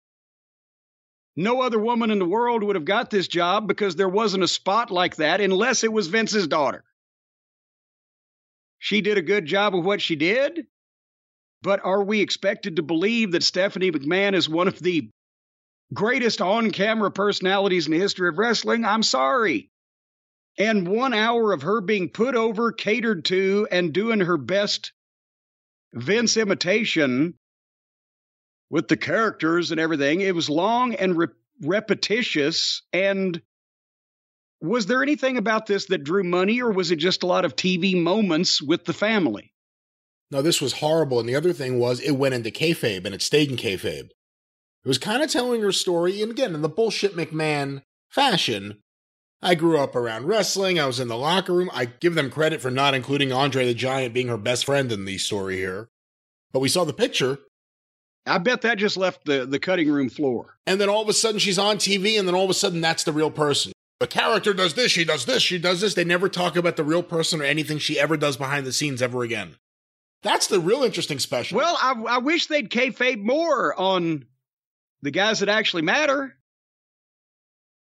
No other woman in the world would have got this job because there wasn't a spot like that unless it was Vince's daughter. She did a good job of what she did, but are we expected to believe that Stephanie McMahon is one of the greatest on camera personalities in the history of wrestling? I'm sorry. And one hour of her being put over, catered to, and doing her best Vince imitation with the characters and everything, it was long and re- repetitious. And was there anything about this that drew money, or was it just a lot of TV moments with the family? No, this was horrible. And the other thing was it went into kayfabe and it stayed in kayfabe. It was kind of telling her story, and again, in the bullshit McMahon fashion. I grew up around wrestling. I was in the locker room. I give them credit for not including Andre the Giant being her best friend in the story here. But we saw the picture. I bet that just left the, the cutting room floor. And then all of a sudden she's on TV, and then all of a sudden that's the real person. The character does this, she does this, she does this. They never talk about the real person or anything she ever does behind the scenes ever again. That's the real interesting special. Well, I, I wish they'd kayfabe more on the guys that actually matter.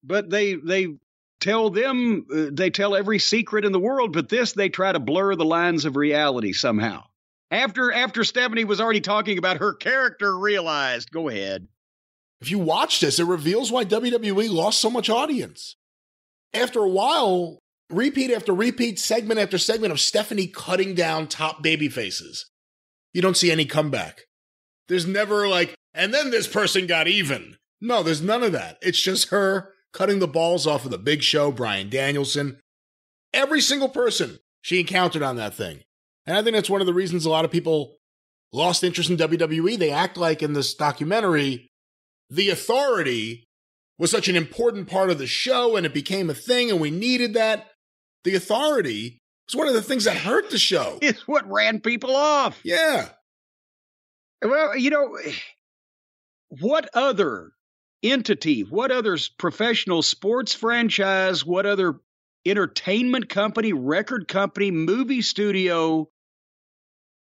But they they tell them uh, they tell every secret in the world, but this they try to blur the lines of reality somehow. After after Stephanie was already talking about her character realized, go ahead. If you watch this, it reveals why WWE lost so much audience. After a while, repeat after repeat, segment after segment of Stephanie cutting down top baby faces. You don't see any comeback. There's never like, and then this person got even. No, there's none of that. It's just her cutting the balls off of the big show, Bryan Danielson. Every single person she encountered on that thing. And I think that's one of the reasons a lot of people lost interest in WWE. They act like in this documentary, the authority was such an important part of the show and it became a thing and we needed that. The authority was one of the things that hurt the show. (laughs) It's what ran people off. Yeah. Well, you know, what other entity, what other professional sports franchise, what other entertainment company, record company, movie studio,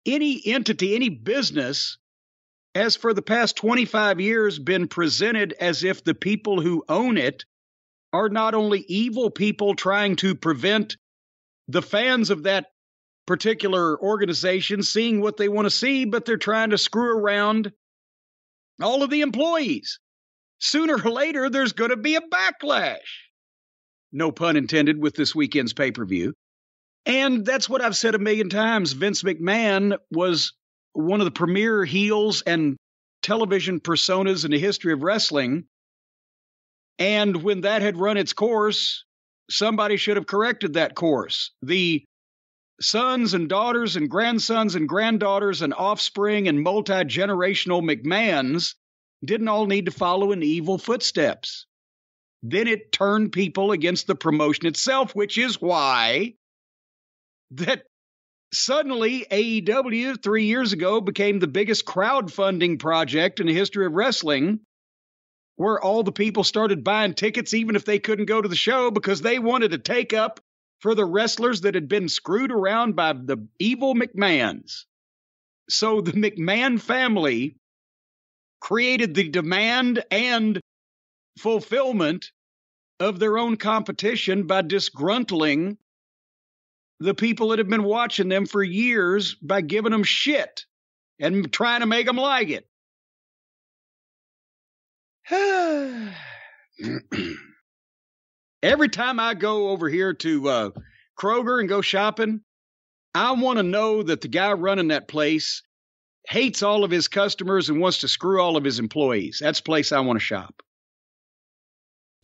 any entity, any business has for the past 25 years been presented as if the people who own it are not only evil people trying to prevent the fans of that particular organization seeing what they want to see, but they're trying to screw around all of the employees. Sooner or later, there's going to be a backlash. No pun intended with this weekend's pay per view. And that's what I've said a million times. Vince McMahon was one of the premier heels and television personas in the history of wrestling. And when that had run its course, somebody should have corrected that course. The sons and daughters and grandsons and granddaughters and offspring and multi generational McMahons didn't all need to follow in evil footsteps. Then it turned people against the promotion itself, which is why that suddenly AEW three years ago became the biggest crowdfunding project in the history of wrestling, where all the people started buying tickets even if they couldn't go to the show because they wanted to take up for the wrestlers that had been screwed around by the evil McMahons. So the McMahon family created the demand and fulfillment of their own competition by disgruntling the people that have been watching them for years by giving them shit and trying to make them like it. (sighs) Every time I go over here to uh, Kroger and go shopping, I want to know that the guy running that place hates all of his customers and wants to screw all of his employees. That's the place I want to shop.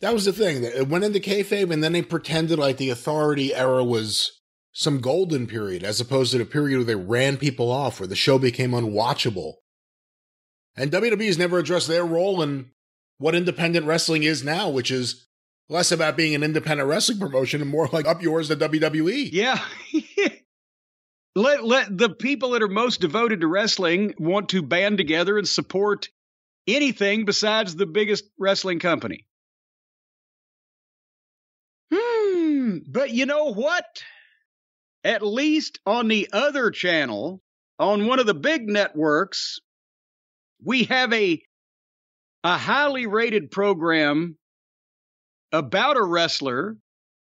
That was the thing. It went into kayfabe, and then they pretended like the authority era was some golden period as opposed to the period where they ran people off, where the show became unwatchable. And WWE has never addressed their role in what independent wrestling is now, which is less about being an independent wrestling promotion and more like up yours to WWE. Yeah. (laughs) let let the people that are most devoted to wrestling want to band together and support anything besides the biggest wrestling company. Hmm, but you know what? At least on the other channel, on one of the big networks, we have a a highly rated program about a wrestler,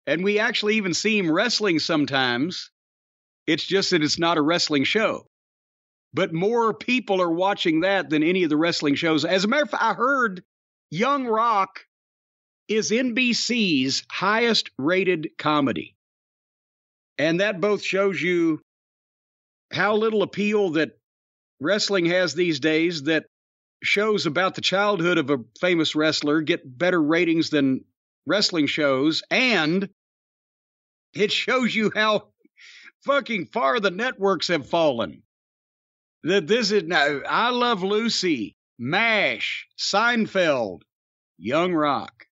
and we actually even see him wrestling sometimes. It's just that it's not a wrestling show. But more people are watching that than any of the wrestling shows. As a matter of fact, I heard Young Rock is NBC's highest rated comedy. And that both shows you how little appeal that wrestling has these days that shows about the childhood of a famous wrestler get better ratings than wrestling shows and it shows you how fucking far the networks have fallen that this is now i love lucy mash seinfeld young rock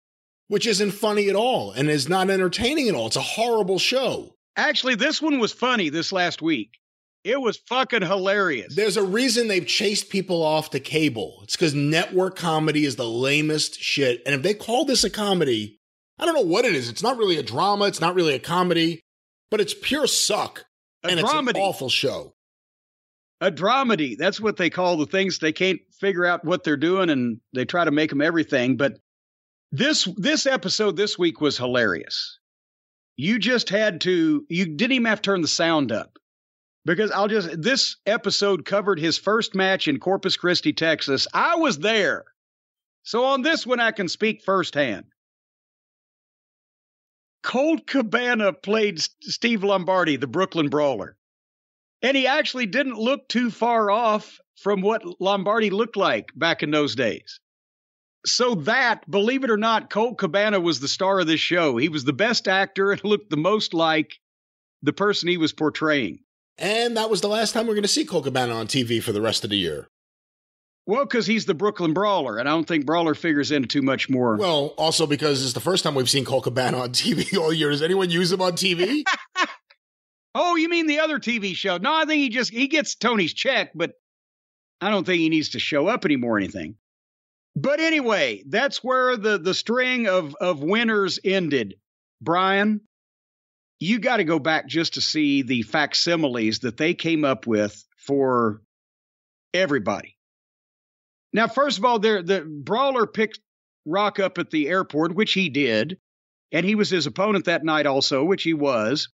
which isn't funny at all and is not entertaining at all it's a horrible show actually this one was funny this last week it was fucking hilarious. There's a reason they've chased people off to cable. It's because network comedy is the lamest shit. And if they call this a comedy, I don't know what it is. It's not really a drama. It's not really a comedy, but it's pure suck. A and dramedy. it's an awful show. A dramedy. That's what they call the things they can't figure out what they're doing, and they try to make them everything. But this this episode this week was hilarious. You just had to. You didn't even have to turn the sound up because I'll just this episode covered his first match in Corpus Christi, Texas. I was there. So on this one I can speak firsthand. Colt Cabana played Steve Lombardi, the Brooklyn Brawler. And he actually didn't look too far off from what Lombardi looked like back in those days. So that, believe it or not, Colt Cabana was the star of this show. He was the best actor and (laughs) looked the most like the person he was portraying. And that was the last time we're going to see Colt Cabana on TV for the rest of the year. Well, because he's the Brooklyn Brawler, and I don't think Brawler figures into too much more. Well, also because it's the first time we've seen Colt Cabana on (laughs) TV all year. Does anyone use him on TV? (laughs) oh, you mean the other TV show? No, I think he just he gets Tony's check, but I don't think he needs to show up anymore or anything. But anyway, that's where the the string of of winners ended. Brian, you got to go back just to see the facsimiles that they came up with for everybody. Now, first of all, the brawler picked Rock up at the airport, which he did, and he was his opponent that night also, which he was.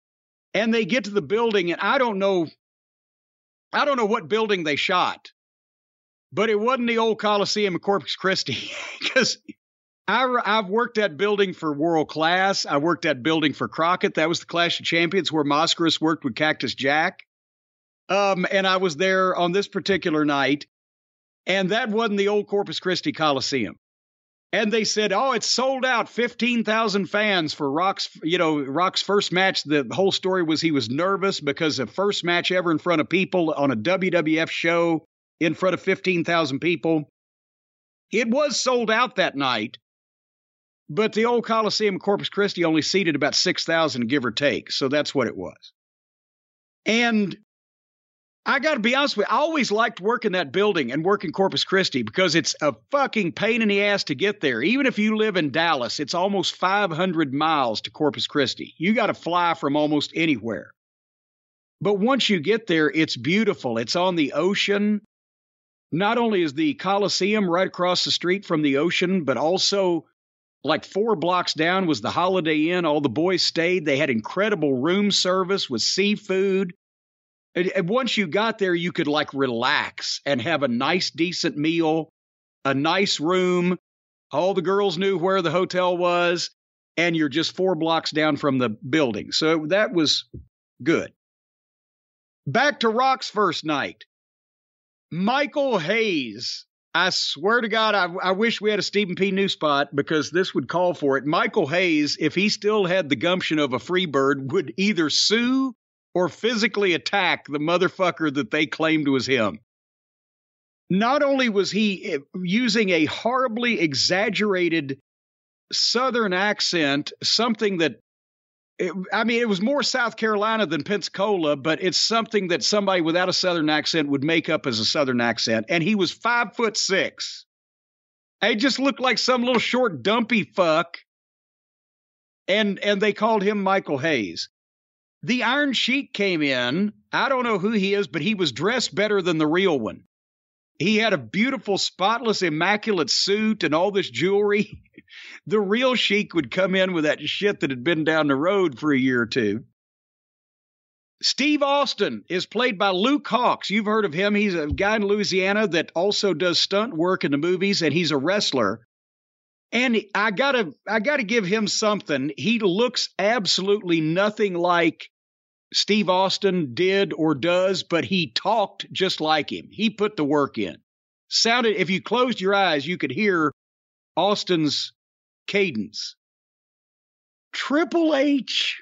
And they get to the building, and I don't know, I don't know what building they shot, but it wasn't the old Coliseum of Corpus Christi (laughs) because I, have worked that building for World Class. I worked that building for Crockett. That was the Clash of Champions where Mascaras worked with Cactus Jack. Um, and I was there on this particular night, and that wasn't the old Corpus Christi Coliseum. And they said, "Oh, it's sold out. Fifteen thousand fans for Rock's. You know, Rock's first match. The whole story was he was nervous because the first match ever in front of people on a WWF show in front of fifteen thousand people. It was sold out that night, but the old Coliseum Corpus Christi only seated about 6,000, give or take. So that's what it was. And I got to be honest with you, I always liked working that building and working Corpus Christi because it's a fucking pain in the ass to get there. Even if you live in Dallas, it's almost 500 miles to Corpus Christi. You got to fly from almost anywhere. But once you get there, it's beautiful. It's on the ocean. Not only is the Coliseum right across the street from the ocean, but also like four blocks down was the Holiday Inn. All the boys stayed. They had incredible room service with seafood. And, and once you got there, you could like relax and have a nice, decent meal, a nice room. All the girls knew where the hotel was, and you're just four blocks down from the building. So that was good. Back to Rock's first night. Michael Hayes I swear to God, I, I, wish we had a Stephen P. New spot because this would call for it. Michael Hayes, if he still had the gumption of a free bird, would either sue or physically attack the motherfucker that they claimed was him. Not only was he eh, using a horribly exaggerated Southern accent, something that it, I mean, it was more South Carolina than Pensacola, but it's something that somebody without a Southern accent would make up as a Southern accent. And he was five foot six. He just looked like some little short, dumpy fuck. And and they called him Michael Hayes. The Iron Sheik came in. I don't know who he is, but he was dressed better than the real one. He had a beautiful, spotless, immaculate suit and all this jewelry. (laughs) the real Sheik would come in with that shit that had been down the road for a year or two. Steve Austin is played by Luke Hawx. You've heard of him. He's a guy in Louisiana that also does stunt work in the movies, and he's a wrestler. And I gotta, I gotta give him something. He looks absolutely nothing like Steve Austin did or does, but he talked just like him. He put the work in. Sounded, if you closed your eyes, you could hear Austin's cadence. Triple H.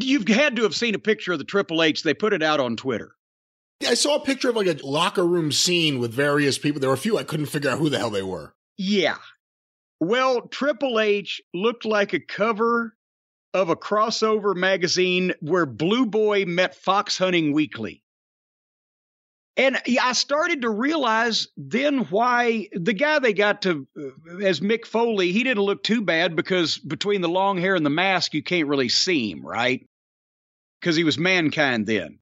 You've had to have seen a picture of the Triple H. They put it out on Twitter. I saw a picture of like a locker room scene with various people. There were a few I couldn't figure out who the hell they were. Yeah. Well, Triple H looked like a cover of a crossover magazine where Blue Boy met Fox Hunting Weekly. And I started to realize then why the guy they got to uh, as Mick Foley, he didn't look too bad because between the long hair and the mask, you can't really see him, right? Because he was mankind then.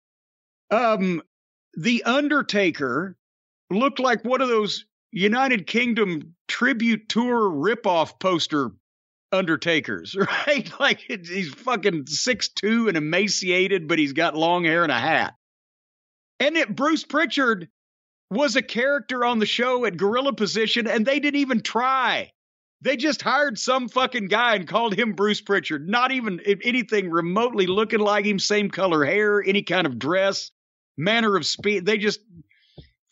Um, the Undertaker looked like one of those United Kingdom tribute tour ripoff poster Undertakers, (laughs) right? Like he's fucking six two and emaciated, but he's got long hair and a hat. And it, Bruce Pritchard was a character on the show at gorilla position, and they didn't even try. They just hired some fucking guy and called him Bruce Pritchard. Not even anything remotely looking like him, same color hair, any kind of dress, manner of speed. They just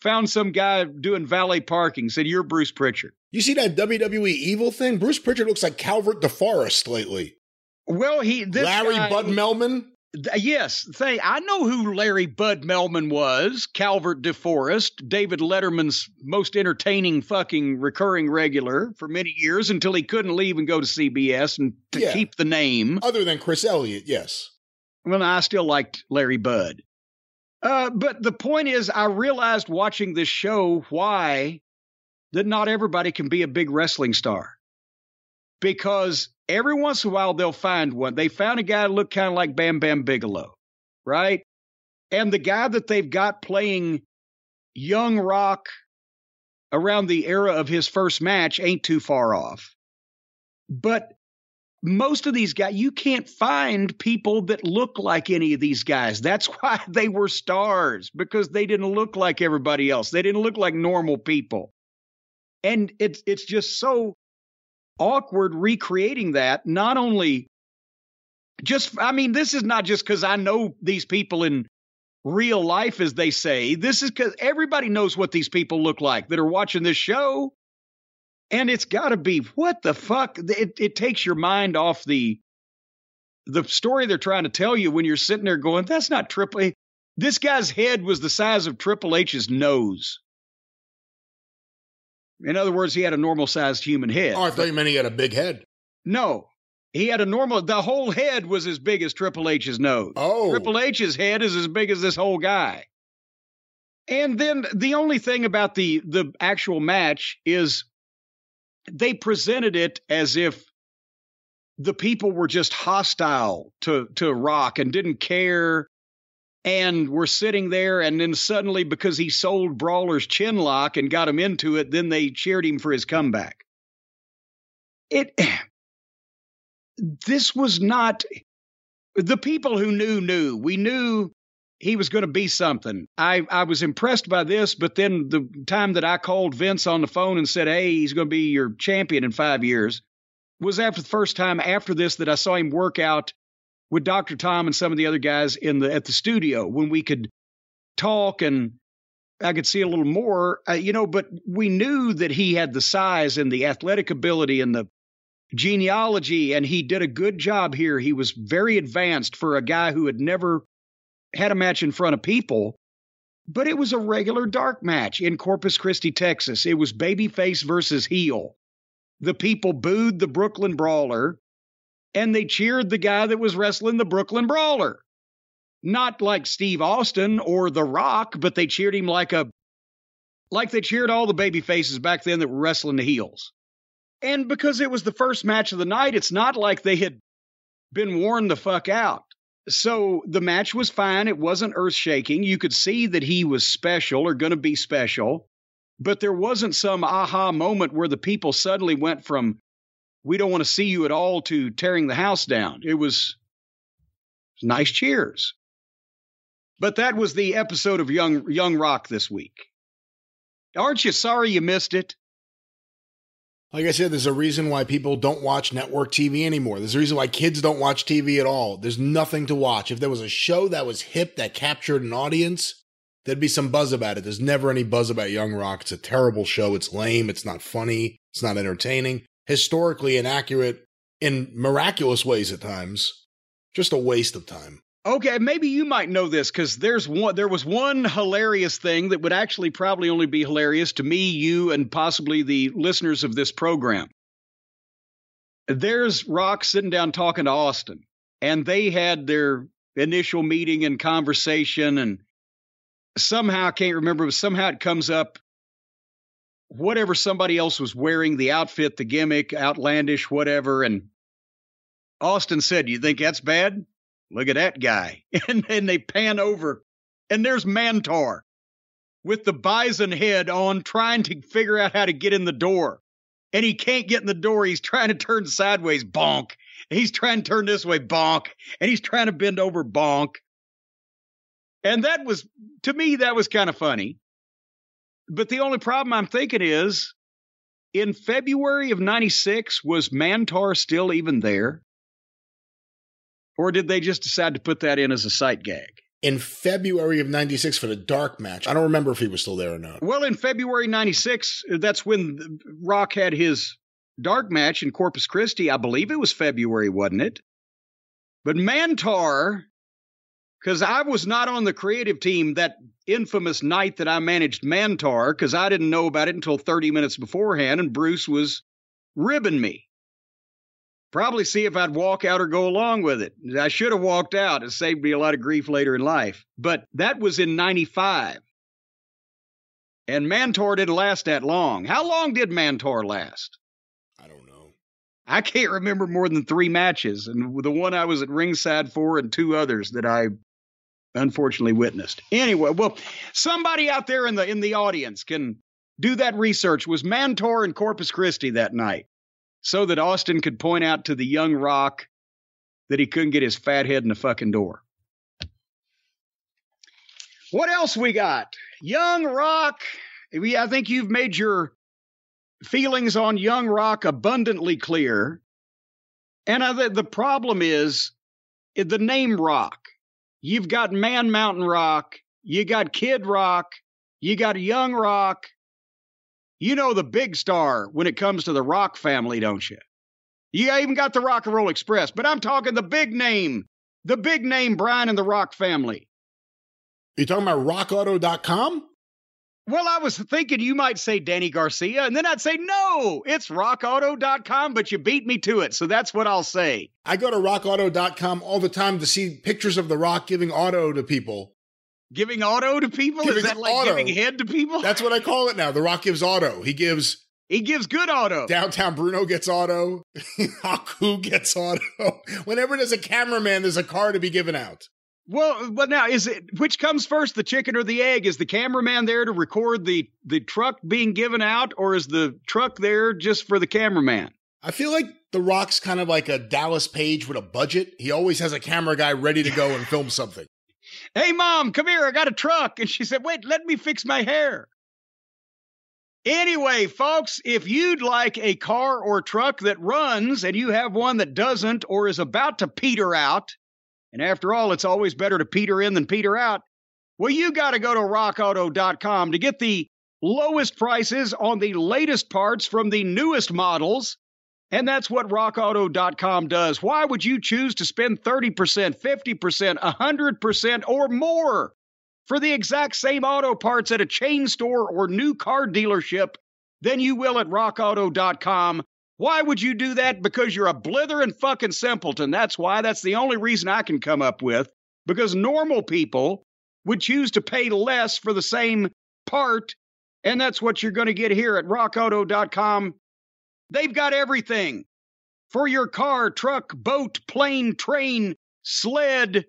found some guy doing valet parking, said, You're Bruce Pritchard. You see that WWE evil thing? Bruce Pritchard looks like Calvert DeForest lately. Well, he Larry guy, Bud Melman. Yes, say I know who Larry Bud Melman was. Calvert DeForest, David Letterman's most entertaining fucking recurring regular for many years until he couldn't leave and go to CBS and to yeah. keep the name. Other than Chris Elliott, yes. Well, I still liked Larry Bud. Uh, but the point is, I realized watching this show why that not everybody can be a big wrestling star because every once in a while they'll find one. They found a guy that looked kind of like Bam Bam Bigelow, right? And the guy that they've got playing young rock around the era of his first match ain't too far off. But most of these guys, you can't find people that look like any of these guys. That's (laughs) why they were stars because they didn't look like everybody else. They didn't look like normal people. And it's it's just so awkward recreating that. Not only just, I mean, this is not just because I know these people in real life, as they say. This is because everybody knows what these people look like that are watching this show. And it's got to be what the fuck? It, it takes your mind off the the story they're trying to tell you when you're sitting there going, "That's not Triple H." This guy's head was the size of Triple H's nose. In other words, he had a normal sized human head. Oh, I thought you meant he had a big head. No, he had a normal. The whole head was as big as Triple H's nose. Oh, Triple H's head is as big as this whole guy. And then the only thing about the the actual match is they presented it as if the people were just hostile to to Rock and didn't care and we're sitting there and then suddenly because he sold brawler's chin lock and got him into it then they cheered him for his comeback. It (clears throat) this was not the people who knew knew. We knew he was going to be something i i was impressed by this but then the time that i called vince on the phone and said hey he's going to be your champion in 5 years was after the first time after this that i saw him work out with Dr. Tom and some of the other guys in the at the studio when we could talk and I could see a little more, uh, you know, but we knew that he had the size and the athletic ability and the genealogy, and he did a good job here. He was very advanced for a guy who had never had a match in front of people. But it was a regular dark match in Corpus Christi, Texas. It was babyface versus heel. The people booed the Brooklyn Brawler and they cheered the guy that was wrestling the Brooklyn Brawler. Not like Steve Austin or The Rock, but they cheered him like a like they cheered all the baby faces back then that were wrestling the heels. And because it was the first match of the night, it's not like they had been worn the fuck out. So the match was fine. It wasn't earth shaking. You could see that he was special or going to be special, but there wasn't some aha moment where the people suddenly went from we don't want to see you at all to tearing the house down. It was nice cheers. But that was the episode of Young Young Rock this week. Aren't you sorry you missed it? Like I said, there's a reason why people don't watch network TV anymore. There's a reason why kids don't watch TV at all. There's nothing to watch. If there was a show that was hip that captured an audience, there'd be some buzz about it. There's never any buzz about Young Rock. It's a terrible show. It's lame. It's not funny. It's not entertaining historically inaccurate in miraculous ways at times. Just a waste of time. Okay, maybe you might know this because there's one. There was one hilarious thing that would actually probably only be hilarious to me, you, and possibly the listeners of this program. There's Rock sitting down talking to Austin, and they had their initial meeting and conversation, and somehow I can't remember, but somehow it comes up whatever somebody else was wearing, the outfit, the gimmick, outlandish, whatever. And Austin said, You think that's bad? Look at that guy. (laughs) And then they pan over, and there's Mantaur with the bison head on, trying to figure out how to get in the door. And he can't get in the door. He's trying to turn sideways, bonk. And He's trying to turn this way, bonk. And he's trying to bend over, bonk. And that was, to me, that was kind of funny. But the only problem I'm thinking is in February of 96, was Mantaur still even there? Or did they just decide to put that in as a sight gag? In February of 96 for the dark match. I don't remember if he was still there or not. Well, in February 96, that's when Rock had his dark match in Corpus Christi. I believe it was February, wasn't it? But Mantaur, because I was not on the creative team that infamous night that I managed Mantaur, because I didn't know about it until 30 minutes beforehand, and Bruce was ribbing me. Probably see if I'd walk out or go along with it. I should have walked out. It saved me a lot of grief later in life. But that was in 95. And Mantaur didn't last that long. How long did Mantaur last? I don't know. I can't remember more than three matches, and the one I was at ringside for, and two others that I unfortunately witnessed. Anyway, well, somebody out there in the in the audience can do that research. Was Mantaur in Corpus Christi that night, so that Austin could point out to the young Rock that he couldn't get his fat head in the fucking door. What else we got? Young Rock. I think you've made your feelings on Young Rock abundantly clear. And I, the problem is the name Rock. You've got Man Mountain Rock, you got Kid Rock, you got Young Rock. You know the big star when it comes to the rock family, don't you? You even got the Rock and Roll Express, but I'm talking the big name, the big name Brian and the Rock family. You talking about rockauto.com? Well, I was thinking you might say Danny Garcia, and then I'd say, no, it's rockauto.com, but you beat me to it. So that's what I'll say. I go to rockauto.com all the time to see pictures of The Rock giving auto to people. Giving auto to people? Giving Is that like auto. giving head to people? That's what I call it now. The Rock gives auto. He gives he gives good auto. downtown Bruno gets auto. (laughs) Haku gets auto. (laughs) Whenever there's a cameraman, there's a car to be given out. Well, but now is it which comes first, the chicken or the egg? Is the cameraman there to record the the truck being given out, or is the truck there just for the cameraman? I feel like The Rock's kind of like a Dallas Page with a budget. He always has a camera guy ready to go and film something. Hey, mom, come here. I got a truck. And she said, Wait, let me fix my hair. Anyway, folks, if you'd like a car or truck that runs and you have one that doesn't or is about to peter out, and after all, it's always better to peter in than peter out, well, you got to go to rockauto.com to get the lowest prices on the latest parts from the newest models And that's what rockauto.com does. Why would you choose to spend 30%, 50%, 100%, or more for the exact same auto parts at a chain store or new car dealership than you will at rockauto.com? Why would you do that? Because you're a blithering fucking simpleton. That's why. That's the only reason I can come up with. Because normal people would choose to pay less for the same part. And that's what you're going to get here at rockauto.com. They've got everything for your car, truck, boat, plane, train, sled,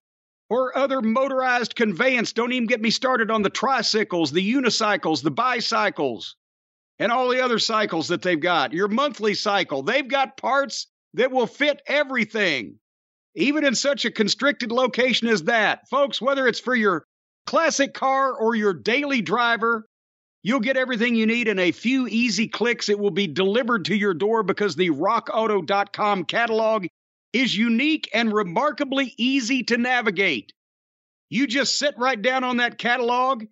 or other motorized conveyance. Don't even get me started on the tricycles, the unicycles, the bicycles, and all the other cycles that they've got. Your monthly cycle. They've got parts that will fit everything, even in such a constricted location as that. Folks, whether it's for your classic car or your daily driver, You'll get everything you need in a few easy clicks. It will be delivered to your door because the rockauto.com catalog is unique and remarkably easy to navigate. You just sit right down on that catalog,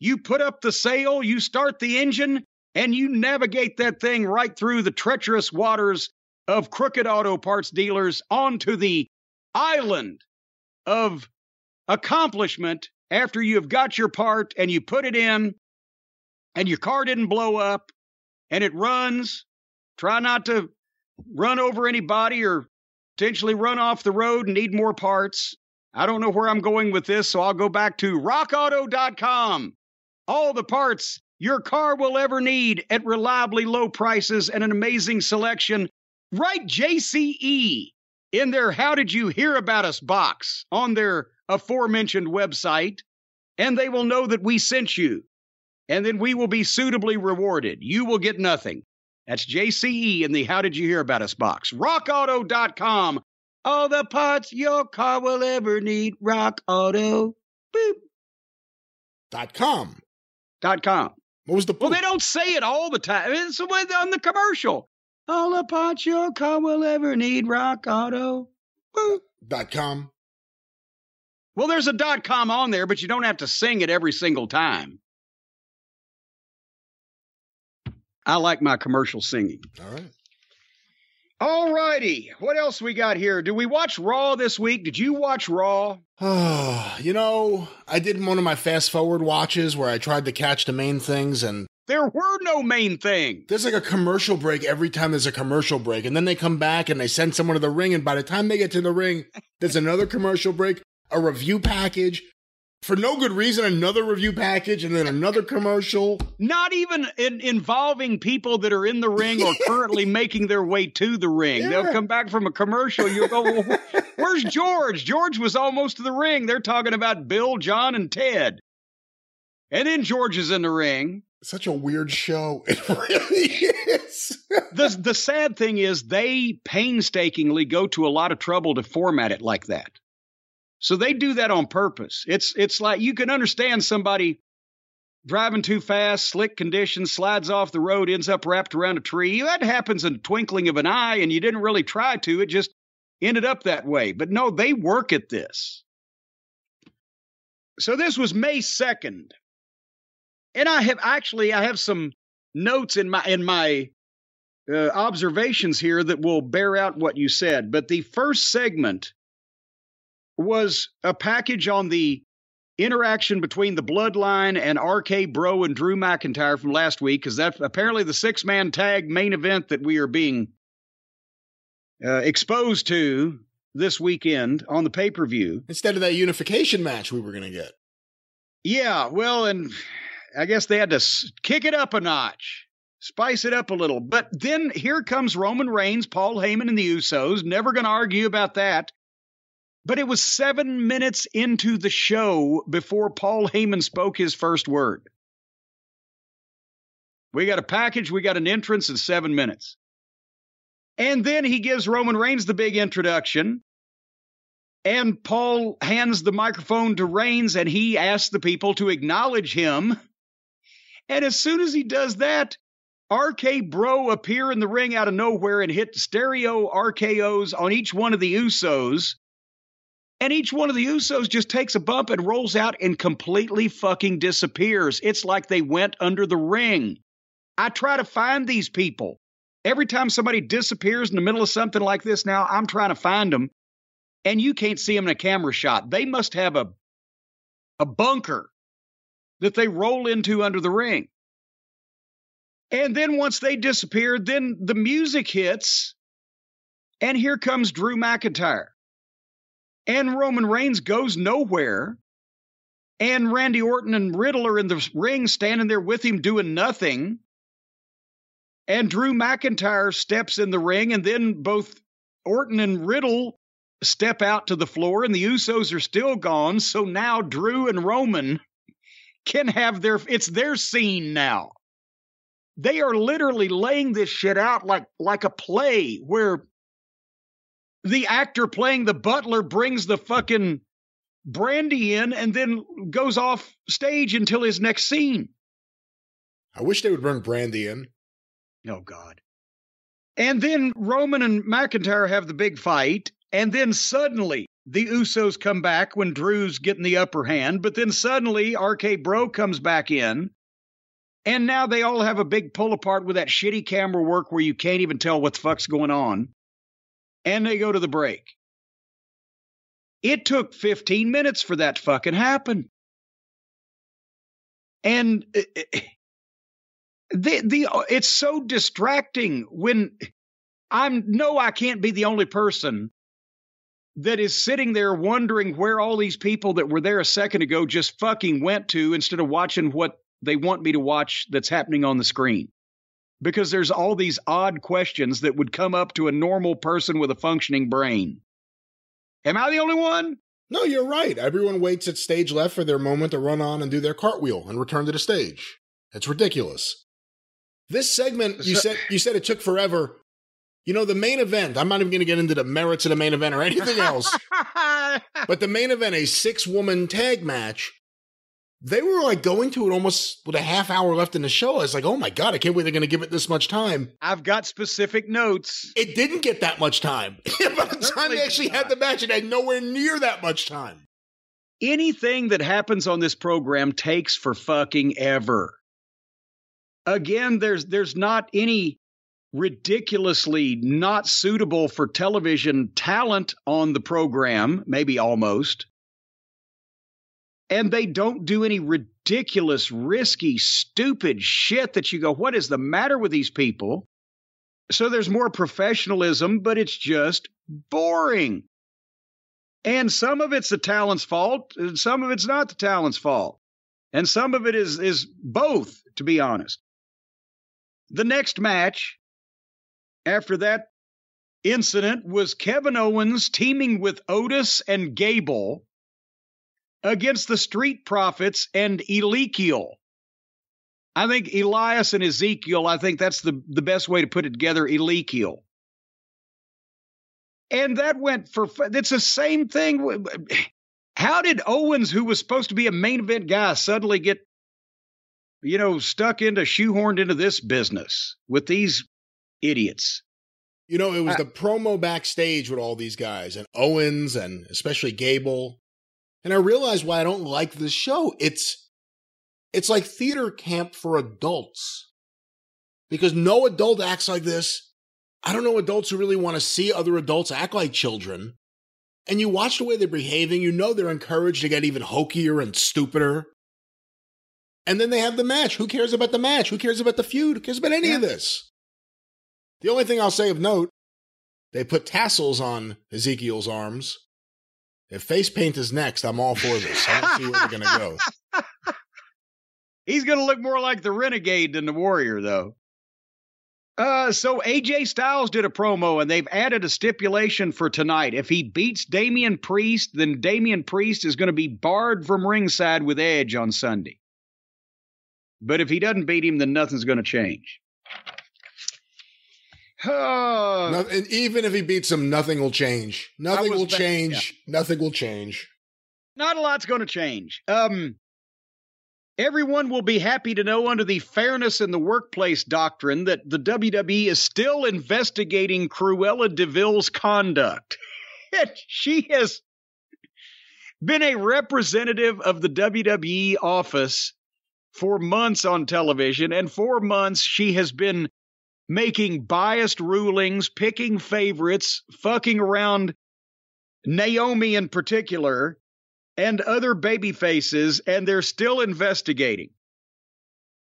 you put up the sail, you start the engine, and you navigate that thing right through the treacherous waters of crooked auto parts dealers onto the island of accomplishment after you've got your part and you put it in and your car didn't blow up and it runs, try not to run over anybody or potentially run off the road and need more parts. I don't know where I'm going with this, so I'll go back to rockauto.com. All the parts your car will ever need at reliably low prices and an amazing selection. Write JCE in their How Did You Hear About Us box on their aforementioned website, and they will know that we sent you and then we will be suitably rewarded. You will get nothing. That's JCE in the How Did You Hear About Us box. RockAuto.com. All the parts your car will ever need. Rock Auto. Boop. Dot com. Dot com. What was the Well, they don't say it all the time. It's on the commercial. All the parts your car will ever need. Rock Auto. Boop. Dot com. Well, there's a dot com on there, but you don't have to sing it every single time. I like my commercial singing. All right. All righty. What else we got here? Did we watch Raw this week? Did you watch Raw? (sighs) you know, I did one of my fast forward watches where I tried to catch the main things and There were no main things. there's like a commercial break every time there's a commercial break. And then they come back and they send someone to the ring. And by the time they get to the ring, there's another commercial break, a review package. For no good reason, another review package and then another commercial. Not even in, involving people that are in the ring or (laughs) currently making their way to the ring. Yeah. They'll come back from a commercial. You'll go, well, Where's George? George was almost to the ring. They're talking about Bill, John, and Ted. And then George is in the ring. Such a weird show. (laughs) It really is. the the sad thing is they painstakingly go to a lot of trouble to format it like that. So they do that on purpose. It's it's like you can understand somebody driving too fast, slick conditions, slides off the road, ends up wrapped around a tree. That happens in the twinkling of an eye, and you didn't really try to. It just ended up that way. But no, they work at this. So this was May 2nd. And I have actually I have some notes in my in my uh, observations here that will bear out what you said. But the first segment was a package on the interaction between the Bloodline and RK Bro and Drew McIntyre from last week, because that's apparently the six man tag main event that we are being uh, exposed to this weekend on the pay per view. Instead of that unification match we were going to get. Yeah, well, and I guess they had to s- kick it up a notch, spice it up a little. But then here comes Roman Reigns, Paul Heyman, and the Usos. Never going to argue about that. But it was seven minutes into the show before Paul Heyman spoke his first word. We got a package, we got an entrance in seven minutes. And then he gives Roman Reigns the big introduction. And Paul hands the microphone to Reigns and he asks the people to acknowledge him. And as soon as he does that, RK Bro appear in the ring out of nowhere and hit stereo RKOs on each one of the Usos. And each one of the Usos just takes a bump and rolls out and completely fucking disappears. It's like they went under the ring. I try to find these people. Every time somebody disappears in the middle of something like this now, I'm trying to find them and you can't see them in a camera shot. They must have a a bunker that they roll into under the ring. And then once they disappear, then the music hits, and here comes Drew McIntyre. And Roman Reigns goes nowhere. And Randy Orton and Riddle are in the ring standing there with him doing nothing. And Drew McIntyre steps in the ring, and then both Orton and Riddle step out to the floor, and the Usos are still gone. So now Drew and Roman can have their it's their scene now. They are literally laying this shit out like like a play where the actor playing the butler brings the fucking brandy in and then goes off stage until his next scene. I wish they would bring brandy in. Oh God. And then Roman and McIntyre have the big fight, and then suddenly the Usos come back when Drew's getting the upper hand, but then suddenly RK Bro comes back in. And now they all have a big pull apart with that shitty camera work where you can't even tell what the fuck's going on. And they go to the break. It took 15 minutes for that to fucking happen. And uh, the the it's so distracting when I'm no I can't be the only person that is sitting there wondering where all these people that were there a second ago just fucking went to instead of watching what they want me to watch that's happening on the screen. Because there's all these odd questions that would come up to a normal person with a functioning brain. Am I the only one? No, you're right. Everyone waits at stage left for their moment to run on and do their cartwheel and return to the stage. It's ridiculous. This segment, you said you said it took forever. You know, the main event, I'm not even going to get into the merits of the main event or anything else, (laughs) but the main event, a six woman tag match, they were like going to it almost with a half hour left in the show. I was like, oh my God, I can't believe they're going to give it this much time. I've got specific notes. It didn't get that much time. (laughs) By the time they actually had the match, it had nowhere near that much time. Anything that happens on this program takes for fucking ever. Again, there's there's not any ridiculously not suitable for television talent on the program, maybe almost. And they don't do any ridiculous, risky, stupid shit that you go, what is the matter with these people? So there's more professionalism, but it's just boring. And some of it's the talent's fault, and some of it's not the talent's fault. And some of it is is both, to be honest. The next match after that incident was Kevin Owens teaming with Otis and Gable against the Street Profits and Ezekiel. I think Elias and Ezekiel, I think that's the, the best way to put it together, Ezekiel. And that went for, it's the same thing. How did Owens, who was supposed to be a main event guy, suddenly get, you know, stuck into, shoehorned into this business with these idiots. You know, it was I, the promo backstage with all these guys and Owens and especially Gable. And I realized why I don't like this show. It's it's like theater camp for adults. Because no adult acts like this. I don't know adults who really want to see other adults act like children. And you watch the way they're behaving, you know they're encouraged to get even hokier and stupider. And then they have the match. Who cares about the match? Who cares about the feud? Who cares about any yeah. of this? The only thing I'll say of note, they put tassels on Ezekiel's arms. If face paint is next, I'm all for this. I don't see where they're going to go. (laughs) He's going to look more like the renegade than the warrior, though. Uh, so AJ Styles did a promo, and they've added a stipulation for tonight. If he beats Damian Priest, then Damian Priest is going to be barred from ringside with Edge on Sunday. But if he doesn't beat him, then nothing's going to change. No, and even if he beats him, nothing will change. Nothing will change. Yeah. Nothing will change. Not a lot's going to change. Um, everyone will be happy to know under the fairness in the workplace doctrine that the WWE is still investigating Cruella de Vil's conduct. (laughs) she has been a representative of the WWE office for months on television, and for months she has been making biased rulings, picking favorites, fucking around Naomi in particular, and other baby faces, and they're still investigating.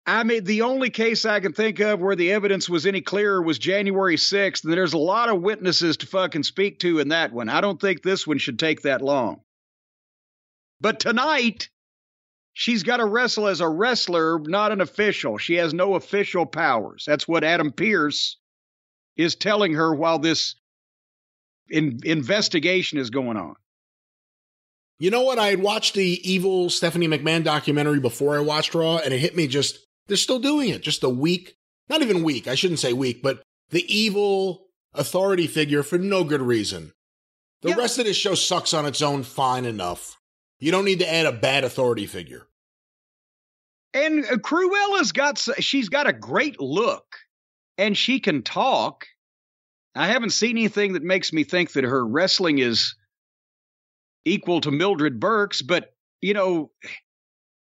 I mean, the only case I can think of where the evidence was any clearer was January 6th, and there's a lot of witnesses to fucking speak to in that one. I don't think this one should take that long. But tonight, she's got to wrestle as a wrestler, not an official. She has no official powers. That's what Adam Pearce is telling her while this in- investigation is going on. You know what? I had watched the evil Stephanie McMahon documentary before I watched Raw, and it hit me just, they're still doing it. Just a weak, not even weak, I shouldn't say weak, but the evil authority figure for no good reason. The Yeah. rest of this show sucks on its own fine enough. You don't need to add a bad authority figure. And uh, Cruella's got she's got a great look and she can talk. I haven't seen anything that makes me think that her wrestling is equal to Mildred Burke's, but you know,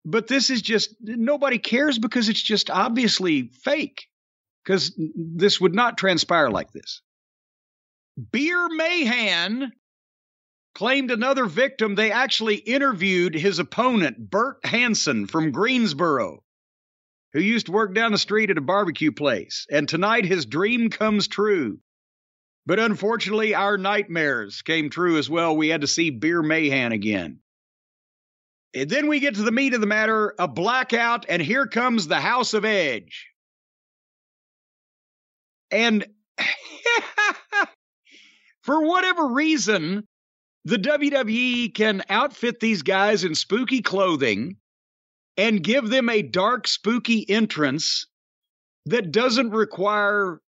but this is just nobody cares because it's just obviously fake. Because this would not transpire like this. Beer Mahaan claimed another victim. They actually interviewed his opponent, Bert Hansen from Greensboro, who used to work down the street at a barbecue place. And tonight his dream comes true. But unfortunately, our nightmares came true as well. We had to see Beer Mahaan again. And then we get to the meat of the matter a blackout, and here comes the House of Edge. And (laughs) for whatever reason, the WWE can outfit these guys in spooky clothing and give them a dark, spooky entrance that doesn't require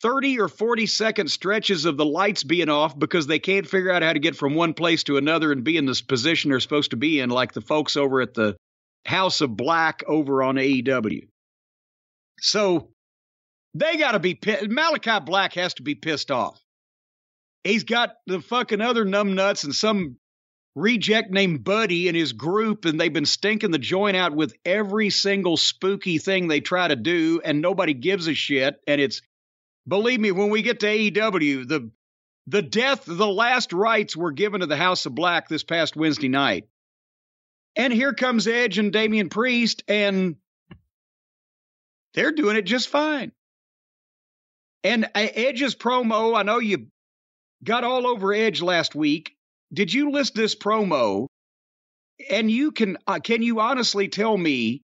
30 or 40 second stretches of the lights being off because they can't figure out how to get from one place to another and be in this position they're supposed to be in, like the folks over at the House of Black over on AEW. So they got to be pissed. Malakai Black has to be pissed off. He's got the fucking other numbnuts and some reject named Buddy and his group, and they've been stinking the joint out with every single spooky thing they try to do, and nobody gives a shit. And it's believe me, when we get to AEW, the the death, the last rites were given to the House of Black this past Wednesday night. And here comes Edge and Damian Priest, and they're doing it just fine. And uh, Edge's promo, I know you got all over Edge last week. Did you list this promo? And you can uh, can you honestly tell me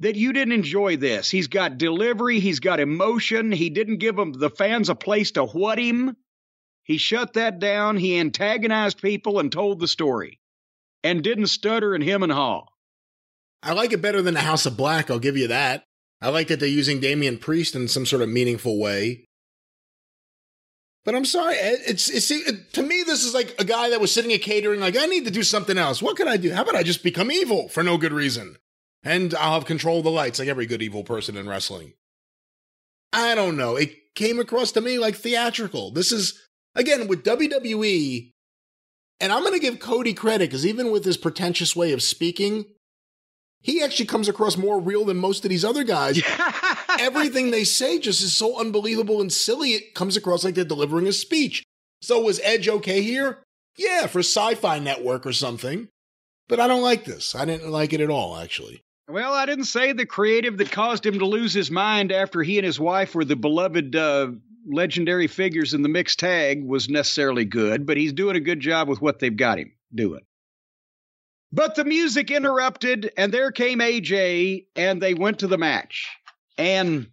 that you didn't enjoy this? He's got delivery, he's got emotion. He didn't give them the fans a place to what him. He shut that down. He antagonized people and told the story, and didn't stutter and him and haw. I like it better than the House of Black, I'll give you that. I like that they're using Damian Priest in some sort of meaningful way. But I'm sorry, it's, it's it, to me this is like a guy that was sitting at catering like I need to do something else. What can I do? How about I just become evil for no good reason? And I'll have control of the lights like every good evil person in wrestling. I don't know. It came across to me like theatrical. This is again with WWE and I'm going to give Cody credit cuz even with his pretentious way of speaking, he actually comes across more real than most of these other guys. (laughs) Everything they say just is so unbelievable and silly, it comes across like they're delivering a speech. So was Edge okay here? Yeah, for Sci Fi Network or something. But I don't like this. I didn't like it at all, actually. Well, I didn't say the creative that caused him to lose his mind after he and his wife were the beloved uh, legendary figures in the mixed tag was necessarily good, but he's doing a good job with what they've got him doing. But the music interrupted, and there came AJ, and they went to the match. And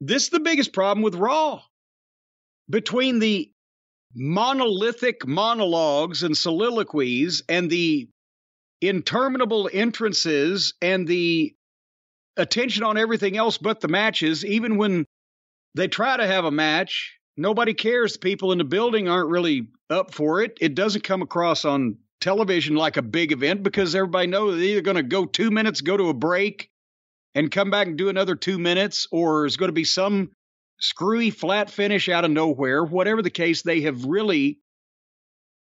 this is the biggest problem with Raw. Between the monolithic monologues and soliloquies and the interminable entrances and the attention on everything else but the matches, even when they try to have a match, nobody cares. People in the building aren't really up for it. It doesn't come across on television like a big event because everybody knows they're either going to go two minutes, go to a break, and come back and do another two minutes, or it's going to be some screwy flat finish out of nowhere. Whatever the case, they have really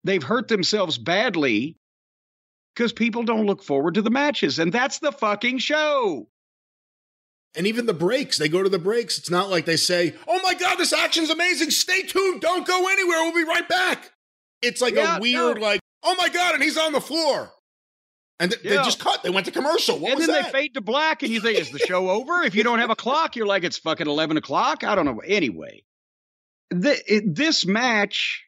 they've hurt themselves badly because people don't look forward to the matches, and that's the fucking show. And even the breaks, they go to the breaks. It's not like they say, "Oh my god, this action's amazing. Stay tuned. Don't go anywhere. We'll be right back." It's like Yeah, a weird, no. like, "Oh my god," and he's on the floor. And th- they Yeah. just cut. They went to commercial. What and then that? they fade to black, and you think, is the show (laughs) over? If you don't have a clock, you're like, it's fucking 11 o'clock. I don't know. Anyway, the, it, this match,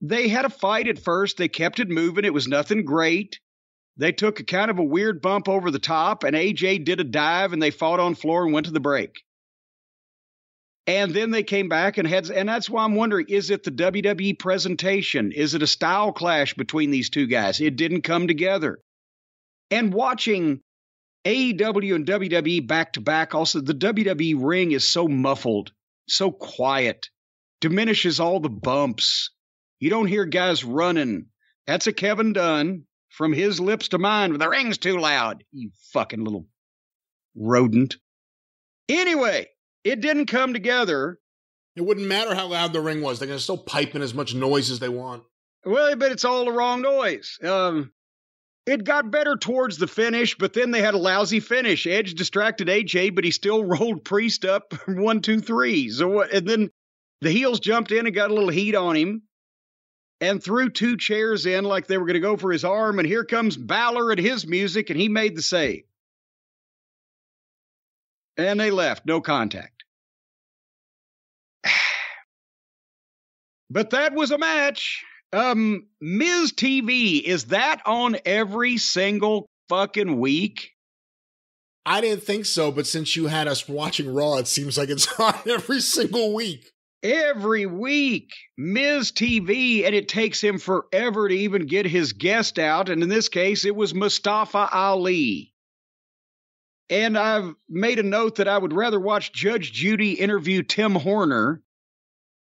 they had a fight at first. They kept it moving. It was nothing great. They took a kind of a weird bump over the top, and AJ did a dive, and they fought on floor and went to the break. And then they came back and had, and that's why I'm wondering: is it the WWE presentation? Is it a style clash between these two guys? It didn't come together. And watching AEW and WWE back to back, also the WWE ring is so muffled, so quiet, diminishes all the bumps. You don't hear guys running. That's a Kevin Dunn from his lips to mine. The ring's too loud. You fucking little rodent. Anyway, it didn't come together. it wouldn't matter how loud the ring was. They're going to still pipe in as much noise as they want. Well, but it's all the wrong noise. Um, it got better towards the finish, but then they had a lousy finish. Edge distracted AJ, but he still (laughs) rolled Priest up (laughs) one, two, three. So what? And then the heels jumped in and got a little heat on him, and threw two chairs in like they were going to go for his arm. And here comes Balor and his music, and he made the save. And they left, no contact. But that was a match. Um, Miz TV, is that on every single fucking week? I didn't think so, but since you had us watching Raw, it seems like it's (laughs) on every single week. Every week, Miz TV, and it takes him forever to even get his guest out. And in this case, it was Mustafa Ali. And I've made a note that I would rather watch Judge Judy interview Tim Horner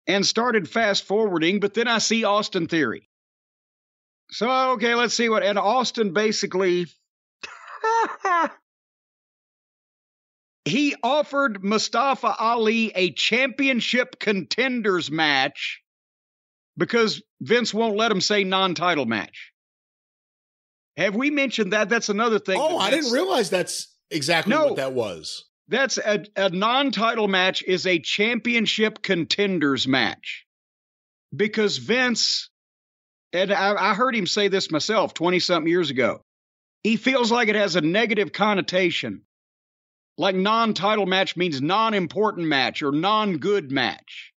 and started fast forwarding, but then I see Austin Theory. So, okay, let's see what. And Austin basically. (laughs) he offered Mustafa Ali a championship contenders match because Vince won't let him say non title match. Have we mentioned that? That's another thing. Oh, that I didn't realize that's exactly No. what that was. That's a, a non title match is a championship contenders match because Vince, and I, I heard him say this myself 20 something years ago, he feels like it has a negative connotation. Like non title match means non important match or non good match.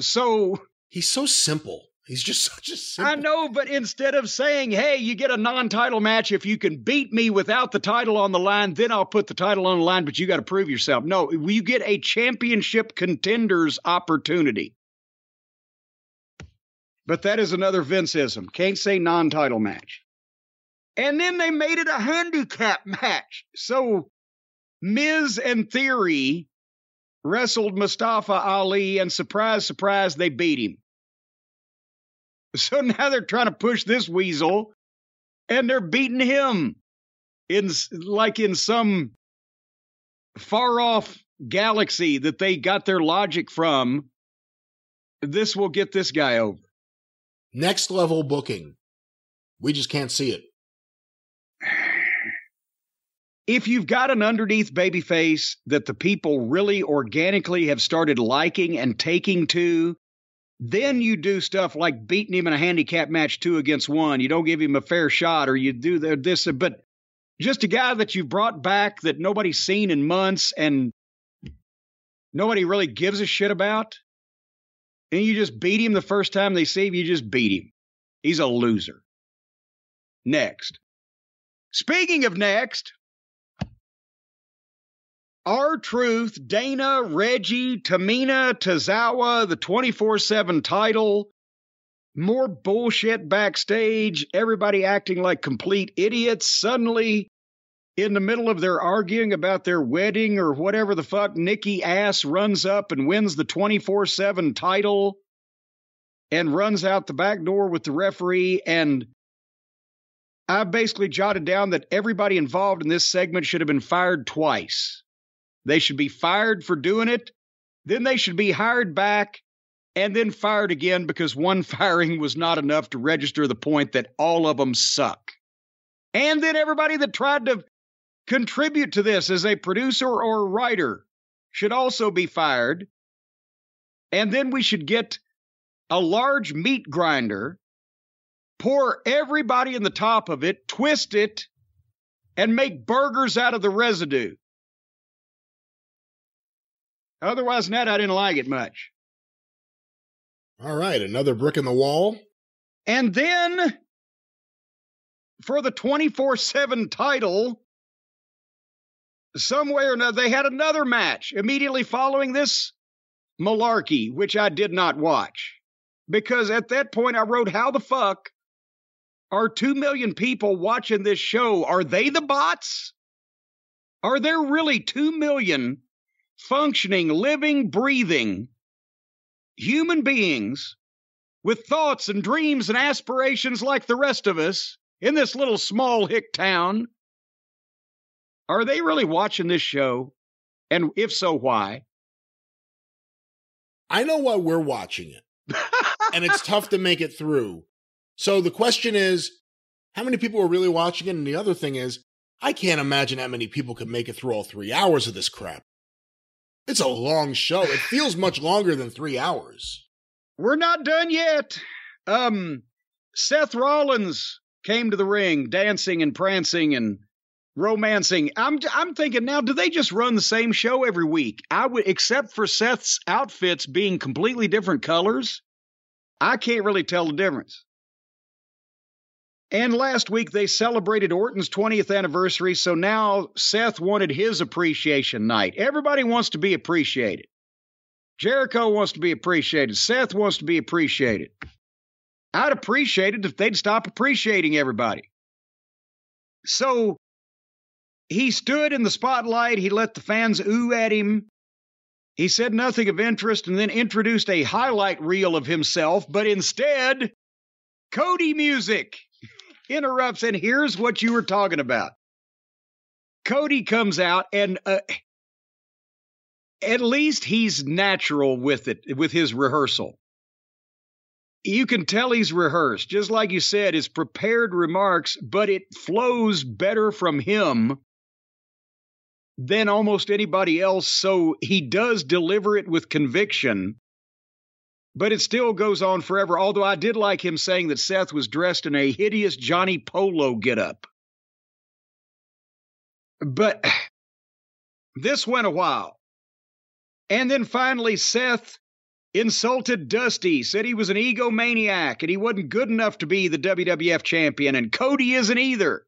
So He's so simple. He's just (laughs) such a simple. I know, but instead of saying, hey, you get a non title match if you can beat me without the title on the line, then I'll put the title on the line, but you got to prove yourself. No, you get a championship contenders opportunity. But that is another Vinceism. Can't say non title match. And then they made it a handicap match. So Miz and Theory wrestled Mustafa Ali, and surprise, surprise, they beat him. So now they're trying to push this weasel, and they're beating him in like in some far off galaxy that they got their logic from. This will get this guy over. Next level booking. We just can't see it. If you've got an underneath baby face that the people really organically have started liking and taking to, then you do stuff like beating him in a handicap match two against one. You don't give him a fair shot, or you do this. But just a guy that you brought back that nobody's seen in months and nobody really gives a shit about, and you just beat him the first time they see him, you just beat him. He's a loser. Next. Speaking of next, R-Truth, Dana, Reggie, Tamina, Tozawa, the 24 7 title, more bullshit backstage, everybody acting like complete idiots. Suddenly, in the middle of their arguing about their wedding or whatever the fuck, Nikki A.S.H. runs up and wins the 24 7 title and runs out the back door with the referee. And I basically jotted down that everybody involved in this segment should have been fired twice. They should be fired for doing it. Then they should be hired back and then fired again because one (laughs) firing was not enough to register the point that all of them suck. And then everybody that tried to contribute to this as a producer or writer should also be fired. And then we should get a large meat grinder, pour everybody in the top of it, twist it, and make burgers out of the residue. Otherwise than that, I didn't like it much. All right, another brick in the wall. And then for the 24 7 title, some way or another, they had another match immediately following this malarkey, which I did not watch. Because at that point, I wrote, How the fuck are 2 million people watching this show? Are they the bots? Are there really 2 million functioning, living, breathing human beings with thoughts and dreams and aspirations like the rest of us in this little small hick town? Are they really watching this show? And if so, why? I know why we're watching it, (laughs) and it's tough to make it through. So the question is, how many people are really watching it? And the other thing is, I can't imagine how many people can make it through all three hours of this crap. It's a long show. It feels much longer than three hours. We're not done yet. Um, Seth Rollins came to the ring, dancing and prancing and romancing. I'm I'm thinking now, do they just run the same show every week? I would, except for Seth's outfits being completely different colors. I can't really tell the difference. And last week they celebrated Orton's 20th anniversary, so now Seth wanted his appreciation night. Everybody wants to be appreciated. Jericho wants to be appreciated. Seth wants to be appreciated. I'd appreciate it if they'd stop appreciating everybody. So he stood in the spotlight. He let the fans ooh at him. He said nothing of interest and then introduced a highlight reel of himself, but instead, Cody music interrupts, and here's what you were talking about. Cody comes out, and uh, at least he's natural with it, with his rehearsal. You can tell he's rehearsed, just like you said, his prepared remarks, but it flows better from him than almost anybody else. So he does deliver it with conviction but it still goes on forever. Although I did like him saying that Seth was dressed in a hideous Johnny Polo getup. But (sighs) this went a while. And then finally, Seth insulted Dusty, said he was an egomaniac and he wasn't good enough to be the WWF champion, and Cody isn't either.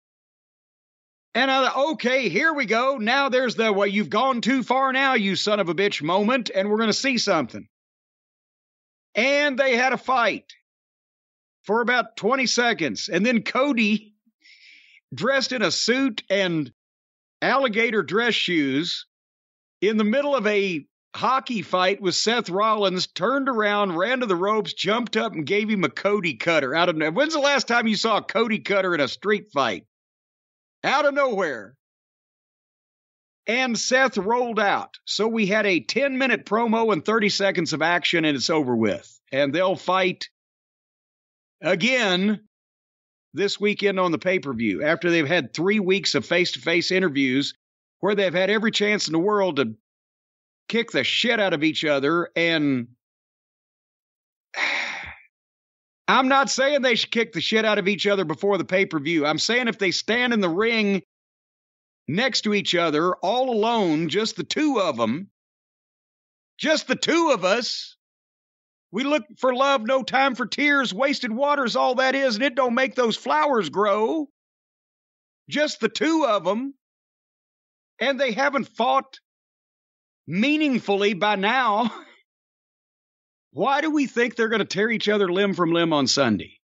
And I thought, okay, here we go. Now there's the, well, you've gone too far now, you son of a bitch moment, and we're going to see something and they had a fight for about 20 seconds. And then Cody, dressed in a suit and alligator dress shoes, in the middle of a hockey fight with Seth Rollins, turned around, ran to the ropes, jumped up, and gave him a Cody cutter out of nowhere. When's the last time you saw a Cody cutter in a street fight? Out of nowhere. And Seth rolled out. So we had a 10 minute promo and 30 seconds of action, and it's over with. And they'll fight again this weekend on the pay per view after they've had three weeks of face to face interviews where they've had every chance in the world to kick the shit out of each other. And (sighs) I'm not saying they should kick the shit out of each other before the pay per view. I'm saying if they stand in the ring next to each other, all alone, just the two of them, just the two of us. We look for love, no time for tears, wasted water's all that is, and it don't make those flowers grow. Just the two of them. And they haven't fought meaningfully by now. (laughs) Why do we think they're going to tear each other limb from limb on Sunday?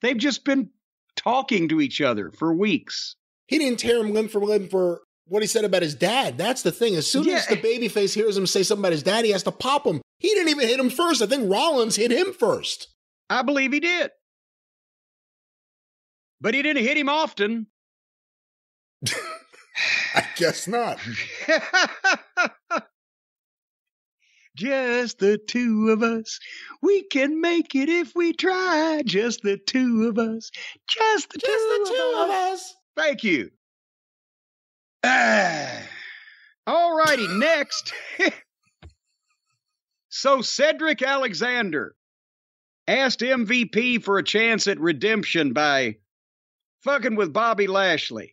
They've just been talking to each other for weeks. He didn't tear him limb from limb for what he said about his dad. That's the thing. As soon yeah. as the eh. babyface hears him say something about his dad, he has to pop him. He didn't even hit him first. I think Rollins hit him first. I believe he did. But he didn't hit him often. (laughs) I guess not. (laughs) Just the two of us. We can make it if we try. Just the two of us. Just the, Just two, the two of us. Thank you. (sighs) All righty, next. (laughs) so Cedric Alexander asked MVP for a chance at redemption by fucking with Bobby Lashley,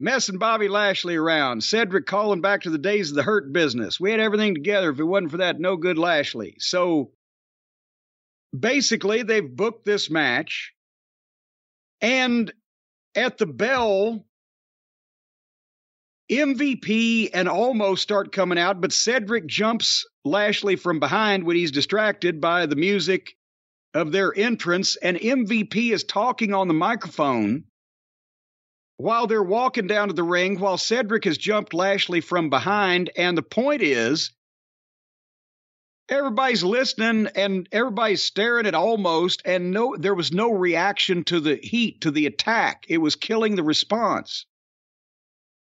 messing Bobby Lashley around. Cedric calling back to the days of the hurt business. We had everything together. If it wasn't for that, no good Lashley. So basically, they've booked this match. And at the bell, MVP and Omos start coming out, but Cedric jumps Lashley from behind when he's distracted by the music of their entrance, and MVP is talking on the microphone while they're walking down to the ring, while Cedric has jumped Lashley from behind. And the point is, everybody's listening and everybody's staring at Omos, and no, there was no reaction to the heat, to the attack. It was killing the response.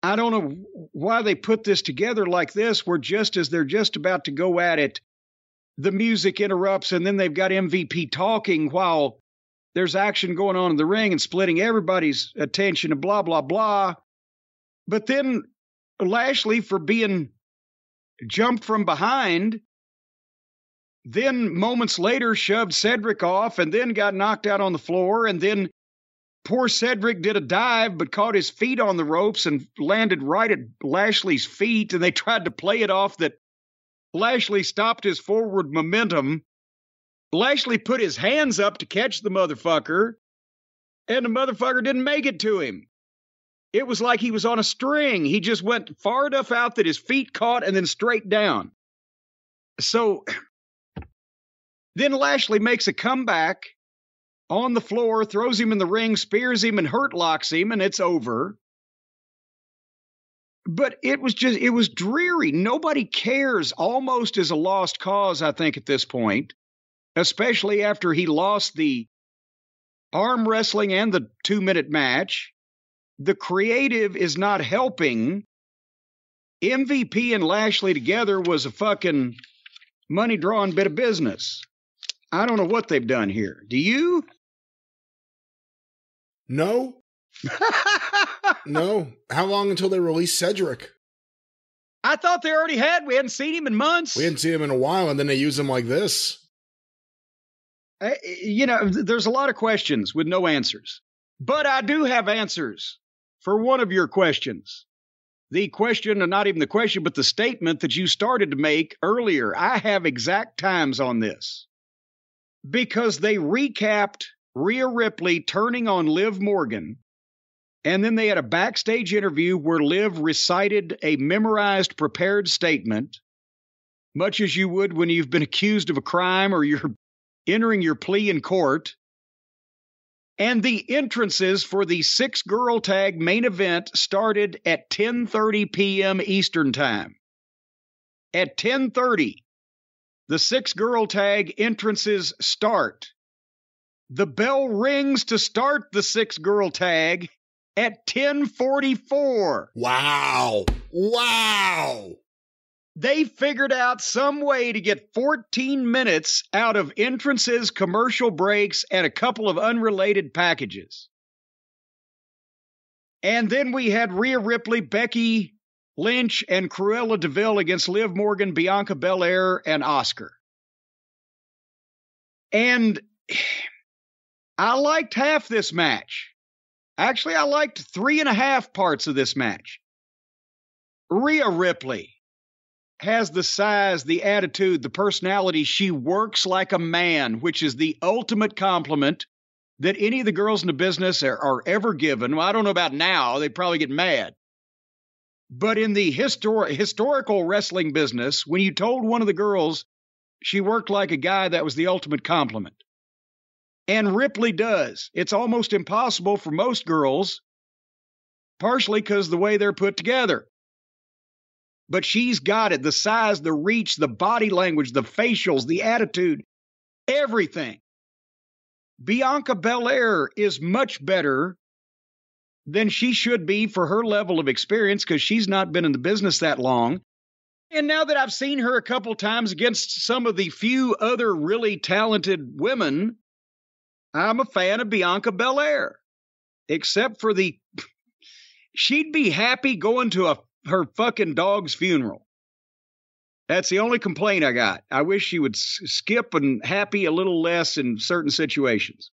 I don't know why they put this together like this, where just as they're just about to go at it, the music interrupts and then they've got MVP talking while there's action going on in the ring and splitting everybody's attention and blah, blah, blah. But then Lashley, for being jumped from behind, then moments later shoved Cedric off and then got knocked out on the floor. And then poor Cedric did a dive but caught his feet on the ropes and landed right at Lashley's feet. And they tried to play it off that Lashley stopped his forward momentum. Lashley put his hands up to catch the motherfucker, and the motherfucker didn't make it to him. It was like he was on a string. He just went far enough out that his feet caught and then straight down. So then Lashley makes a comeback on the floor, throws him in the ring, spears him, and hurt locks him, and it's over. But it was just it was dreary. Nobody cares. Omos as a lost cause i think at this point especially after he lost the arm wrestling and the 2 minute match. The creative is not helping. Mvp and lashley together was a fucking money drawn bit of business i don't know what they've done here do you no (laughs) no. How long until they release Cedric? I thought they already had. We hadn't seen him in months. We hadn't seen him in a while, and then they use him like this. I, you know, there's a lot of questions with no answers. But I do have answers for one of your questions. The question, and not even the question, but the statement that you started to make earlier. I have exact times on this because they recapped Rhea Ripley turning on Liv Morgan and then they had a backstage interview where Liv recited a memorized, prepared statement, much as you would when you've been accused of a crime or you're (laughs) entering your plea in court. And the entrances for the six girl tag main event started at 10:30 p.m. Eastern Time. At 10:30, the six girl tag entrances start. The bell rings to start the six girl tag at 1044. Wow. Wow. They figured out some way to get 14 minutes out of entrances, commercial breaks, and a couple of unrelated packages. And then we had Rhea Ripley, Becky Lynch, and Cruella DeVille against Liv Morgan, Bianca Belair, and Oscar. And (sighs) I liked half this match. Actually, I liked three and a half parts of this match. Rhea Ripley has the size, the attitude, the personality. She works like a man, which is the ultimate compliment that any of the girls in the business are, are ever given. Well, I don't know about now, they probably get mad. But in the histor- historical wrestling business, when you told one of the girls she worked like a guy, that was the ultimate compliment. And Ripley does. It's almost impossible for most girls, partially because the way they're put together. But she's got it the size, the reach, the body language, the facials, the attitude, everything. Bianca Belair is much better than she should be for her level of experience because she's not been in the business that long. And now that I've seen her a couple times against some of the few other really talented women, I'm a fan of Bianca Belair, except for the she'd be happy going to a her fucking dog's funeral. That's the only complaint I got. I wish she would skip and happy a little less in certain situations.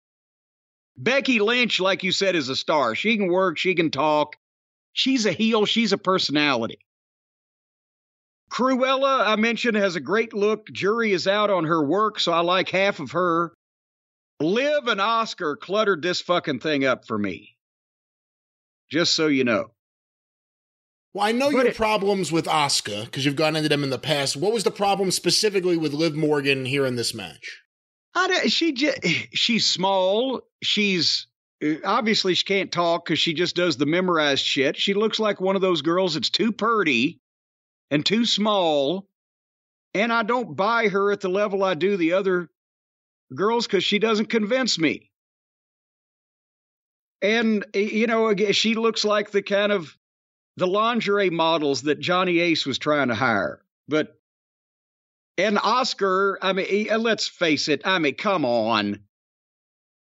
Becky Lynch, like you said, is a star. She can work, she can talk. She's a heel, she's a personality. Cruella, I mentioned, has a great look. Jury is out on her work, so I like half of her. Liv and Oscar cluttered this fucking thing up for me. Just so you know. Well, I know But your it- problems with Oscar because you've gone into them in the past. What was the problem specifically with Liv Morgan here in this match? I don't- she just, she's small. She's obviously she can't talk because she just does the memorized shit. She looks like one of those girls that's too purty and too small. And I don't buy her at the level I do the other girls because she doesn't convince me. And you know, she looks like the kind of the lingerie models that Johnny Ace was trying to hire. But and Oscar, I mean, he- uh, let's face it. I mean, come on.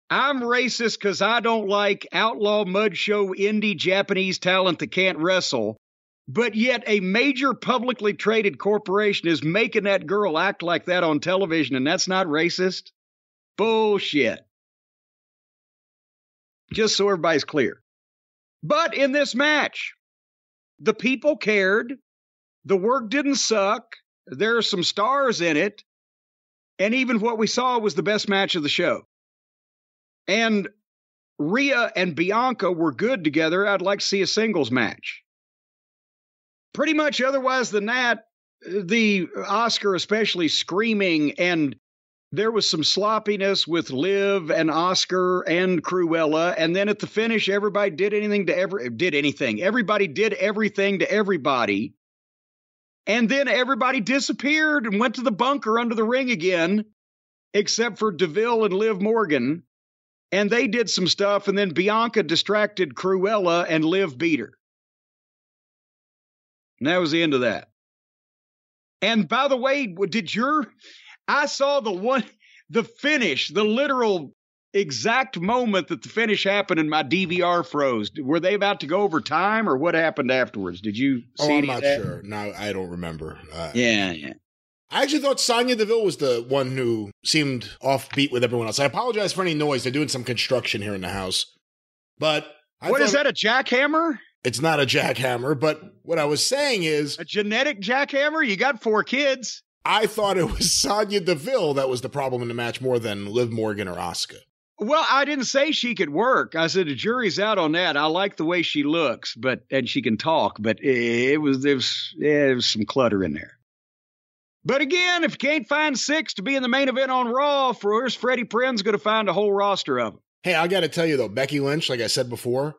I'm racist because I don't like outlaw mud show indie Japanese talent that can't wrestle. But yet, a major publicly traded corporation is making that girl act like that on television, and that's not racist? Bullshit. Just so everybody's clear. But in this match, the people cared. The work didn't suck. There are some stars in it. And even what we saw was the best match of the show. And Rhea and Bianca were good together. I'd like to see a singles match. Pretty much otherwise than that, the Oscar especially screaming and there was some sloppiness with Liv and Oscar and Cruella, and then at the finish, everybody did anything to every did anything. Everybody did everything to everybody, and then everybody disappeared and went to the bunker under the ring again, except for Deville and Liv Morgan, and they did some stuff, and then Bianca distracted Cruella, and Liv beat her. And that was the end of that. And by the way, did your I saw the one, the finish, the literal exact moment that the finish happened and my DVR froze. Were they about to go over time or what happened afterwards? Did you see Oh, I'm not that? sure. No, I don't remember. Uh, Yeah, yeah. I actually thought Sonya Deville was the one who seemed offbeat with everyone else. I apologize for any noise. They're doing some construction here in the house. But I What is that? A jackhammer? It's not a jackhammer, but what I was saying is A genetic jackhammer? You got four kids. I thought it was (laughs) Sonya Deville that was the problem in the match more than Liv Morgan or Asuka. Well, I didn't say she could work. I said the jury's out on that. I like the way she looks, but and she can talk, but it was there was, yeah, was some clutter in there. But again, if you can't find six to be in the main event on Raw, where's Freddie Prinze going to find a whole roster of them? Hey, I got to tell you though, Becky Lynch, like I said before,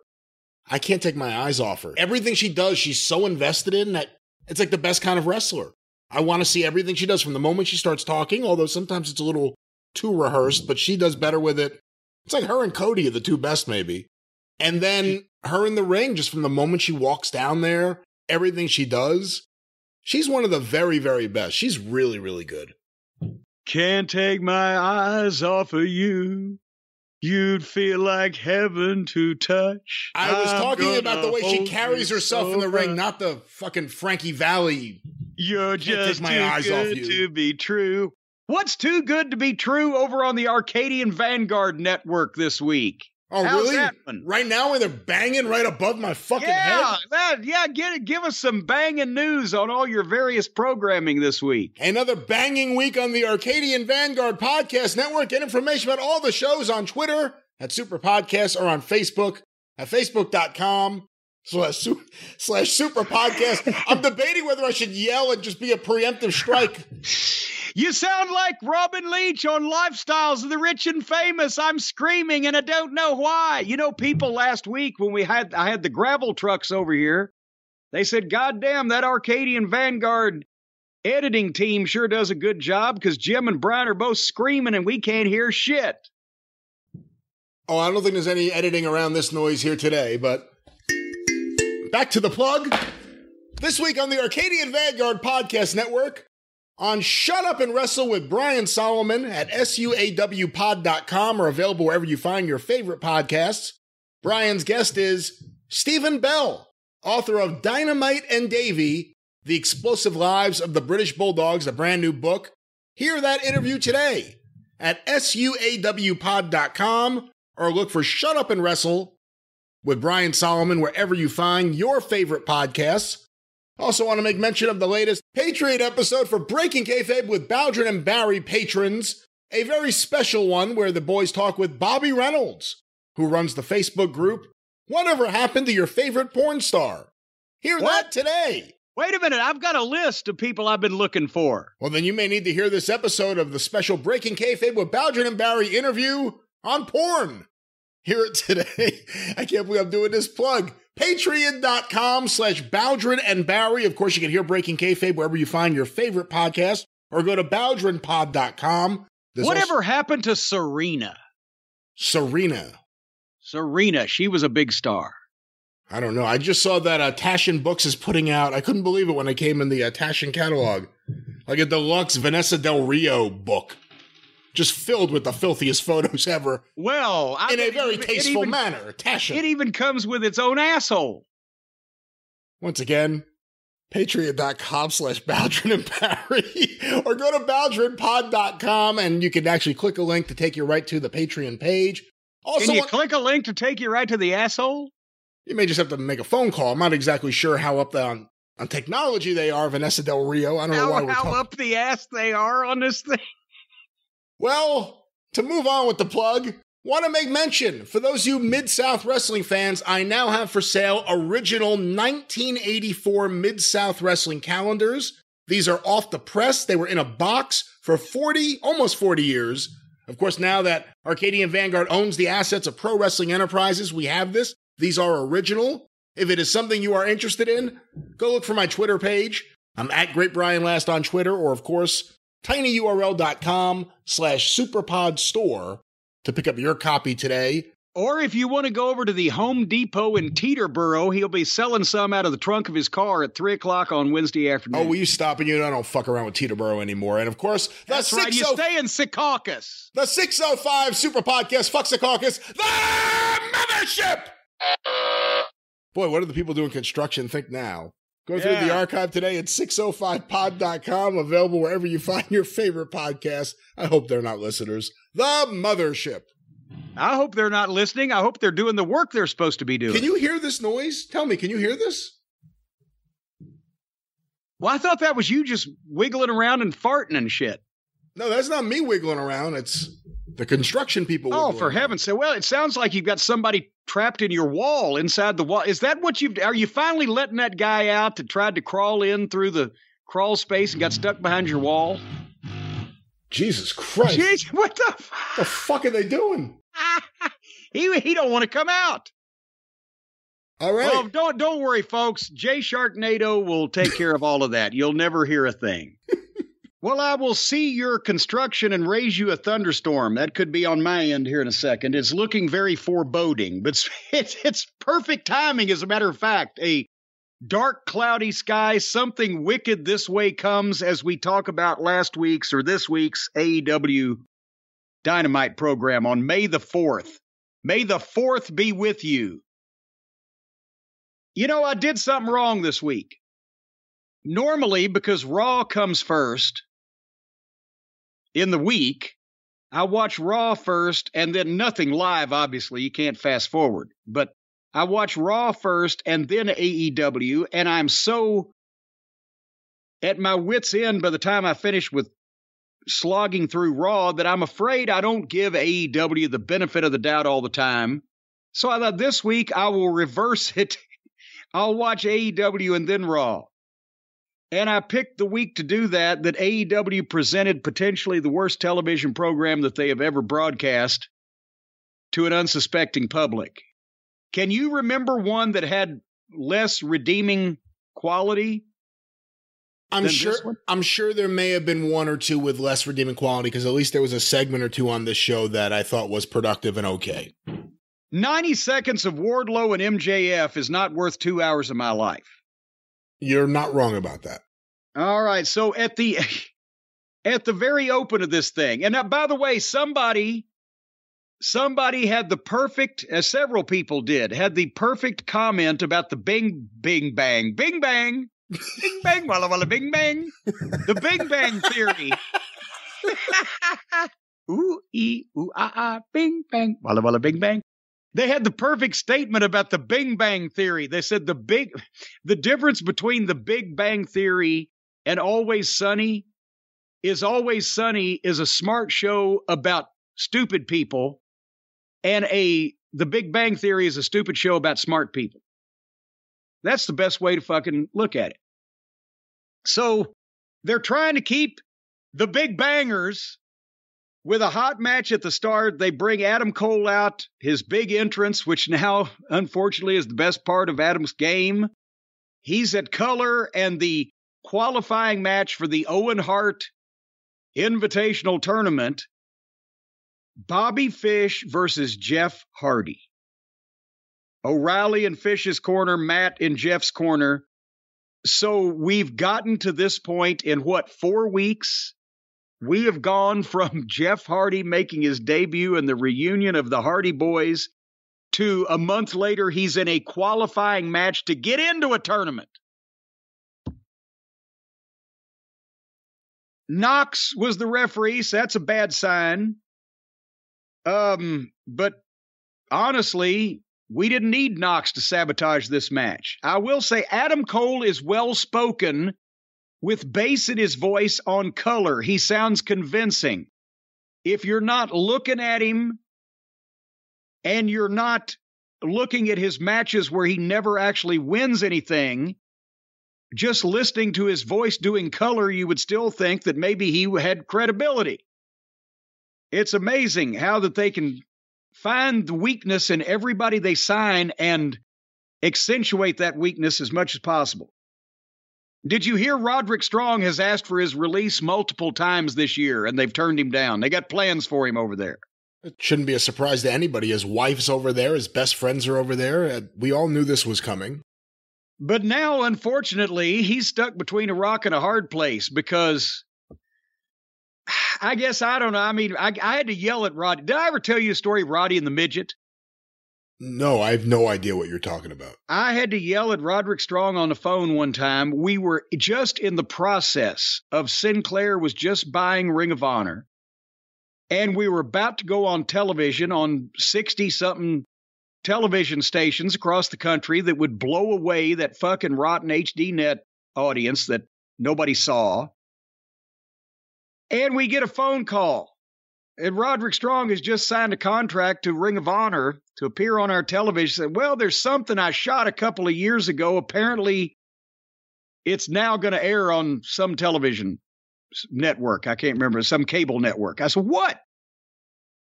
I can't take my eyes off her. Everything she does, she's so invested in that it's like the best kind of wrestler. I want to see everything she does from the moment she starts talking, although sometimes it's a little too rehearsed, but she does better with it. It's like her and Cody are the two best, maybe. And then her in the ring, just from the moment she walks down there, everything she does, she's one of the very, very best. She's really, really good. Can't take my eyes off of you. You'd feel like heaven to touch. I was I'm talking about the way she carries herself in the ring, not the fucking Frankie Valli. You're Can't take just my too eyes off good you. to be true. What's too good to be true over on the Arcadian Vanguard network this week? Oh, How's really? Right now, when they're banging right above my fucking yeah, head? that, yeah. Get it. Give us some banging news on all your various programming this week. Another banging week on the Arcadian Vanguard Podcast Network. Get information about all the shows on Twitter at Super Podcast or on Facebook at facebook.com slash slash Super Podcast. I'm (laughs) debating whether I should yell and just be a preemptive strike. (laughs) You sound like Robin Leach on Lifestyles of the Rich and Famous. I'm screaming and I don't know why. You know, people last week when we had I had the gravel trucks over here, they said, God damn, that Arcadian Vanguard editing team sure does a good job because Jim and Brian are both screaming and we can't hear shit. Oh, I don't think there's any editing around this noise here today, but back to the plug. This week on the Arcadian Vanguard Podcast Network, on Shut Up and Wrestle with Brian Solomon at suawpod.com or available wherever you find your favorite podcasts. Brian's guest is Stephen Bell, author of Dynamite and Davey The Explosive Lives of the British Bulldogs, a brand new book. Hear that interview today at suawpod.com or look for Shut Up and Wrestle with Brian Solomon wherever you find your favorite podcasts. Also, want to make mention of the latest Patreon episode for Breaking Kayfabe with Baldrin and Barry patrons, a very special one where the boys talk with Bobby Reynolds, who runs the Facebook group Whatever Happened to Your Favorite Porn Star? Hear What? that today. Wait a minute, I've got a list of people I've been looking for. Well, then you may need to hear this episode of the special Breaking Kayfabe with Baldrin and Barry interview on porn. Hear it (laughs) today. I can't believe I'm doing this plug. Patreon.com slash Baldrin and Barry. Of course, you can hear Breaking Kayfabe wherever you find your favorite podcast, or go to BaldrinPod.com. There's Whatever also- happened to Serena? Serena. Serena, she was a big star. I don't know. I just saw that uh, Taschen Books is putting out. I couldn't believe it when I came in the uh, Taschen catalog, like a deluxe Vanessa Del Rio book, just filled with the filthiest photos ever Well, I in a very it tasteful even- manner. Taschen. It even comes with its own asshole. Once again, patreon.com slash Baldrin and Barry, (laughs) or go to baldrinpod.com and you can actually click a link to take you right to the Patreon page. Also, Can you click a link to take you right to the asshole? You may just have to make a phone call. I'm not exactly sure how up on, on technology they are, Vanessa Del Rio. I don't know why How, we're how talking. up the ass they are on this thing. Well, to move on with the plug, want to make mention for those you Mid South Wrestling fans, I now have for sale original 1984 Mid South Wrestling calendars. These are off the press. They were in a box for 40, almost 40 years. Of course, now that Arcadian Vanguard owns the assets of Pro Wrestling Enterprises, we have this. These are original. If it is something you are interested in, go look for my Twitter page. I'm at Great Brian Last on Twitter, or of course, tinyurl.com slash superpod store to pick up your copy today. Or if you want to go over to the Home Depot in Teterboro, he'll be selling some out of the trunk of his car at 3 o'clock on Wednesday afternoon. Oh, will you stop and you? I don't fuck around with Teterboro anymore. And of course, the, That's right. You oh- stay in Secaucus. the 605 Super Podcast, Fuck the Caucus, the mothership! Boy, what do the people doing construction think now? Go through the archive today at 605pod.com, available wherever you find your favorite podcast. I hope they're not listeners. The mothership. I hope they're not listening. I hope they're doing the work they're supposed to be doing. Can you hear this noise? Tell me, can you hear this? well, I thought that was you just wiggling around and farting and shit. No, that's not me wiggling around. It's the construction people. Oh, for heaven's sake. Well, it sounds like you've got somebody trapped in your wall inside the wall. Is that what you've are you finally letting that guy out that tried to crawl in through the crawl space and got stuck behind your wall? Jesus Christ. Jeez, (laughs) what the What the fuck are they doing? (laughs) he he don't want to come out. All right. Well, don't don't worry, folks. Jay Sharknado will take care of all of that. You'll never hear a thing. (laughs) well, I will see your construction and raise you a thunderstorm. That could be on my end here in a second. It's looking very foreboding, but it's (laughs) it's, perfect timing. As a matter of fact, a dark, cloudy sky. Something wicked this way comes as we talk about last week's or this week's AEW Dynamite program on May the fourth. May the fourth be with you. You know, I did something wrong this week. Normally, because Raw comes first in the week, I watch Raw first and then nothing live, obviously. You can't fast forward. But I watch Raw first and then AEW, and I'm so at my wits' end by the time I finish with slogging through Raw that I'm afraid I don't give AEW the benefit of the doubt all the time. So I thought this week I will reverse (laughs) it I'll watch AEW and then Raw. And I picked the week to do that, that AEW presented potentially the worst television program that they have ever broadcast to an unsuspecting public. Can you remember one that had less redeeming quality? I'm sure. I'm sure there may have been one or two with less redeeming quality because at least there was a segment or two on this show that I thought was productive and okay. 90 seconds of Wardlow and MJF is not worth two hours of my life. You're not wrong about that. All right. So at the (laughs) at the very open of this thing, and now, by the way, somebody somebody had the perfect, as several people did, had the perfect comment about the Bing Bing Bang. Bing Bang. Bing Bang, (laughs) walla walla Bing Bang. The Bing Bang Theory. (laughs) ooh, ee, ooh, ah, ah, Bing Bang, walla walla Bing Bang. They had the perfect statement about the Bing Bang Theory. They said the big, the difference between the Big Bang Theory and Always Sunny is Always Sunny is a smart show about stupid people and a the Big Bang Theory is a stupid show about smart people. That's the best way to fucking look at it. So they're trying to keep the Big Bangers with a hot match at the start. They bring Adam Cole out, his big entrance, which now unfortunately is the best part of Adam's game. He's at color and the qualifying match for the Owen Hart Invitational Tournament Bobby Fish versus Jeff Hardy. O'Reilly in Fish's corner, Matt in Jeff's corner. So we've gotten to this point in what, four weeks? We have gone from (laughs) Jeff Hardy making his debut in the reunion of the Hardy Boys to a month later, he's in a qualifying match to get into a tournament. Knox was the referee, so that's a bad sign. Um, but honestly, we didn't need Knox to sabotage this match. I will say Adam Cole is well spoken with bass in his voice on color. He sounds convincing. If you're not looking at him and you're not looking at his matches where he never actually wins anything, just listening to his voice doing color, you would still think that maybe he had credibility. It's amazing how that they can find the weakness in everybody they sign and accentuate that weakness as much as possible. Did you hear Roderick Strong has asked for his release multiple times this year and they've turned him down? They got plans for him over there. It shouldn't be a surprise to anybody. His wife's over there, his best friends are over there. Uh, we all knew this was coming. But now, unfortunately, he's stuck between a rock and a hard place because (sighs) I guess I don't know. I mean, I, I had to yell at Roddy. Did I ever tell you a story of Roddy and the midget? No, I have no idea what you're talking about. I had to yell at Roderick Strong on the phone one time. We were just in the process of Sinclair was just buying Ring of Honor. And we were about to go on television on 60 something television stations across the country that would blow away that fucking rotten HD net audience that nobody saw. And we get a phone call. And Roderick Strong has just signed a contract to Ring of Honor to appear on our television. Said, well, there's something I shot a couple of years ago. Apparently, it's now going to air on some television network. I can't remember, some cable network. I said, what?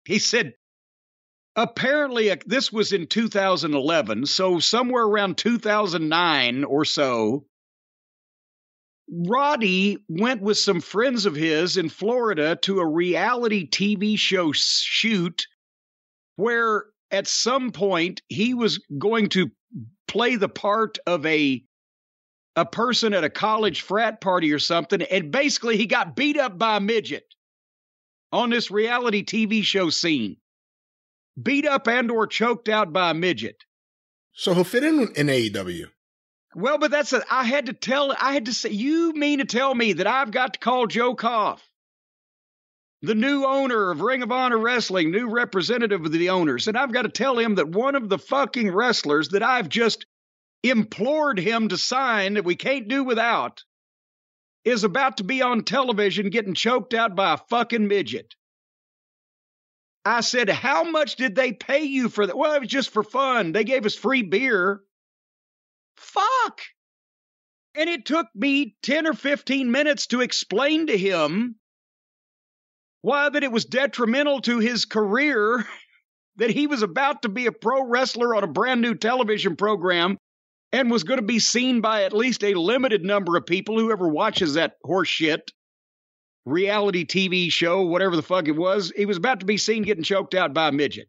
He said, apparently, uh, this was in 2011. So, somewhere around 2009 or so, Roddy went with some friends of his in Florida to a reality TV show shoot where at some point he was going to play the part of a a person at a college frat party or something and basically he got beat up by a midget on this reality TV show scene. Beat up and or choked out by a midget. So he'll fit in in AEW well, but that's a, I had to tell, I had to say, you mean to tell me that I've got to call Joe Koff, the new owner of Ring of Honor Wrestling, new representative of the owners, and I've got to tell him that one of the fucking wrestlers that I've just implored him to sign that we can't do without is about to be on television getting choked out by a fucking midget. I said, How much did they pay you for that? Well, it was just for fun. They gave us free beer. Fuck. And it took me 10 or 15 minutes to explain to him why that it was detrimental to his career (laughs) that he was about to be a pro wrestler on a brand new television program and was going to be seen by at least a limited number of people whoever watches that horse shit reality TV show, whatever the fuck it was. He was about to be seen getting choked out by a midget.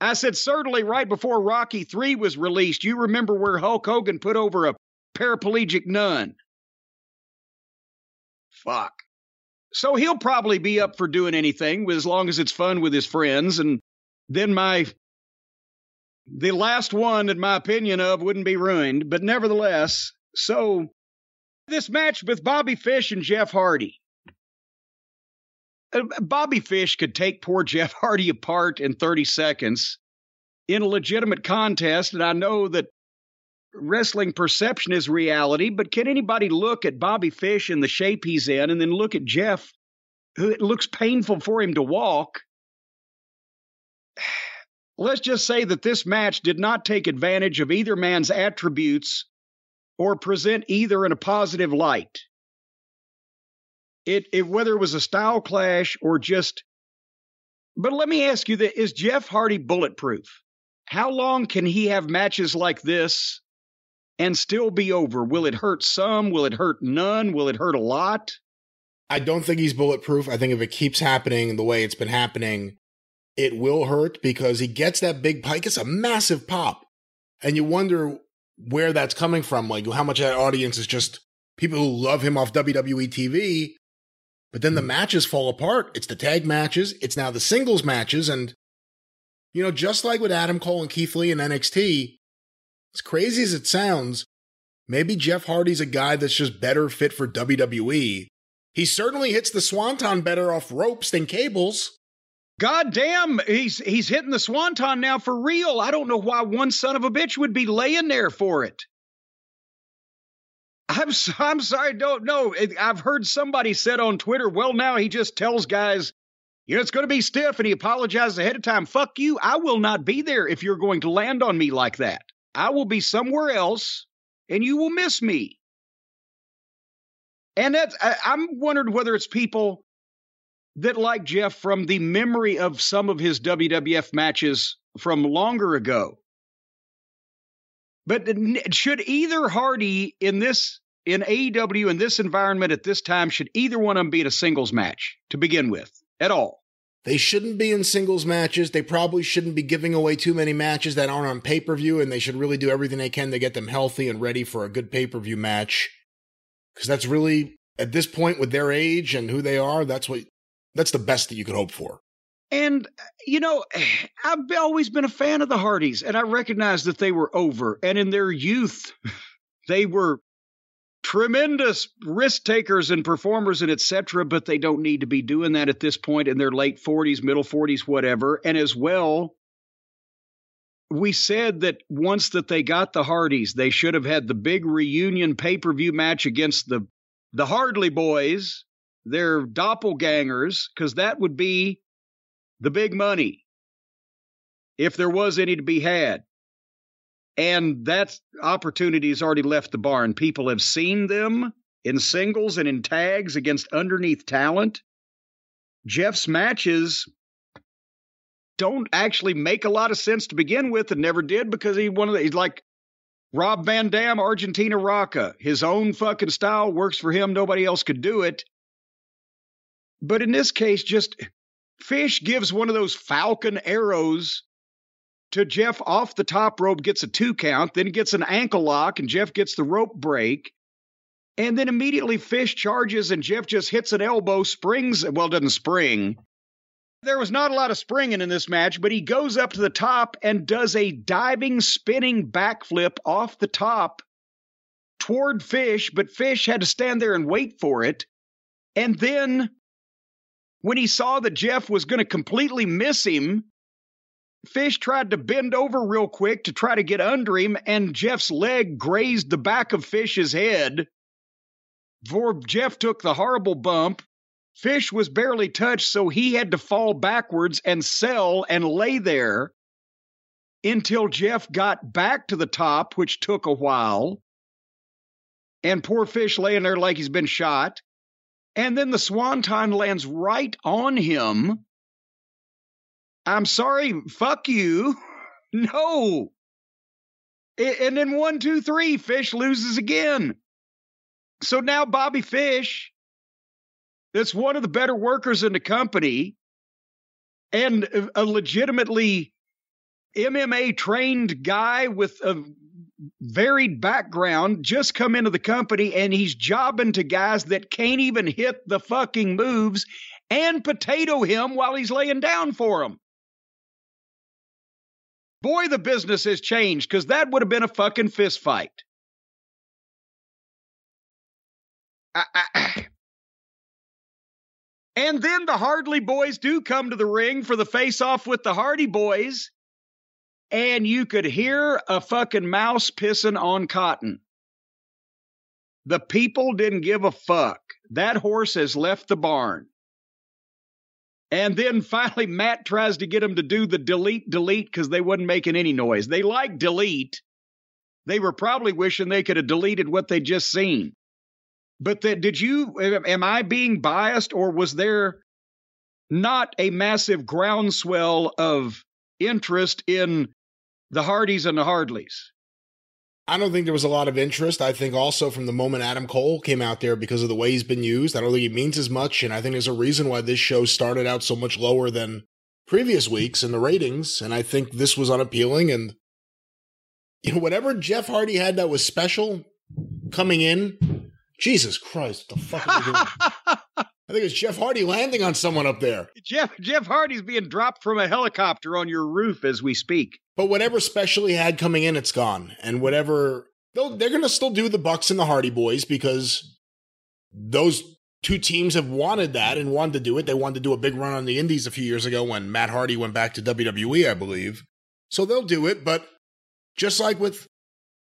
I said, certainly right before Rocky 3 was released, you remember where Hulk Hogan put over a paraplegic nun. Fuck. So he'll probably be up for doing anything as long as it's fun with his friends. And then my the last one, in my opinion, of wouldn't be ruined. But nevertheless, so this match with Bobby Fish and Jeff Hardy. Uh, Bobby Fish could take poor (laughs) Jeff Hardy apart in 30 seconds in a legitimate contest. And I know that wrestling perception is reality, but can anybody look at Bobby Fish in the shape he's in and then look at Jeff, who it looks painful for him to walk? (sighs) Let's just say that this match did not take advantage of either man's attributes or present either in a positive light. It, it whether it was a style clash or just but let me ask you that is Jeff Hardy bulletproof? How long can he have matches like this and still be over? Will it hurt some? Will it hurt none? Will it hurt a lot? I don't think he's bulletproof. I think if it keeps happening the way it's been happening, it will hurt because he gets that big pike. It's a massive pop. And you wonder where that's coming from. Like how much that audience is just people who love him off WWE TV. But then the hmm. matches fall apart. It's the tag matches. It's now the singles matches. And, you know, just like with Adam Cole and Keith Lee in NXT, as crazy as it sounds, maybe Jeff Hardy's a guy that's just better fit for WWE. He certainly hits the swanton better off ropes than cables. God damn, he's he's hitting the swanton now for real. I don't know why one son of a bitch would be laying there for it. I'm I'm sorry, don't know. I've heard somebody said on Twitter, well, now he just tells guys, you know, it's going to be stiff, and he apologizes ahead of time. Fuck you. I will not be there if you're going to land on me like that. I will be somewhere else, and you will miss me. And that's I, I'm wondering whether it's people that like Jeff from the memory of some of his WWF matches from longer ago. But should either Hardy in this in AEW in this environment at this time should either one of them be in a singles match to begin with at all? They shouldn't be in singles matches. They probably shouldn't be giving away too many matches that aren't on pay per view, and they should really do everything they can to get them healthy and ready for a good pay per view match. Because that's really, at this point, with their age and who they are, that's what that's the best that you could hope for. And, you know, (sighs) I've always been a fan of the Hardys, and I recognize that they were over. And in their youth, (sighs) they were tremendous risk takers and performers and etc but they don't need to be doing that at this point in their late 40s middle 40s whatever and as well we said that once that they got the hardys they should have had the big reunion pay-per-view match against the the hardly boys their doppelgangers, because that would be the big money if there was any to be had. And that opportunity has already left the barn. People have seen them in singles and in tags against underneath talent. Jeff's matches don't actually make a lot of sense to begin with and never did because he one of the, he's like Rob Van Dam, Argentina Rocca. His own fucking style works for him. Nobody else could do it. But in this case, just Fish gives one of those falcon arrows to Jeff off the top rope, gets a two count, then he gets an ankle lock, and Jeff gets the rope break. And then immediately Fish charges, and Jeff just hits an elbow, springs, well, doesn't spring. There was not a lot of springing in this match, but he goes up to the top and does a diving, spinning backflip off the top toward Fish, but Fish had to stand there and wait for it. And then when he saw that Jeff was going to completely miss him, Fish tried to bend over real quick to try to get under him, and Jeff's leg grazed the back of Fish's head. Before Jeff took the horrible bump, Fish was barely touched, so he had to fall backwards and sell and lay there until Jeff got back to the top, which took a while. And poor Fish laying there like he's been shot. And then the swanton lands right on him. I'm sorry, fuck you. (laughs) No. And then one, two, three, Fish loses again. So now Bobby Fish, that's one of the better workers in the company and a legitimately MMA trained guy with a varied background, just come into the company and he's jobbing to guys that can't even hit the fucking moves and potato him while he's laying down for them. Boy, the business has changed because that would have been a fucking fist fight. I, I, (clears throat) and then the Hardly boys do come to the ring for the face off with the Hardy boys and you could hear a fucking mouse pissing on cotton. The people didn't give a fuck. That horse has left the barn. And then finally, Matt tries to get him to do the delete, delete because they wasn't making any noise. They like delete. They were probably wishing they could have deleted what they just seen. But that did you? Am I being biased, or was there not a massive groundswell of interest in the Hardys and the Hardleys. I don't think there was a lot of interest. I think also from the moment Adam Cole came out there because of the way he's been used, I don't think it means as much. And I think there's a reason why this show started out so much lower than previous weeks in the ratings. And I think this was unappealing. And you know, whatever Jeff Hardy had that was special coming in, Jesus Christ, the fuck? (laughs) I think it's Jeff Hardy landing on someone up there. Jeff Jeff Hardy's being dropped from a helicopter on your roof as we speak. But whatever special he had coming in, it's gone. And whatever they're going to still do the Bucks and the Hardy Boys because those two teams have wanted that and wanted to do it. They wanted to do a big run on the Indies a few years ago when Matt Hardy went back to WWE, I believe. So they'll do it. But just like with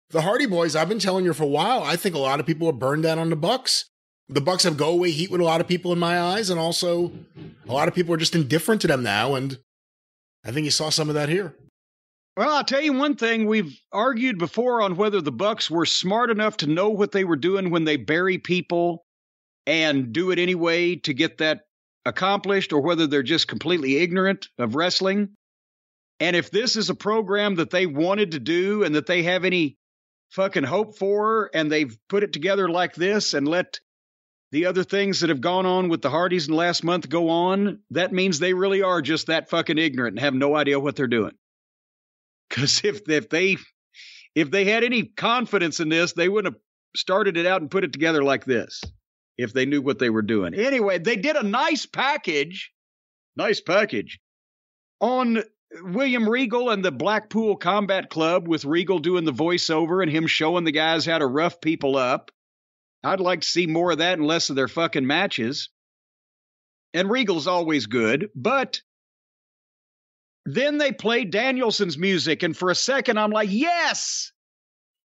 the Hardy Boys, I've been telling you for a while, I think a lot of people are burned out on the Bucks the Bucks have go away heat with a lot of people in my eyes, and also a lot of people are just indifferent to them now. And I think you saw some of that here. Well, I'll tell you one thing. We've argued before on whether the Bucks were smart enough to know what they were doing when they bury people and do it anyway to get that accomplished, or whether they're just completely ignorant of wrestling. And if this is a program that they wanted to do and that they have any fucking hope for, and they've put it together like this and let the other things that have gone on with the Hardys in the last month go on, that means they really are just that fucking ignorant and have no idea what they're doing. Because if if they if they had any confidence in this, they wouldn't have started it out and put it together like this. If they knew what they were doing. Anyway, they did a nice package, nice package on William Regal and the Blackpool Combat Club with Regal doing the voiceover and him showing the guys how to rough people up. I'd like to see more of that and less of their fucking matches. And Regal's always good, but then they play Danielson's music, and for a second I'm like, yes,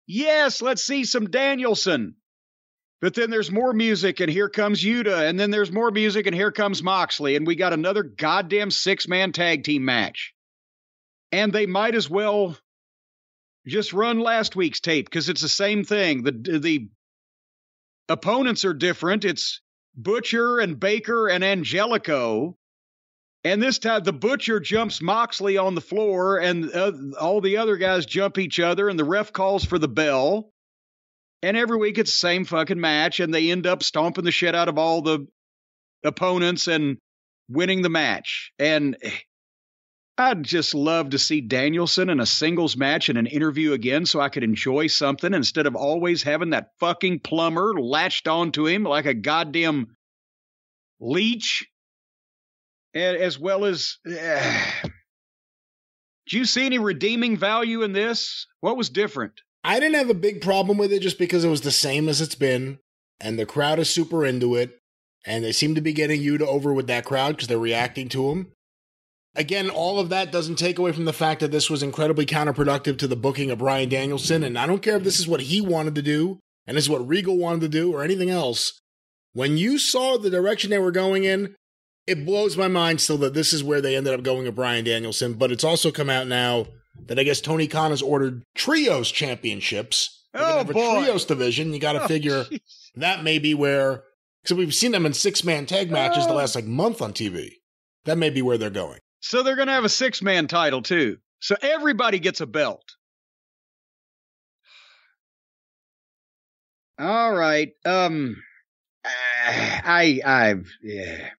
yes, let's see some Danielson. But then there's more music, and here comes Yuta, and then there's more music, and here comes Moxley, and we got another goddamn six man tag team match. And they might as well just run last week's tape because it's the same thing. The the opponents are different. It's Butcher and Baker and Angelico. And this time, the Butcher jumps Moxley on the floor, and uh, all the other guys jump each other, and the ref calls for the bell. And every week, it's the same fucking match, and they end up stomping the shit out of all the opponents and winning the match. And I'd just love to see Danielson in a singles match and an interview again so I could enjoy something instead of always having that fucking plumber latched onto him like a goddamn leech. As well as. (sighs) Uh, do you see any redeeming value in this? What was different? I didn't have a big problem with it just because it was the same as it's been, and the crowd is super into it, and they seem to be getting Yuta over with that crowd because they're reacting to him. Again, all of that doesn't take away from the fact that this was incredibly counterproductive to the booking of Bryan Danielson. And I don't care if this is what he wanted to do and this is what Regal wanted to do or anything else. When you saw the direction they were going in, it blows my mind still that this is where they ended up going with Bryan Danielson. But it's also come out now that I guess Tony Khan has ordered trios championships. oh, boy. a trios division. You got to oh, figure geez. that may be where, because we've seen them in six man tag matches oh. the last like month on TV. That may be where they're going. So they're going to have a six man title too. So everybody gets a belt. All right. Um, I, I've, yeah.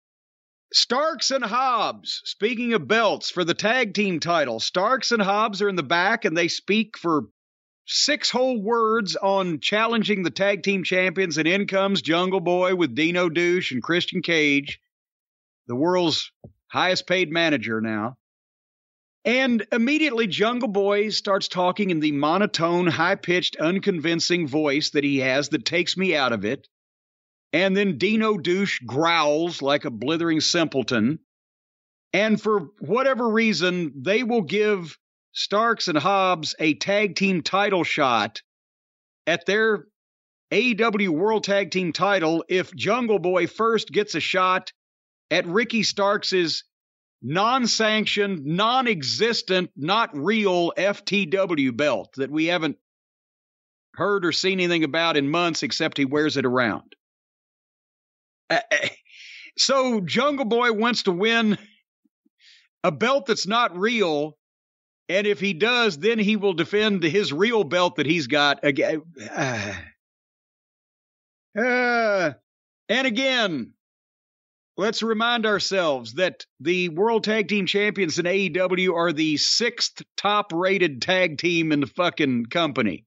Starks and Hobbs. Speaking of belts for the tag team title, Starks and Hobbs are in the back and they speak for six whole words on challenging the tag team champions, and in comes Jungle Boy with Dino Douche and Christian Cage, the world's highest paid manager now. And immediately, Jungle Boy starts talking in the monotone, high pitched, unconvincing voice that he has that takes me out of it. And then Dino Douche growls like a blithering simpleton. And for whatever reason, they will give Starks and Hobbs a tag team title shot at their AEW World Tag Team title if Jungle Boy first gets a shot at Ricky Starks's non sanctioned, non existent, not real FTW belt that we haven't heard or seen anything about in months except he wears it around. So Jungle Boy wants to win a belt that's not real. And if he does, then he will defend his real belt that he's got again. Uh, uh, and again, let's remind ourselves that the World Tag Team Champions in AEW are the sixth top rated tag team in the fucking company.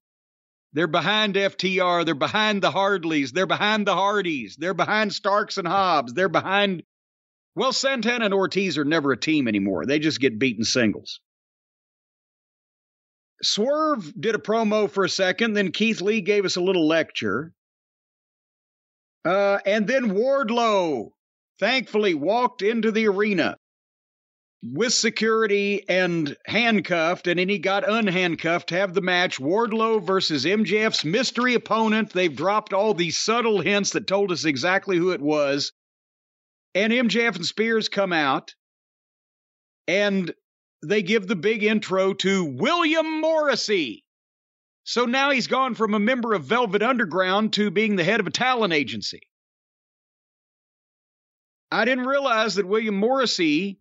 They're behind FTR. They're behind the Hardleys. They're behind the Hardys. They're behind Starks and Hobbs. They're behind. Well, Santana and Ortiz are never a team anymore. They just get beaten singles. Swerve did a promo for a second, then Keith Lee gave us a little lecture. Uh, and then Wardlow thankfully walked into the arena with security and handcuffed, and then he got unhandcuffed to have the match Wardlow versus MJF's mystery opponent. They've dropped all these subtle hints that told us exactly who it was. And MJF and Spears come out, and they give the big intro to William Morrissey. So now he's gone from a member of Velvet Underground to being the head of a talent agency. I didn't realize that William Morrissey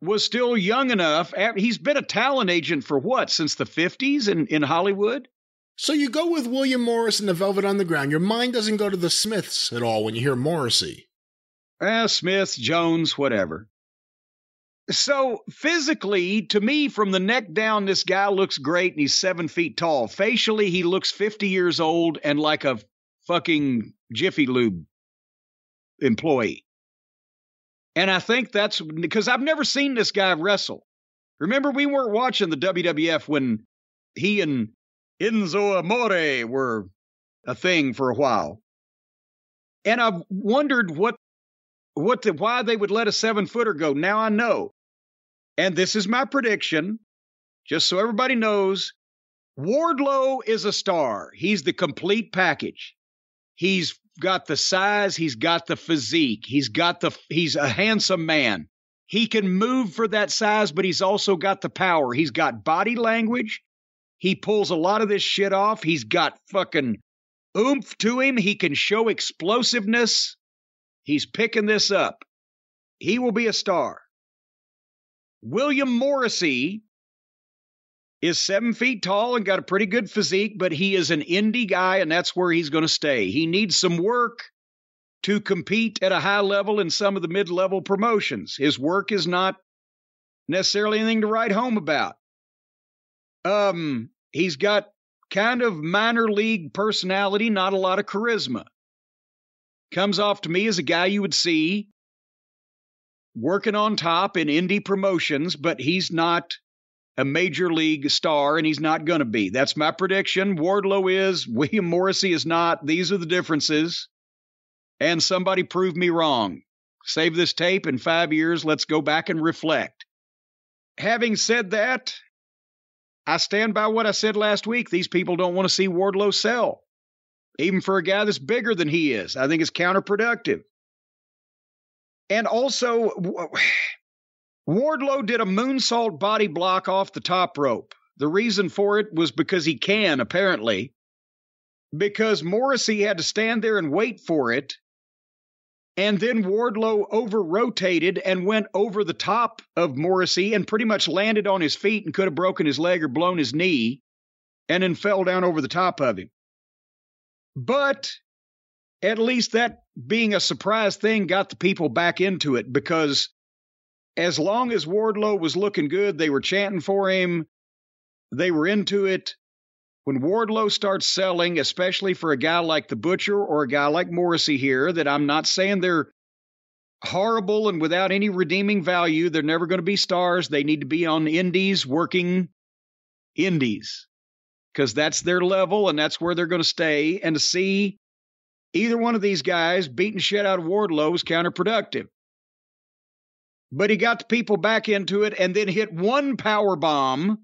was still young enough. He's been a talent agent for what, since the 50s in, in Hollywood? So you go with William Morris and the Velvet Underground. Your mind doesn't go to the Smiths at all when you hear Morrissey. Eh, Smith, Jones, whatever. So physically, to me, from the neck down, this guy looks great and he's seven feet tall. Facially, he looks 50 years old and like a fucking Jiffy Lube employee. And I think that's because I've never seen this guy wrestle. Remember, we weren't watching the WWF when he and Enzo Amore were a thing for a while. And I've wondered what what the, why they would let a seven footer go. Now I know. And this is my prediction, just so everybody knows. Wardlow is a star. He's the complete package. He's got the size, he's got the physique, he's got the he's a handsome man. He can move for that size, but he's also got the power. He's got body language. He pulls a lot of this shit off. He's got fucking oomph to him. He can show explosiveness. He's picking this up. He will be a star. William Morrissey is seven feet tall and got a pretty good physique, but he is an indie guy, and that's where he's going to stay. He needs some work to compete at a high level in some of the mid level promotions. His work is not necessarily anything to write home about. Um, he's got kind of minor league personality, not a lot of charisma. Comes off to me as a guy you would see working on top in indie promotions, but he's not a major league star, and he's not going to be. That's my prediction. Wardlow is, (laughs) William Morrissey is not. These are the differences. And somebody prove me wrong. Save this tape in five years. Let's go back and reflect. Having said that, I stand by what I said last week. These people don't want to see Wardlow sell, even for a guy that's bigger than he is. I think it's counterproductive. And also, Wardlow did a moonsault body block off the top rope. The reason for it was because he can, apparently, because Morrissey had to stand there and wait for it. And then Wardlow over rotated and went over the top of Morrissey and pretty much landed on his feet and could have broken his leg or blown his knee and then fell down over the top of him. But at least that being a surprise thing got the people back into it because as long as Wardlow was looking good, they were chanting for him. They were into it. when Wardlow starts selling, especially for a guy like the Butcher or a guy like Morrissey here, that I'm not saying they're horrible and without any redeeming value. They're never going to be stars. They need to be on indies working indies because that's their level and that's where they're going to stay. And to see either one of these guys beating shit out of Wardlow is counterproductive. But he got the people back into it and then hit one power bomb.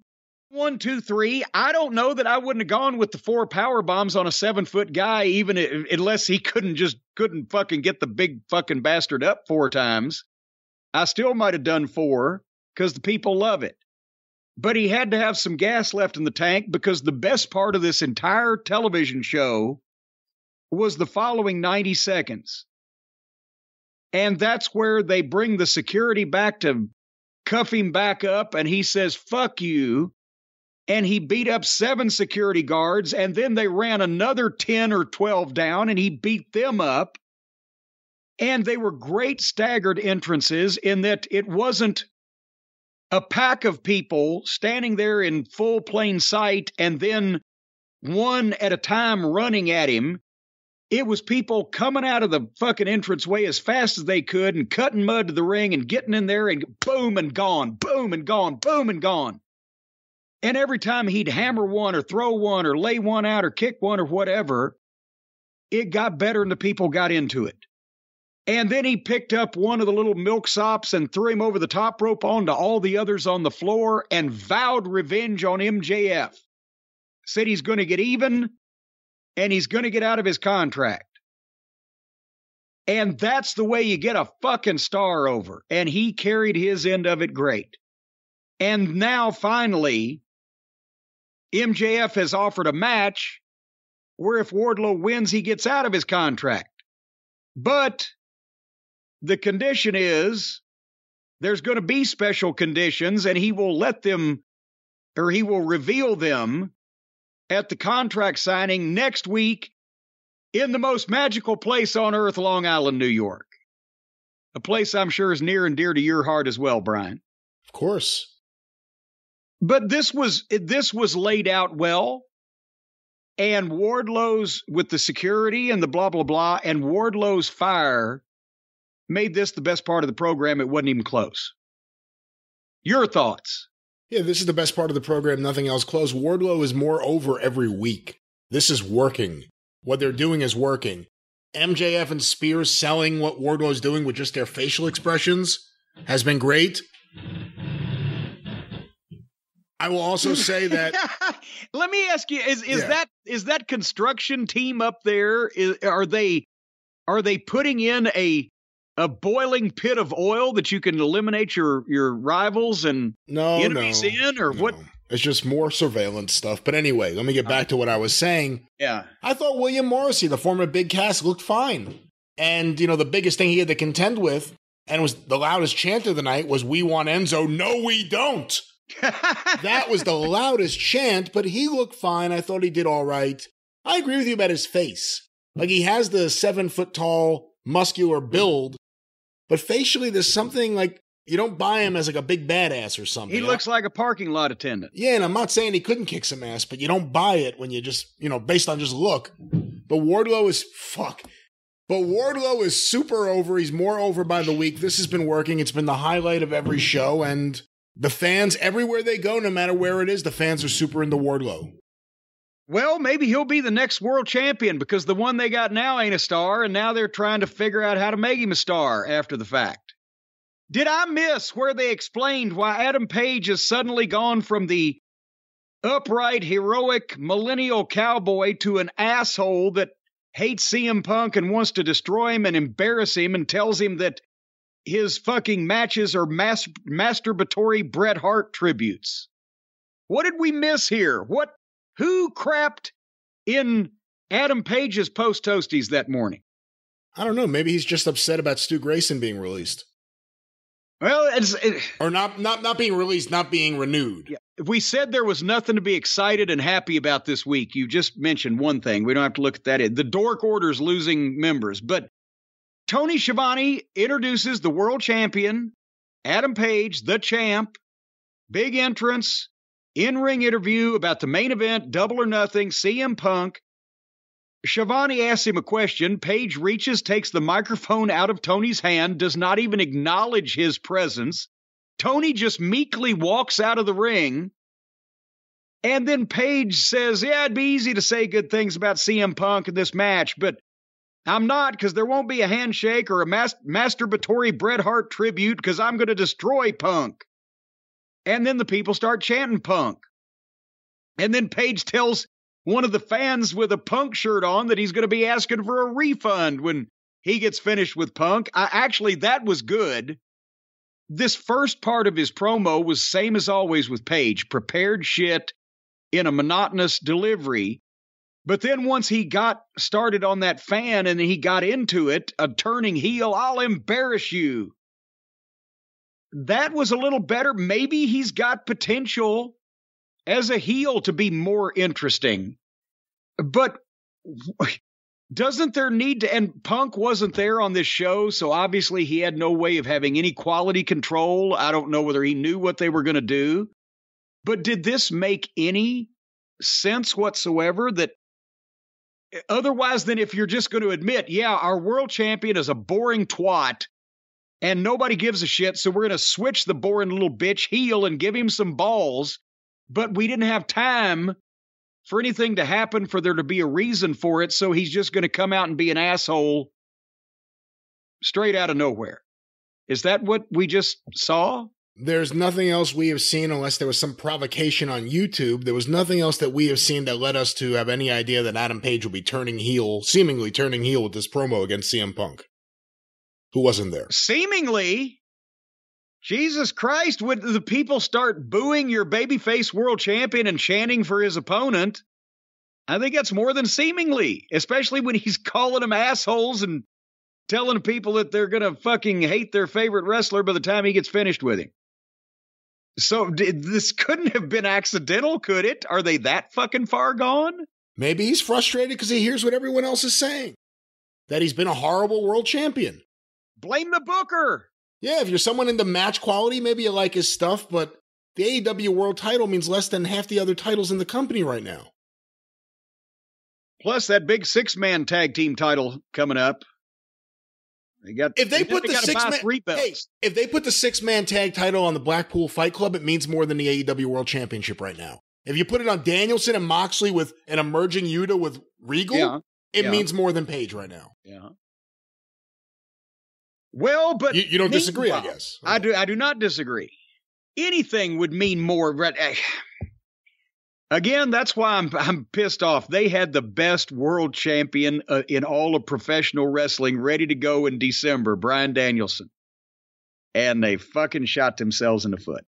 One, two, three. I don't know that I wouldn't have gone with the four power bombs on a seven foot guy, even i- unless he couldn't just couldn't fucking get the big fucking bastard up four times. I still might have done four because the people love it. But he had to have some gas left in the tank because the best part of this entire television show was the following 90 seconds. And that's where they bring the security back to cuff him back up, and he says, fuck you. And he beat up seven security guards, and then they ran another 10 or 12 down, and he beat them up. And they were great staggered entrances in that it wasn't a pack of people standing there in full plain sight and then one at a time running at him. It was people coming out of the fucking entranceway as fast as they could and cutting mud to the ring and getting in there and boom and gone, boom and gone, boom and gone. And every time he'd hammer one or throw one or lay one out or kick one or whatever, it got better and the people got into it. And then he picked up one of the little milksops and threw him over the top rope onto all the others on the floor and vowed revenge on MJF. Said he's going to get even and he's going to get out of his contract. And that's the way you get a fucking star over. And he carried his end of it great. And now finally, MJF has offered a match where if Wardlow wins, he gets out of his contract. But the condition is there's going to be special conditions and he will let them or he will reveal them at the contract signing next week in the most magical place on earth, Long Island, New York. A place I'm sure is near and dear to your heart as well, Brian. Of course. But this was this was laid out well. And Wardlow's with the security and the blah blah blah, and Wardlow's fire made this the best part of the program. It wasn't even close. Your thoughts? Yeah, this is the best part of the program. Nothing else close. Wardlow is more over every week. This is working. What they're doing is working. MJF and Spears selling what Wardlow is doing with just their facial expressions has been great. I will also (laughs) say that (laughs) Let me ask you: Is is Yeah. that is that construction team up there? Is, are they are they putting in a a boiling pit of oil that you can eliminate your your rivals and no, enemies no, in, or what? It's just more surveillance stuff. But anyway, let me get back to what I was saying. Yeah, I thought William Morrissey, the former Big Cass, looked fine. And, you know, the biggest thing he had to contend with, and was the loudest chant of the night, was We want Enzo. No, we don't. (laughs) That was the loudest chant, but he looked fine. I thought he did all right. I agree with you about his face. Like he has the seven foot tall, muscular build, but facially there's something like you don't buy him as like a big badass or something. he looks like a parking lot attendant. Yeah, and I'm not saying he couldn't kick some ass, but you don't buy it when you just, you know, based on just look. But Wardlow is fuck. But Wardlow is super over. He's more over by the week. This has been working. It's been the highlight of every show, and the fans everywhere they go, no matter where it is, the fans are super into Wardlow. Well, maybe he'll be the next world champion because the one they got now ain't a star, and now they're trying to figure out how to make him a star after the fact. Did I miss where they explained why Adam Page has suddenly gone from the upright, heroic millennial cowboy to an asshole that hates CM Punk and wants to destroy him and embarrass him and tells him that his fucking matches are mas- masturbatory Bret Hart tributes? What did we miss here? What who crapped in Adam Page's post toasties that morning? I don't know. Maybe he's just upset about Stu Grayson being released, Well, it's, it, or not, not, not being released, not being renewed. yeah, if we said there was nothing to be excited and happy about this week, you just mentioned one thing. We don't have to look at that. The Dork Order's losing members, but Tony Schiavone introduces the world champion, Adam Page, the champ, big entrance, in ring interview about the main event, Double or Nothing, CM Punk. Schiavone asks him a question. Page reaches, takes the microphone out of Tony's hand, does not even acknowledge his presence. Tony just meekly walks out of the ring. And then Page says, Yeah, it'd be easy to say good things about CM Punk in this match, but I'm not because there won't be a handshake or a mas- masturbatory Bret Hart tribute because I'm going to destroy Punk. And then the people start chanting Punk. And then Page tells one of the fans with a Punk shirt on that he's going to be asking for a refund when he gets finished with Punk. I, actually, that was good. This first part of his promo was same as always with Page, prepared shit in a monotonous delivery. But then once he got started on that fan and he got into it, a turning heel, I'll embarrass you. That was a little better. Maybe he's got potential as a heel to be more interesting. But doesn't there need to and Punk wasn't there on this show, so obviously he had no way of having any quality control. I don't know whether he knew what they were going to do. But did this make any sense whatsoever that otherwise than if you're just going to admit, yeah, our world champion is a boring twat and nobody gives a shit, so we're going to switch the boring little bitch heel and give him some balls, but we didn't have time for anything to happen for there to be a reason for it, so he's just going to come out and be an asshole straight out of nowhere. Is that what we just saw? There's nothing else we have seen unless there was some provocation on YouTube. There was nothing else that we have seen that led us to have any idea that Adam Page will be turning heel, seemingly turning heel with this promo against CM Punk, who wasn't there. Seemingly, Jesus Christ, would the people start booing your babyface world champion and chanting for his opponent? I think that's more than seemingly, especially when he's calling them assholes and telling people that they're going to fucking hate their favorite wrestler by the time he gets finished with him. So did, this couldn't have been accidental, could it? Are they that fucking far gone? Maybe he's frustrated because he hears what everyone else is saying. That he's been a horrible world champion. Blame the booker. Yeah, if you're someone into match quality, maybe you like his stuff, but the AEW world title means less than half the other titles in the company right now. Plus that big six man tag team title coming up. They got if they, they put the six man hey, if they put the six man tag title on the Blackpool Fight Club, it means more than the AEW World Championship right now. If you put it on Danielson and Moxley with an emerging Yuta with Regal, Yeah, it yeah. means more than Page right now. Yeah. Well, but You, you don't disagree, I guess. I do. I do not disagree. Anything would mean more. But eh, again, that's why I'm I'm pissed off. They had the best world champion uh, in all of professional wrestling ready to go in December, Bryan Danielson, and they fucking shot themselves in the foot.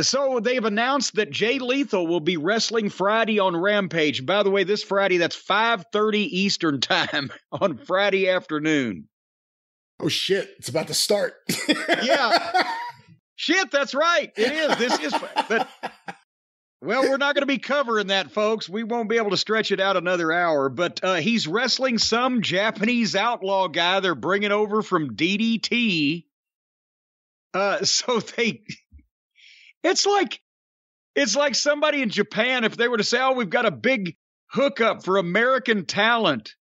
So they've announced that Jay Lethal will be wrestling Friday on Rampage. By the way, this Friday that's 5:30 Eastern (laughs) time on Friday afternoon. Oh shit, it's about to start. (laughs) Yeah. Shit, that's right. It is. This is but (laughs) well, we're not going to be covering that, folks. We won't be able to stretch it out another hour. But uh, he's wrestling some Japanese outlaw guy they're bringing over from DDT. Uh, (laughs) so they, it's like, it's like somebody in Japan if they were to say, "Oh, we've got a big hookup for American talent."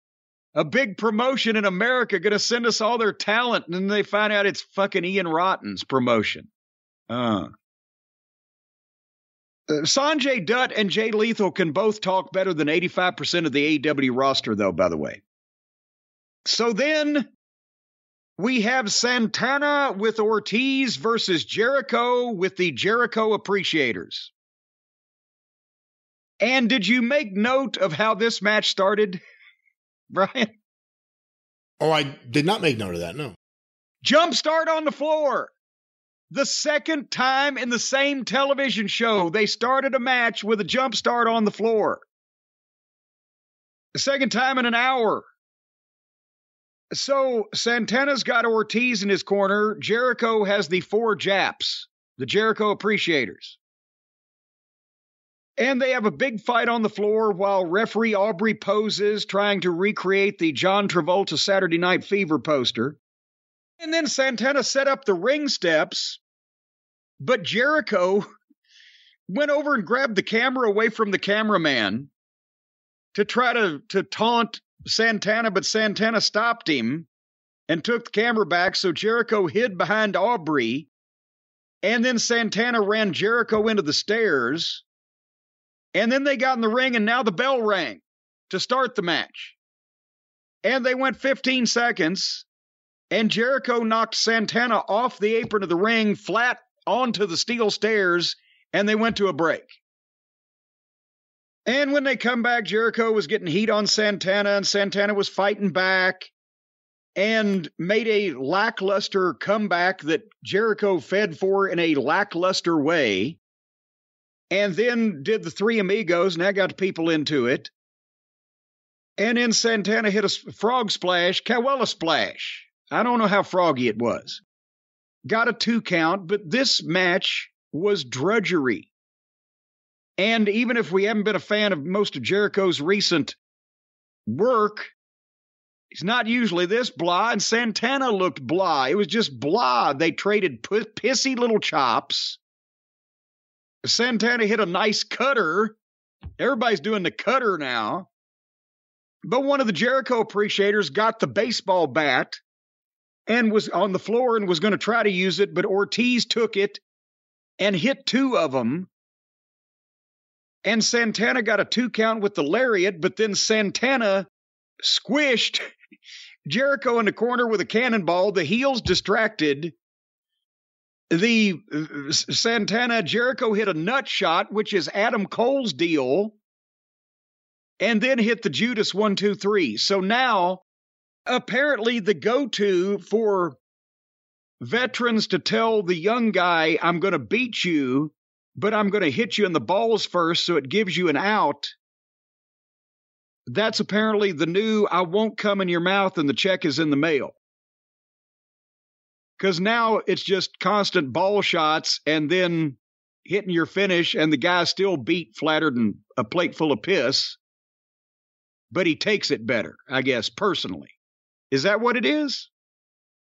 A big promotion in America going to send us all their talent, and then they find out it's fucking Ian Rotten's promotion. Uh. Uh, Sanjay Dutt and Jay Lethal can both talk better than 85% of the AEW roster, though, by the way. So then we have Santana with Ortiz versus Jericho with the Jericho Appreciators. And did you make note of how this match started, (laughs) Brian? oh, I did not make note of that. No. Jump start on the floor. The second time in the same television show, they started a match with a jump start on the floor. The second time in an hour. So Santana's got Ortiz in his corner. Jericho has the four Japs, the Jericho Appreciators. And they have a big fight on the floor while referee Aubrey poses, trying to recreate the John Travolta Saturday Night Fever poster. And then Santana set up the ring steps, but Jericho (laughs) went over and grabbed the camera away from the cameraman to try to, to taunt Santana, but Santana stopped him and took the camera back. So Jericho hid behind Aubrey. And then Santana ran Jericho into the stairs. And then they got in the ring, and now the bell rang to start the match. And they went 15 seconds, and Jericho knocked Santana off the apron of the ring flat onto the steel stairs, and they went to a break. And when they come back, Jericho was getting heat on Santana, and Santana was fighting back and made a lackluster comeback that Jericho fed for in a lackluster way. And then did the three amigos, and I got people into it. And then Santana hit a frog splash, Cahuela splash. I don't know how froggy it was. Got a two count, but this match was drudgery. And even if we haven't been a fan of most of Jericho's recent work, he's not usually this blah. And Santana looked blah. It was just blah. They traded p- pissy little chops. Santana hit a nice cutter. Everybody's doing the cutter now. But one of the Jericho appreciators got the baseball bat and was on the floor and was going to try to use it, but Ortiz took it and hit two of them. And Santana got a two count with the lariat, but then Santana squished (laughs) Jericho in the corner with a cannonball. The heels distracted. The uh, Santana Jericho hit a nut shot, which is Adam Cole's deal, and then hit the Judas one, two, three. So now, apparently, the go to for veterans to tell the young guy, I'm going to beat you, but I'm going to hit you in the balls first so it gives you an out. That's apparently the new I won't come in your mouth and the check is in the mail. Because now it's just constant ball shots and then hitting your finish, and the guy still beat flattered and a plate full of piss, but he takes it better, I guess, personally. Is that what it is?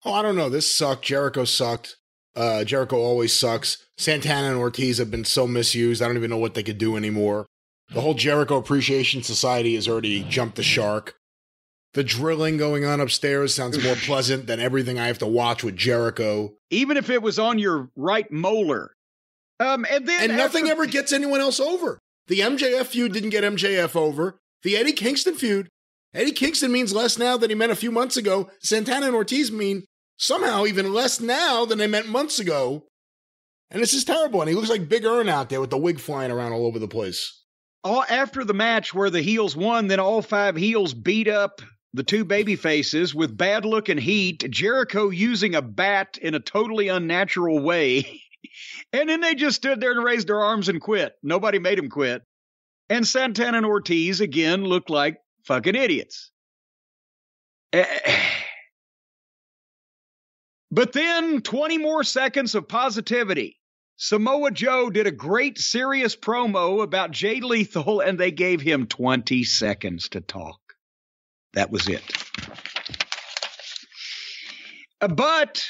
Oh, I don't know. This sucked. Jericho sucked. Uh, Jericho always sucks. Santana and Ortiz have been so misused. I don't even know what they could do anymore. The whole Jericho Appreciation Society has already jumped the shark. The drilling going on upstairs sounds more (laughs) pleasant than everything I have to watch with Jericho. Even if it was on your right molar. Um, and then And nothing after- ever gets anyone else over. The MJF feud didn't get MJF over. The Eddie Kingston feud. Eddie Kingston means less now than he meant a few months ago. Santana and Ortiz mean somehow even less now than they meant months ago. And this is terrible. And he looks like Big Ern out there with the wig flying around all over the place. all after the match where the heels won, then all five heels beat up the two baby faces with bad looking heat. Jericho using a bat in a totally unnatural way. (laughs) and then they just stood there and raised their arms and quit. Nobody made them quit. And Santana and Ortiz again looked like fucking idiots. Eh, But then 20 more seconds of positivity. Samoa Joe did a great serious promo about Jay Lethal, and they gave him 20 seconds to talk. That was it. Uh, But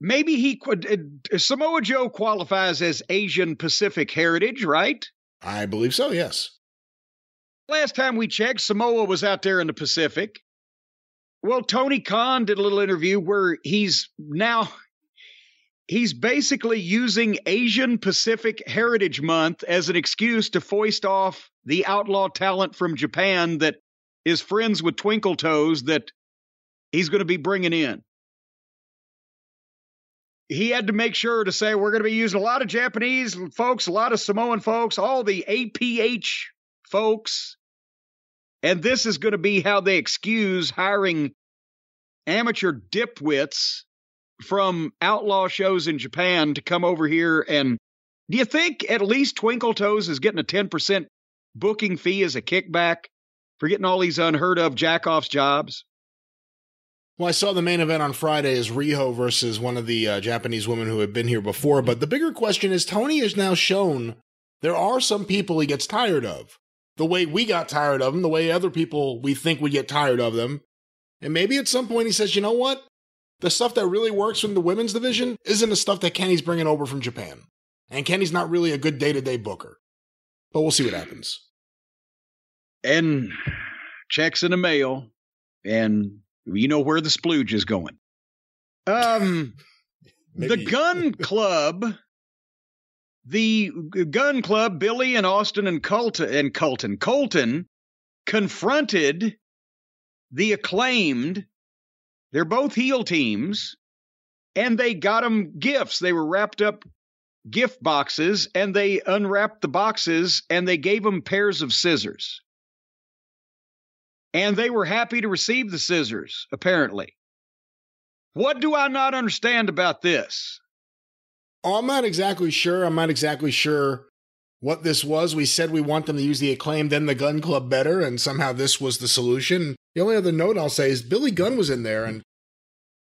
maybe he could. uh, Samoa Joe qualifies as Asian Pacific heritage, right? I believe so, yes. Last time we checked, Samoa was out there in the Pacific. Well, Tony Khan did a little interview where he's now he's basically using Asian Pacific Heritage Month as an excuse to foist off the outlaw talent from Japan that is friends with Twinkle Toes that he's going to be bringing in. He had to make sure to say we're going to be using a lot of Japanese folks, a lot of Samoan folks, all the APH folks. And this is going to be how they excuse hiring amateur dipwits from outlaw shows in Japan to come over here. And do you think at least Twinkle Toes is getting a 10% booking fee as a kickback for getting all these unheard of jackoffs jobs? Well, I saw the main event on Friday is Riho versus one of the uh, Japanese women who had been here before. But the bigger question is Tony has now shown there are some people he gets tired of. The way we got tired of them, the way other people we think would get tired of them. And maybe at some point he says, you know what? The stuff that really works from the women's division isn't the stuff that Kenny's bringing over from Japan. And Kenny's not really a good day to day booker. But we'll see what happens. And checks in the mail, and you know where the splooge is going. Um, (laughs) the Gunn Club, the Gunn Club, Billy and Austin and Colten and Colten, Colten confronted the acclaimed. They're both heel teams, and they got them gifts. They were wrapped up gift boxes, and they unwrapped the boxes and they gave them pairs of scissors. And they were happy to receive the scissors, apparently. What do I not understand about this? Oh, I'm not exactly sure. I'm not exactly sure what this was. We said we want them to use the acclaim, then the Gunn Club better, and somehow this was the solution. The only other note I'll say is Billy Gunn was in there, and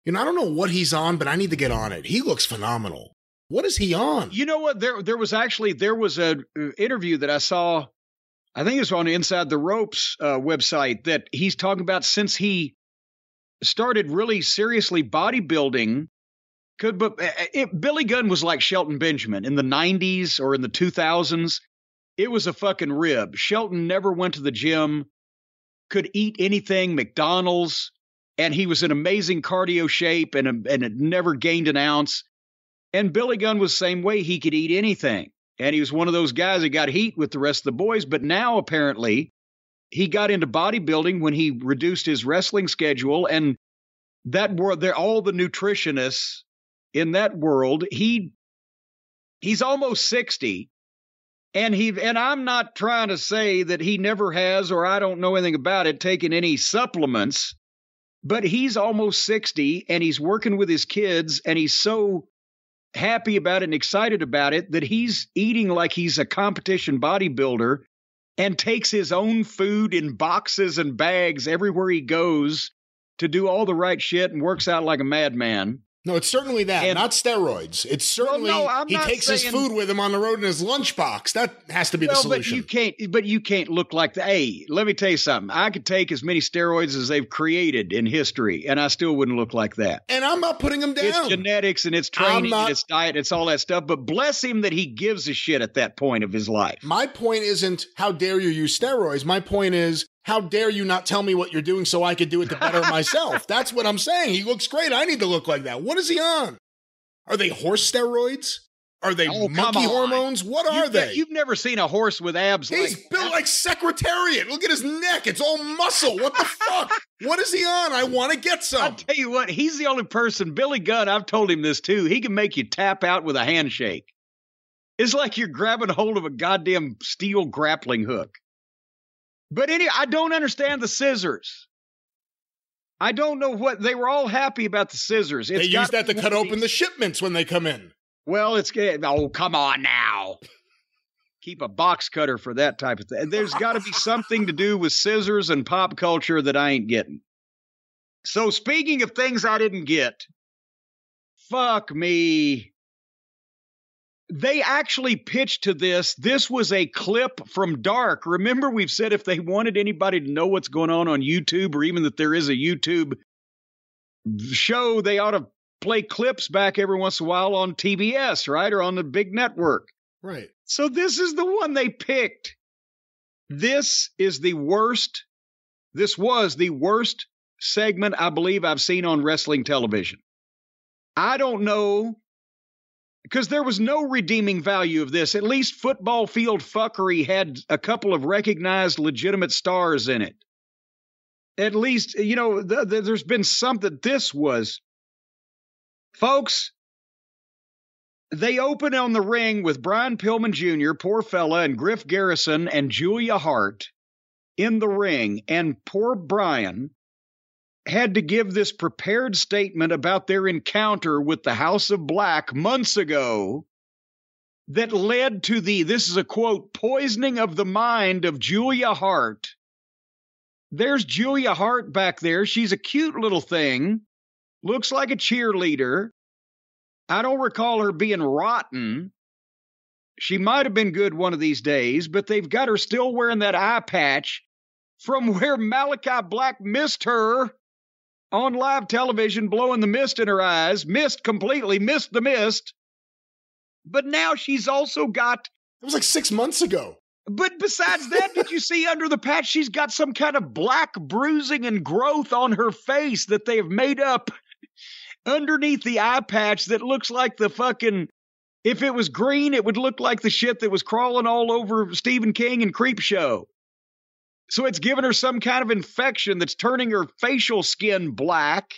you know, I don't know what he's on, but I need to get on it. He looks phenomenal. What is he on? You know what? There, there was actually there was a uh, interview that I saw. I think it was on Inside the Ropes uh, website that he's talking about since he started really seriously bodybuilding. Could but uh, it, Billy Gunn was like Shelton Benjamin in the '90s or in the 2000s. It was a fucking rib. Shelton never went to the gym, could eat anything, McDonald's, and he was in amazing cardio shape and and had never gained an ounce. And Billy Gunn was same way. He could eat anything. And he was one of those guys that got heat with the rest of the boys. But now, apparently, he got into bodybuilding when he reduced his wrestling schedule. And that world, they're all the nutritionists in that world. He he's almost 60. And he and I'm not trying to say that he never has or I don't know anything about it, taken any supplements, but he's almost 60 and he's working with his kids and he's so happy about it and excited about it that he's eating like he's a competition bodybuilder and takes his own food in boxes and bags everywhere he goes to do all the right shit and works out like a madman. No, it's certainly that, And- not steroids. It's certainly no, he takes his food with him on the road in his lunchbox. That has to be the Well, but you can't. But you can't look like the. Hey, let me tell you something. I could take as many steroids as they've created in history, and I still wouldn't look like that. and I'm not putting him down. It's genetics and it's training not- and it's diet, and it's all that stuff. But bless him that he gives a shit at that point of his life. My point isn't how dare you use steroids. My point is how dare you not tell me what you're doing so I could do it to better (laughs) myself. That's what I'm saying. He looks great. I need to look like that. What is he on? Are they horse steroids? Are they Oh, monkey hormones? What are You've, they? You've never seen a horse with abs He's like built like Secretariat. Look at his neck. It's all muscle. What the fuck? (laughs) What is he on? I want to get some. I some. tell you what, he's the only person, Billy Gunn, I've told him this too. He can make you tap out with a handshake. It's like you're grabbing hold of a goddamn steel grappling hook. But any I don't understand the scissors. I don't know what they were all happy about the scissors. They It's use that to cut open the shipments when they come in. Well, it's good. Oh, come on now. Keep a box cutter for that type of thing. There's got to be something to do with scissors and pop culture that I ain't getting. So, speaking of things I didn't get, fuck me. They actually pitched to this. This was a clip from Dark. Remember, we've said if they wanted anybody to know what's going on on YouTube or even that there is a YouTube show, they ought to play clips back every once in a while on TBS, right? Or on the big network. Right. So this is the one they picked. This is the worst. This was the worst segment I believe I've seen on wrestling television. I don't know because there was no redeeming value of this. At least football field fuckery had a couple of recognized legitimate stars in it. At least, you know, th- th- there's been something. This was, folks, they open on the ring with Brian Pillman Jr., poor fella, and Griff Garrison and Julia Hart in the ring. And poor Brian had to give this prepared statement about their encounter with the House of Black months ago that led to the, this is a quote, poisoning of the mind of Julia Hart. There's Julia Hart back there. She's a cute little thing, looks like a cheerleader. I don't recall her being rotten. She might have been good one of these days, but they've got her still wearing that eye patch from (laughs) where Malachi Black missed her on live television, blowing the mist in her eyes, missed completely, missed the mist. But now she's also got It was like six months ago. But besides that, did you see under the patch she's got some kind of black bruising and growth on her face that they've made up underneath the eye patch that looks like the fucking if it was green, it would look like the shit that was crawling all over Stephen King and Creepshow. So it's given her some kind of infection that's turning her facial skin black.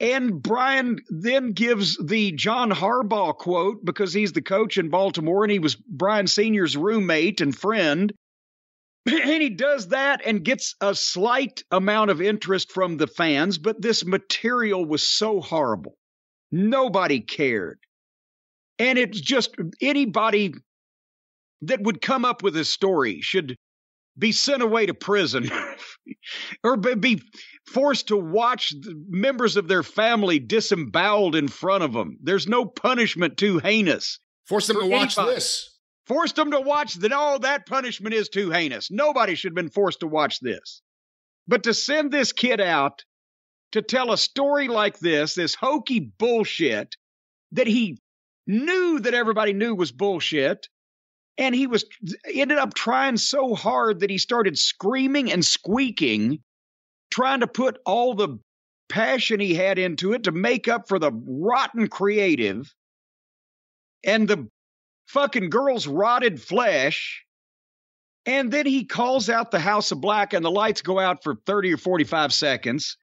And Brian then gives the John Harbaugh quote because he's the coach in Baltimore and he was Brian Sr.'s roommate and friend. (clears throat) And he does that and gets a slight amount of interest from the fans, but this material was so horrible. Nobody cared. And it's just anybody that would come up with this story should be sent away to prison (laughs) or be forced to watch members of their family disemboweled in front of them. There's no punishment too heinous. Force them to watch anybody. this. Forced them to watch that. Oh, that punishment is too heinous. Nobody should have been forced to watch this. But to send this kid out to tell a story like this, this hokey bullshit that he knew that everybody knew was bullshit, and he was ended up trying so hard that he started screaming and squeaking, trying to put all the passion he had into it to make up for the rotten creative and the fucking girl's rotted flesh. And then he calls out the House of Black, and the lights go out for 30 or 45 seconds.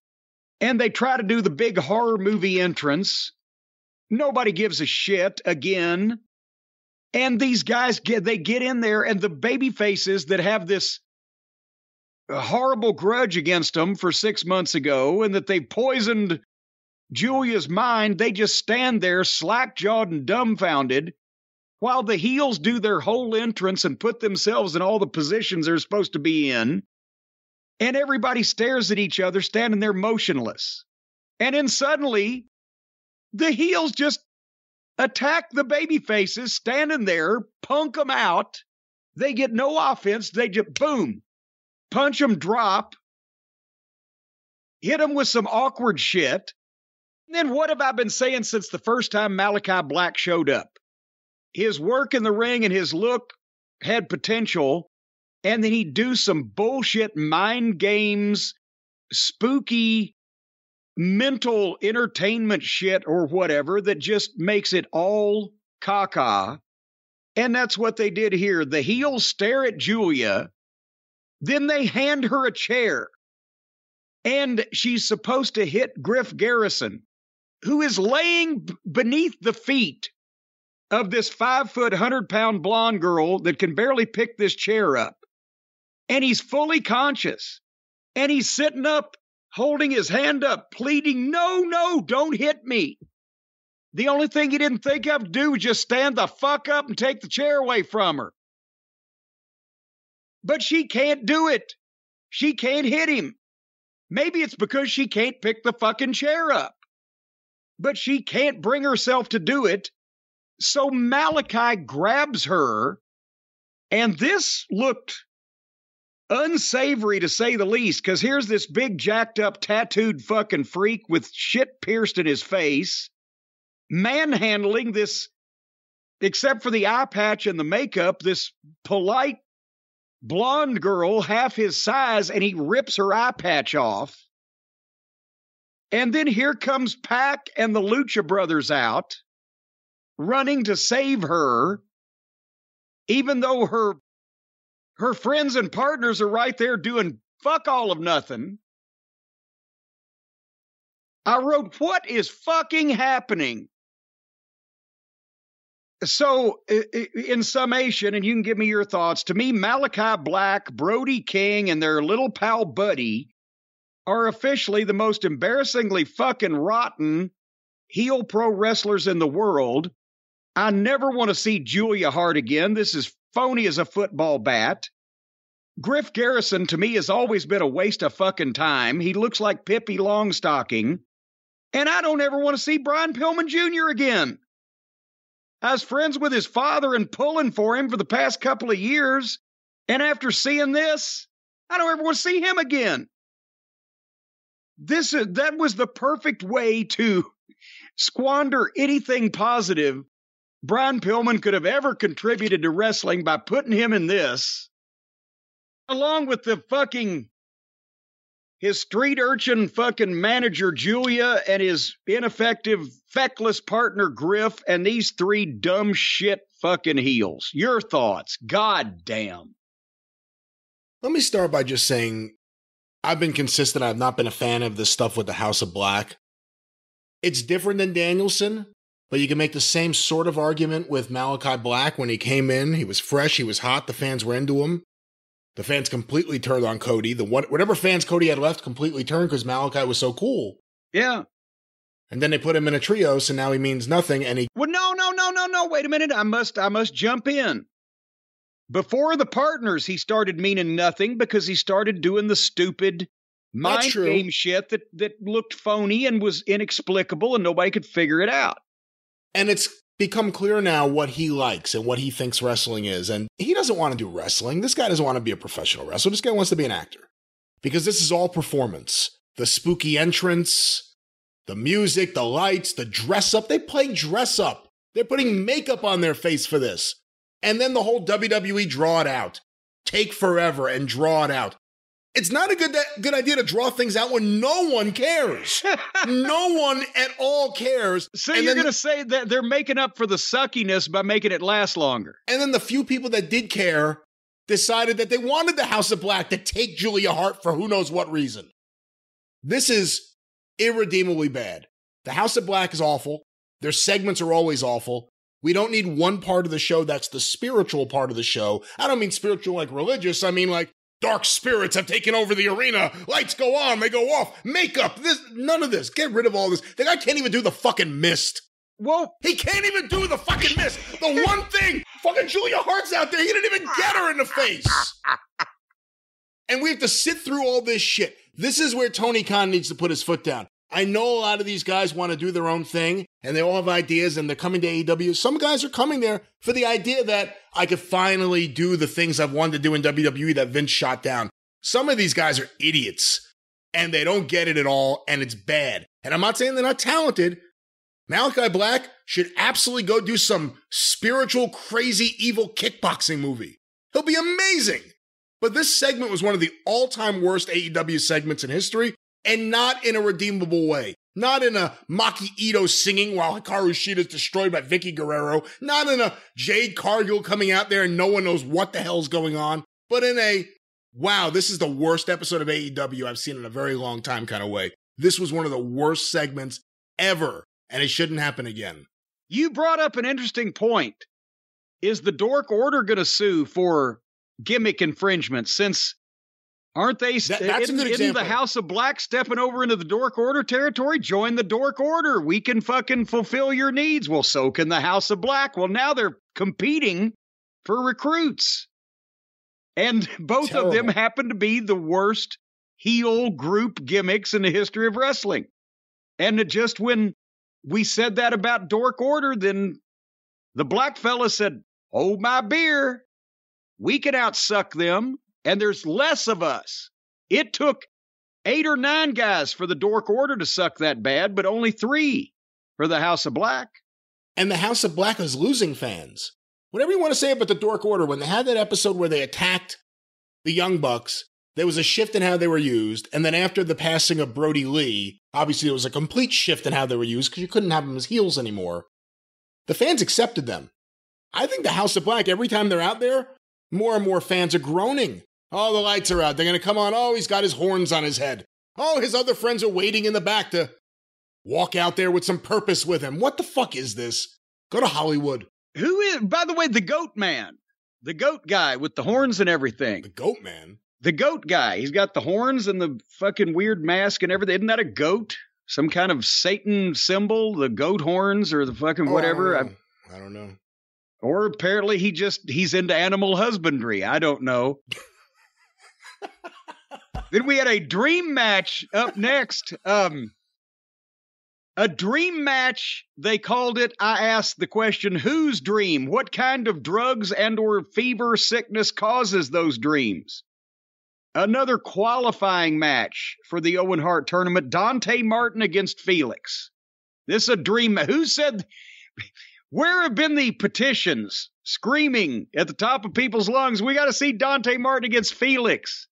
And they try to do the big horror movie entrance. Nobody gives a shit again. And these guys get they get in there, and the baby faces that have this horrible grudge against them for six months ago, and that they poisoned Julia's mind, they just stand there slack jawed and dumbfounded while the heels do their whole entrance and put themselves in all the positions they're supposed to be in. And everybody stares at each other, standing there motionless. And then suddenly, the heels just attack the baby faces standing there, punk them out. They get no offense. They just boom, punch them, drop, hit them with some awkward shit. And then what have I been saying since the first time Malakai Black showed up? His work in the ring and his look had potential, and then he'd do some bullshit mind games, spooky mental entertainment shit or whatever that just makes it all caca. And that's what they did here. The heels stare at Julia, then they hand her a chair. And she's supposed to hit Griff Garrison, who is laying b- beneath the feet of this five foot, 100 pound blonde girl that can barely pick this chair up. And he's fully conscious. And he's sitting up, holding his hand up, pleading, No, no, don't hit me. The only thing he didn't think of to do was just stand the fuck up and take the chair away from her. But she can't do it. She can't hit him. Maybe it's because she can't pick the fucking chair up. But she can't bring herself to do it. So Malakai grabs her, and this looked unsavory to say the least, because here's this big, jacked up, tattooed fucking freak with shit pierced in his face, manhandling this, except for the eye patch and the makeup, this polite blonde girl, half his size, and he rips her eye patch off. And then here comes PAC and the Lucha Brothers out, running to save her, even though her her friends and partners are right there doing fuck all of nothing. I wrote, What is fucking happening? So, in summation, and you can give me your thoughts, to me, Malakai Black, Brody King, and their little pal Buddy are officially the most embarrassingly fucking rotten heel pro wrestlers in the world. I never want to see Julia Hart again. This is phony as a football bat. Griff Garrison to me has always been a waste of fucking time. He looks like Pippi Longstocking. And I don't ever want to see Brian Pillman Jr. again. I was friends with his father and pulling for him for the past couple of years. And after seeing this, I don't ever want to see him again. This is, that was the perfect way to squander anything positive Brian Pillman could have ever contributed to wrestling by putting him in this, along with the fucking his street urchin fucking manager Julia and his ineffective, feckless partner Griff, and these three dumb shit fucking heels. Your thoughts? God damn. Let me start by just saying I've been consistent. I've not been a fan of this stuff with the House of Black. It's different than Danielson, but you can make the same sort of argument with Malakai Black when he came in. He was fresh, he was hot, the fans were into him. The fans completely turned on Cody. The what, whatever fans Cody had left completely turned because Malakai was so cool. Yeah. And then they put him in a trio, so now he means nothing. And he Well, no, no, no, no, no. Wait a minute. I must I must jump in. Before the partners, he started meaning nothing because he started doing the stupid mind game shit that that looked phony and was inexplicable and nobody could figure it out. And it's become clear now what he likes and what he thinks wrestling is. And he doesn't want to do wrestling. This guy doesn't want to be a professional wrestler. This guy wants to be an actor because this is all performance. The spooky entrance, the music, the lights, the dress up. They play dress up. They're putting makeup on their face for this. And then the whole WWE draw it out. Take forever and draw it out. It's not a good good idea to draw things out when no one cares. (laughs) no one at all cares. So And you're going to say that they're making up for the suckiness by making it last longer. And then the few people that did care decided that they wanted the House of Black to take Julia Hart for who knows what reason. This is irredeemably bad. The House of Black is awful. Their segments are always awful. We don't need one part of the show that's the spiritual part of the show. I don't mean spiritual like religious. I mean like dark spirits have taken over the arena. Lights go on, they go off. Makeup, this, none of this. Get rid of all this. The guy can't even do the fucking mist. Well, He can't even do the fucking mist. The one thing, fucking Julia Hart's out there. He didn't even get her in the face. And we have to sit through all this shit. This is where Tony Khan needs to put his foot down. I know a lot of these guys want to do their own thing and they all have ideas and they're coming to AEW. Some guys are coming there for the idea that I could finally do the things I've wanted to do in WWE that Vince shot down. Some of these guys are idiots and they don't get it at all and it's bad. And I'm not saying they're not talented. Malakai Black should absolutely go do some spiritual, crazy, evil kickboxing movie. He'll be amazing. But this segment was one of the all time worst AEW segments in history, and not in a redeemable way. Not in a Maki Ito singing while Hikaru Shida is destroyed by Vickie Guerrero. Not in a Jade Cargill coming out there and no one knows what the hell's going on. But in a, wow, this is the worst episode of AEW I've seen in a very long time kind of way. This was one of the worst segments ever, and it shouldn't happen again. you brought up an interesting point. Is the Dork Order going to sue for gimmick infringement since aren't they That- that's a good isn't the. House of Black stepping over into the Dork Order territory? Join the Dork Order. We can fucking fulfill your needs. Well, so can the House of Black. Well, now they're competing for recruits. And (laughs) both of them happen to be the worst heel group gimmicks in the history of wrestling. And just when we said that about Dork Order, then the black fella said, Hold my beer. We can outsuck them, and there's less of us. It took eight or nine guys for the Dork Order to suck that bad, but only three for the House of Black. and the House of Black is losing fans. Whatever you want to say about the Dork Order, when they had that episode where they attacked the Young Bucks, there was a shift in how they were used. And then after the passing of Brodie Lee, obviously there was a complete shift in how they were used because you couldn't have them as heels anymore. The fans accepted them. I think the House of Black, every time they're out there, more and more fans are groaning. Oh, the lights are out. They're going to come on. Oh, he's got his horns on his head. Oh, his other friends are waiting in the back to walk out there with some purpose with him. What the fuck is this? Go to Hollywood. Who is, by the way, the Goat Man, the Goat guy with the horns and everything. The Goat Man. The Goat guy. He's got the horns and the fucking weird mask and everything. Isn't that a goat? Some kind of Satan symbol? The goat horns or the fucking whatever? Oh, I I- don't, know. I don't know. Or apparently he just he's into animal husbandry. I don't know. (laughs) (laughs) then we had a dream match up next. Um a dream match, they called it. I asked the question, whose dream? What kind of drugs and or fever sickness causes those dreams? Another qualifying match for the Owen Hart tournament, Dante Martin against Felix. This is a dream. Who said Where have been the petitions screaming at the top of people's lungs? We got to see Dante Martin against Felix.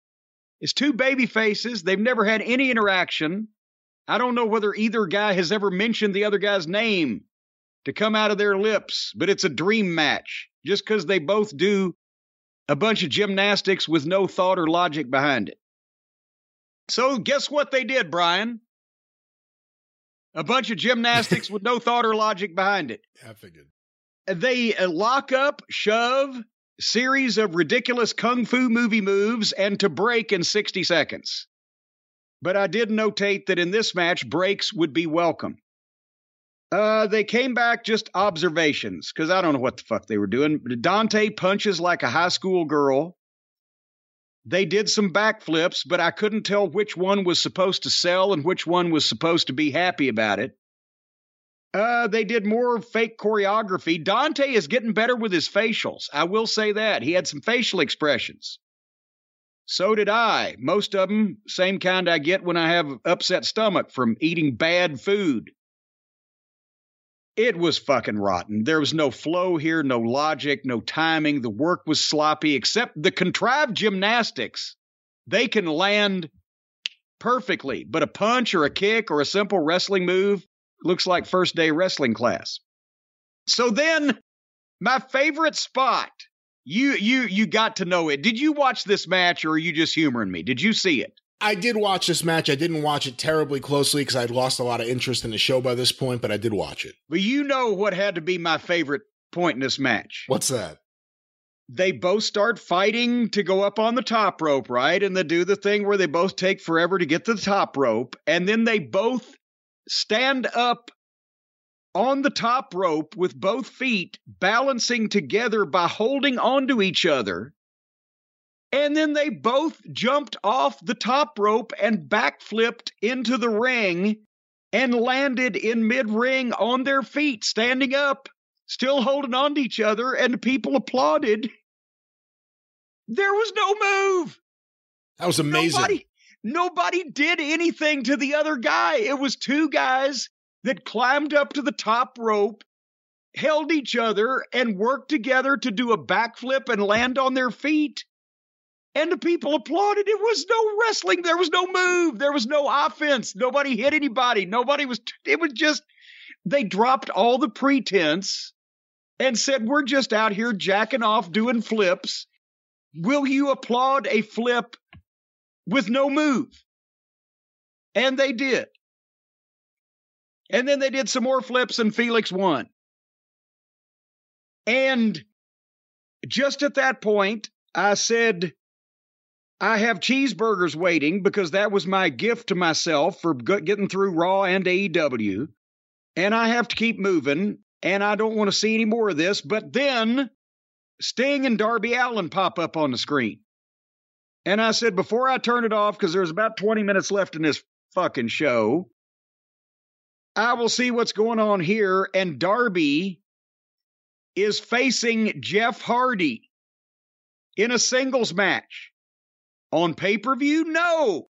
It's two baby faces. They've never had any interaction. I don't know whether either guy has ever mentioned the other guy's name to come out of their lips, but it's a dream match just because they both do a bunch of gymnastics with no thought or logic behind it. So, guess what they did, Brian? A bunch of gymnastics with no (laughs) thought or logic behind it. I figured. They uh, lock up, shove, series of ridiculous kung fu movie moves, and to break in 60 seconds. But I did notate that in this match, breaks would be welcome. Uh, they came back just observations because I don't know what the fuck they were doing. Dante punches like a high school girl. They did some backflips, but I couldn't tell which one was supposed to sell and which one was supposed to be happy about it. Uh, they did more fake choreography. Dante is getting better with his facials. I will say that. He had some facial expressions. So did I. Most of them, same kind I get when I have upset stomach from eating bad food. It was fucking rotten. There was no flow here, no logic, no timing. The work was sloppy, except the contrived gymnastics. They can land perfectly, but a punch or a kick or a simple wrestling move looks like first day wrestling class. So then, my favorite spot. You you you got to know it. Did you watch this match or are you just humoring me? Did you see it? I did watch this match. I didn't watch it terribly closely because I'd lost a lot of interest in the show by this point, but I did watch it. But you know what had to be my favorite point in this match. What's that? They both start fighting to go up on the top rope, right? And they do the thing where they both take forever to get to the top rope. And then they both stand up on the top rope with both feet balancing together by holding onto each other. And then they both jumped off the top rope and backflipped into the ring and landed in mid ring on their feet, standing up, still holding on to each other, and people applauded. There was no move. That was amazing. Nobody, nobody did anything to the other guy. It was two guys that climbed up to the top rope, held each other, and worked together to do a backflip and land on their feet. And the people applauded. It was no wrestling. There was no move. There was no offense. Nobody hit anybody. Nobody was, it was just, they dropped all the pretense and said, We're just out here jacking off doing flips. Will you applaud a flip with no move? And they did. And then they did some more flips and Felix won. And just at that point, I said, I have cheeseburgers waiting because that was my gift to myself for getting through Raw and AEW. And I have to keep moving. And I don't want to see any more of this. But then Sting and Darby Allin pop up on the screen. And I said, before I turn it off, because there's about 20 minutes left in this fucking show, I will see what's going on here. And Darby is facing Jeff Hardy in a singles match. On pay per view? No.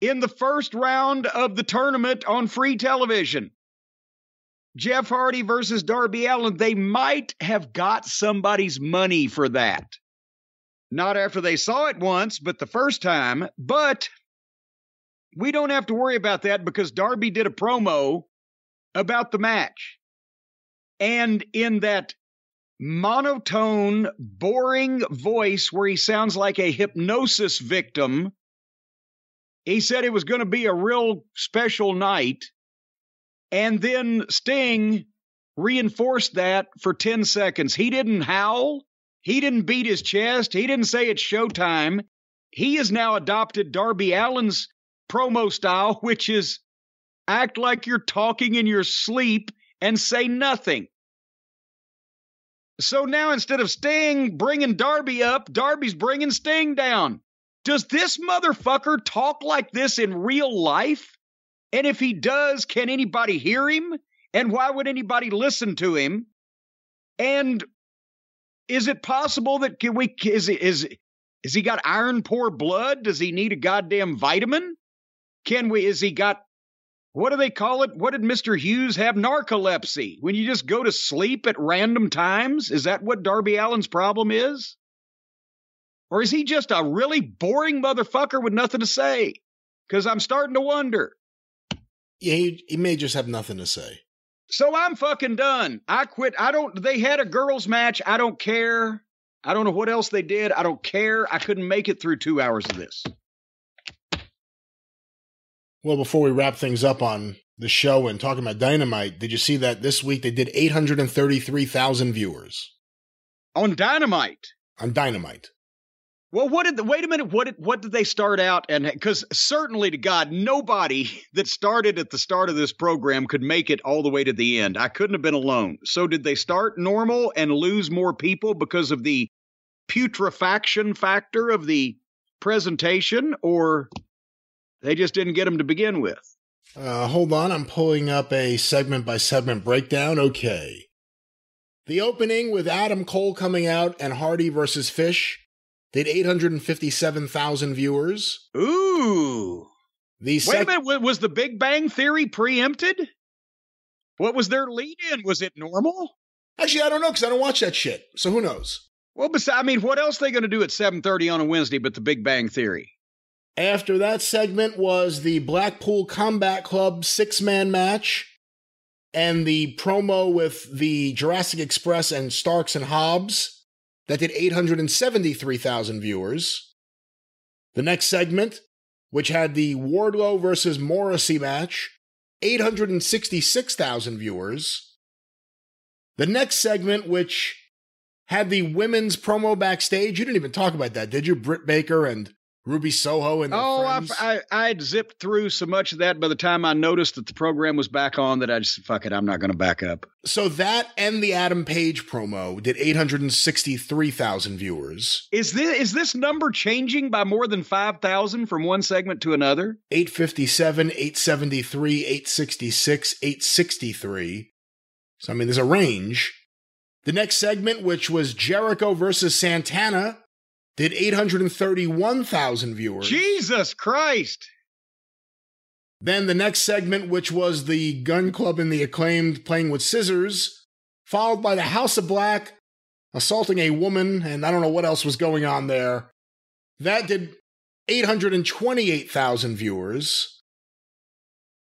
In the first round of the tournament on free television. Jeff Hardy versus Darby Allin, they might have got somebody's money for that. Not after they saw it once, but the first time. But we don't have to worry about that because Darby did a promo about the match. And in that monotone, boring voice where he sounds like a hypnosis victim, he said it was going to be a real special night. And then Sting reinforced that for 10 seconds. He didn't howl. He didn't beat his chest. He didn't say it's showtime. He has now adopted Darby Allin's promo style, (laughs) which is act like you're talking in your sleep and say nothing. So now instead of Sting bringing Darby up, Darby's bringing Sting down. Does this motherfucker talk like this in real life? And if he does, can anybody hear him? And why would anybody listen to him? And is it possible that can we is is is he got iron poor blood? Does he need a goddamn vitamin? Can we is he got what do they call it? What did Mr. Hughes have? Narcolepsy. When you just go to sleep at random times? Is that what Darby Allin's problem is? Or is he just a really boring motherfucker with nothing to say? Because I'm starting to wonder. Yeah, he, he may just have nothing to say. So I'm fucking done. I quit. I don't. They had a girls' match. I don't care. I don't know what else they did. I don't care. I couldn't make it through two hours of this. Well, before we wrap things up on the show and talking about Dynamite, did you see that this week they did 833,000 viewers On Dynamite. on Dynamite? Well, what did the, wait a minute? What did what did they start out and because certainly to God, nobody (laughs) that started at the start of this program could make it all the way to the end. I couldn't have been alone. So did they start normal and lose more people because of the putrefaction factor of the presentation, or they just didn't get them to begin with? Uh, hold on, I'm pulling up a segment by segment breakdown. Okay. The opening with Adam Cole coming out and Hardy versus Fish did 857,000 viewers. Ooh. The Wait a minute. Was the Big Bang Theory preempted? What was their lead in? Was it normal? Actually, I don't know because I don't watch that shit. So who knows? Well, besides, I mean, what else are they going to do at 7:30 on a Wednesday but the Big Bang Theory? After that segment was the Blackpool Combat Club six man match and the promo with the Jurassic Express and Starks and Hobbs that did 873,000 viewers. The next segment, which had the Wardlow versus Morrissey match, 866,000 viewers. The next segment, which had the women's promo backstage, you didn't even talk about that, did you? Britt Baker and Ruby Soho and Oh, I, I I'd zipped through so much of that by the time I noticed that the program was back on that I just fuck it. I'm not going to back up. So that and the Adam Page promo did 863,000 viewers. Is this is this number changing by more than five thousand from one segment to another? 857, 873, 866, 863. So, I mean, there's a range. The next segment, which was Jericho versus Santana, did 831,000 viewers. Jesus Christ! Then the next segment, which was the Gunn Club and the Acclaimed playing with scissors, followed by the House of Black assaulting a woman, and I don't know what else was going on there. That did 828,000 viewers.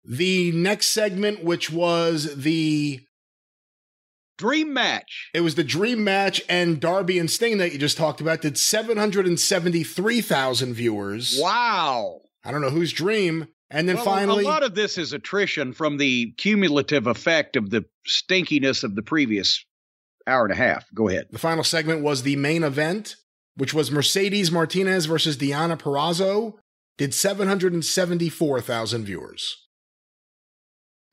The next segment, which was the Dream match. it was the Dream Match and Darby and Sting that you just talked about, did 773,000 viewers. Wow. I don't know whose dream. And then Well, finally, a lot of this is attrition from the cumulative effect of the stinkiness of the previous hour and a half. Go ahead. The final segment was the main event, which was Mercedes Martinez versus Deonna Purrazzo, did 774,000 viewers.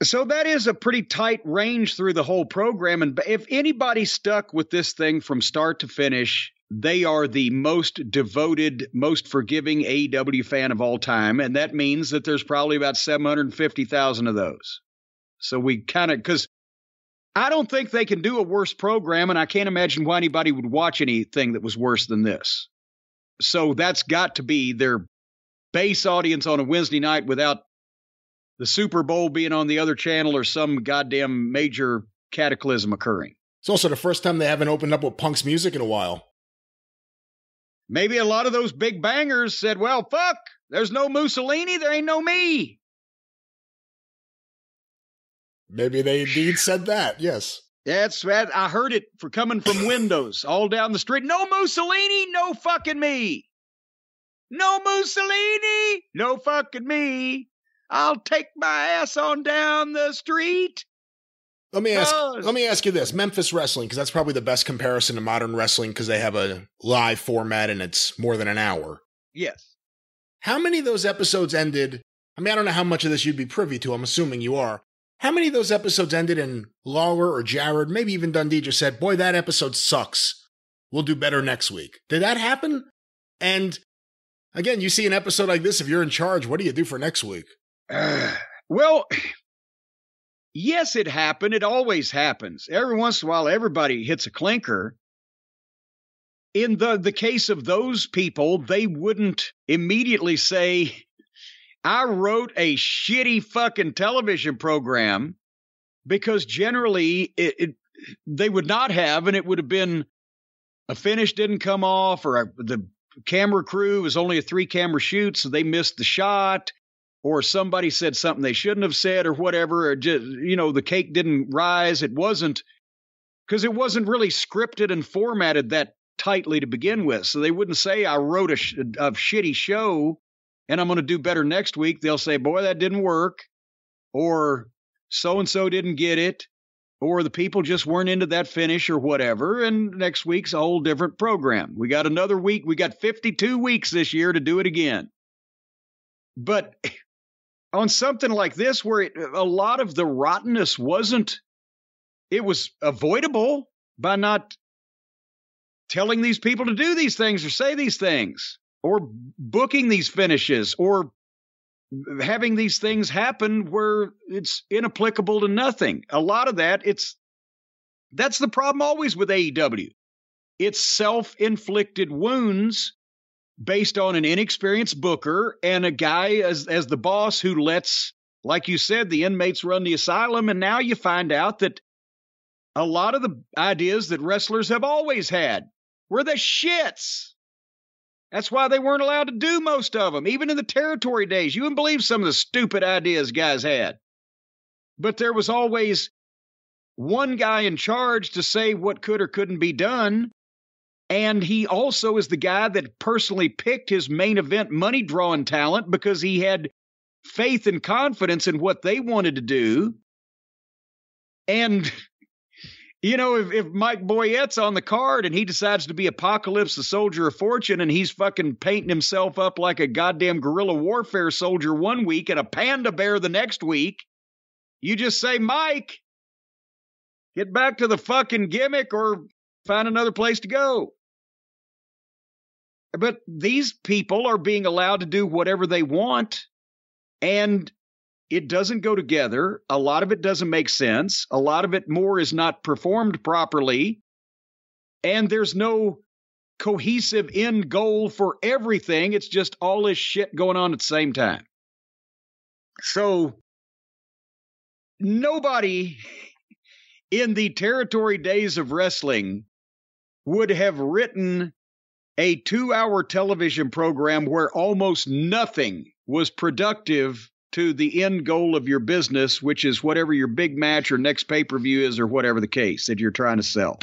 So that is a pretty tight range through the whole program. And if anybody stuck with this thing from start to finish, they are the most devoted, most forgiving AEW fan of all time. And that means that there's probably about 750,000 of those. So we kind of, because I don't think they can do a worse program. And I can't imagine why anybody would watch anything that was worse than this. So that's got to be their base audience on a Wednesday night without the Super Bowl being on the other channel or some goddamn major cataclysm occurring. It's also the first time they haven't opened up with Punk's music in a while. Maybe a lot of those big bangers said, well, fuck, there's no Mussolini, there ain't no me. Maybe they indeed said that, yes. That's that. I heard it for coming from (coughs) windows all down the street. No Mussolini, no fucking me. No Mussolini, no fucking me. I'll take my ass on down the street. Let me ask let me ask you this. Memphis Wrestling, because that's probably the best comparison to modern wrestling because they have a live format and it's more than an hour. Yes. How many of those episodes ended? I mean, I don't know how much of this you'd be privy to. I'm assuming you are. How many of those episodes ended in Lawler or Jarrett, maybe even Dundee just said, Boy, that episode sucks. We'll do better next week. Did that happen? And again, you see an episode like this, if you're in charge, what do you do for next week? (sighs) well, (sighs) yes, it happened. It always happens. Every once in a while, everybody hits a clinker. In the, the case of those people, they wouldn't immediately say, I wrote a shitty fucking television program because generally it, it they would not have, and it would have been a finish didn't come off, or a, the camera crew was only a three camera shoot, so they missed the shot, or somebody said something they shouldn't have said, or whatever, or just, you know, the cake didn't rise. It wasn't because it wasn't really scripted and formatted that tightly to begin with. So they wouldn't say, I wrote a, sh- a shitty show and I'm going to do better next week. They'll say, boy, that didn't work. Or so and so didn't get it. Or the people just weren't into that finish or whatever. And next week's a whole different program. We got another week. We got 52 weeks this year to do it again. But on something like this, where it, a lot of the rottenness wasn't, it was avoidable by not telling these people to do these things or say these things or booking these finishes or having these things happen where it's inapplicable to nothing. A lot of that, it's that's the problem always with AEW. It's self inflicted wounds based on an inexperienced booker and a guy as, as the boss who lets, like you said, the inmates run the asylum. And now you find out that a lot of the ideas that wrestlers have always had were the shits. That's why they weren't allowed to do most of them, even in the territory days. You wouldn't believe some of the stupid ideas guys had. But there was always one guy in charge to say what could or couldn't be done. And he also is the guy that personally picked his main event money drawing talent because he had faith and confidence in what they wanted to do. And (laughs) you know, if, if Mike Boyette's on the card and he decides to be Apocalypse, the soldier of fortune, and he's fucking painting himself up like a goddamn guerrilla warfare soldier one week and a panda bear the next week, you just say, Mike, get back to the fucking gimmick or find another place to go. But these people are being allowed to do whatever they want. And it doesn't go together. A lot of it doesn't make sense. A lot of it more is not performed properly. And there's no cohesive end goal for everything. It's just all this shit going on at the same time. So nobody in the territory days of wrestling would have written a two hour television program where almost nothing was productive to the end goal of your business, which is whatever your big match or next pay per view is, or whatever the case that you're trying to sell.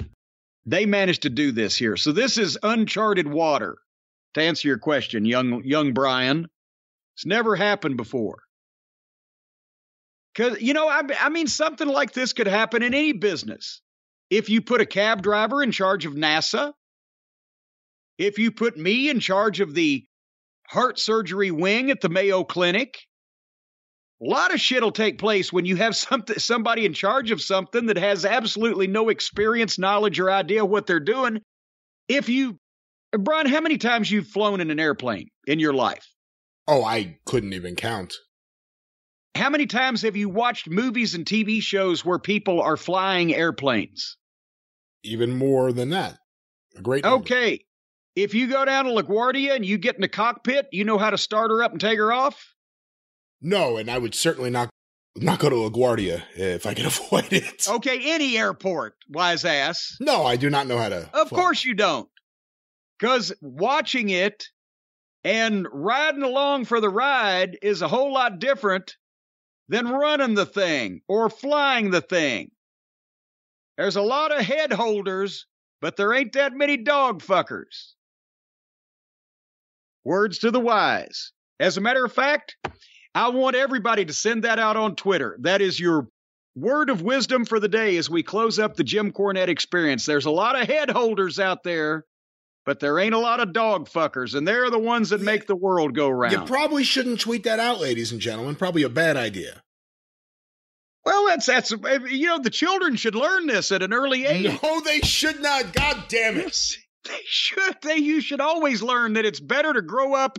They managed to do this here. So this is uncharted water. To answer your question, young young Brian, it's never happened before. Because you know, I, I mean, something like this could happen in any business. If you put a cab driver in charge of NASA, if you put me in charge of the heart surgery wing at the Mayo Clinic, a lot of shit will take place when you have (laughs) something somebody in charge of something that has absolutely no experience, knowledge, or idea what they're doing. If you Brian, how many times you've flown in an airplane in your life? Oh, I couldn't even count. How many times have you watched movies and TV shows where people are flying airplanes? Even more than that. A great number. Okay. If you go down to LaGuardia and you get in the cockpit, you know how to start her up and take her off? No, and I would certainly not not go to LaGuardia if I could (laughs) avoid it. Okay, any airport, wise ass. No, I do not know how to. Of fly. course you don't. Because watching it and riding along for the ride is a whole lot different than running the thing or flying the thing. There's a lot of head holders, but there ain't that many dog fuckers. Words to the wise. As a matter of fact, I want everybody to send that out on Twitter. That is your word of wisdom for the day as we close up the Jim Cornette experience. There's a lot of head holders out there, but there ain't a lot of dog fuckers, and they're the ones that make the world go round. You probably shouldn't tweet that out, ladies and gentlemen. Probably a bad idea. well, that's that's eh, you know the children should learn this at an early age. No, they should not. God damn it. Yes, they should. They you should always learn that it's better to grow up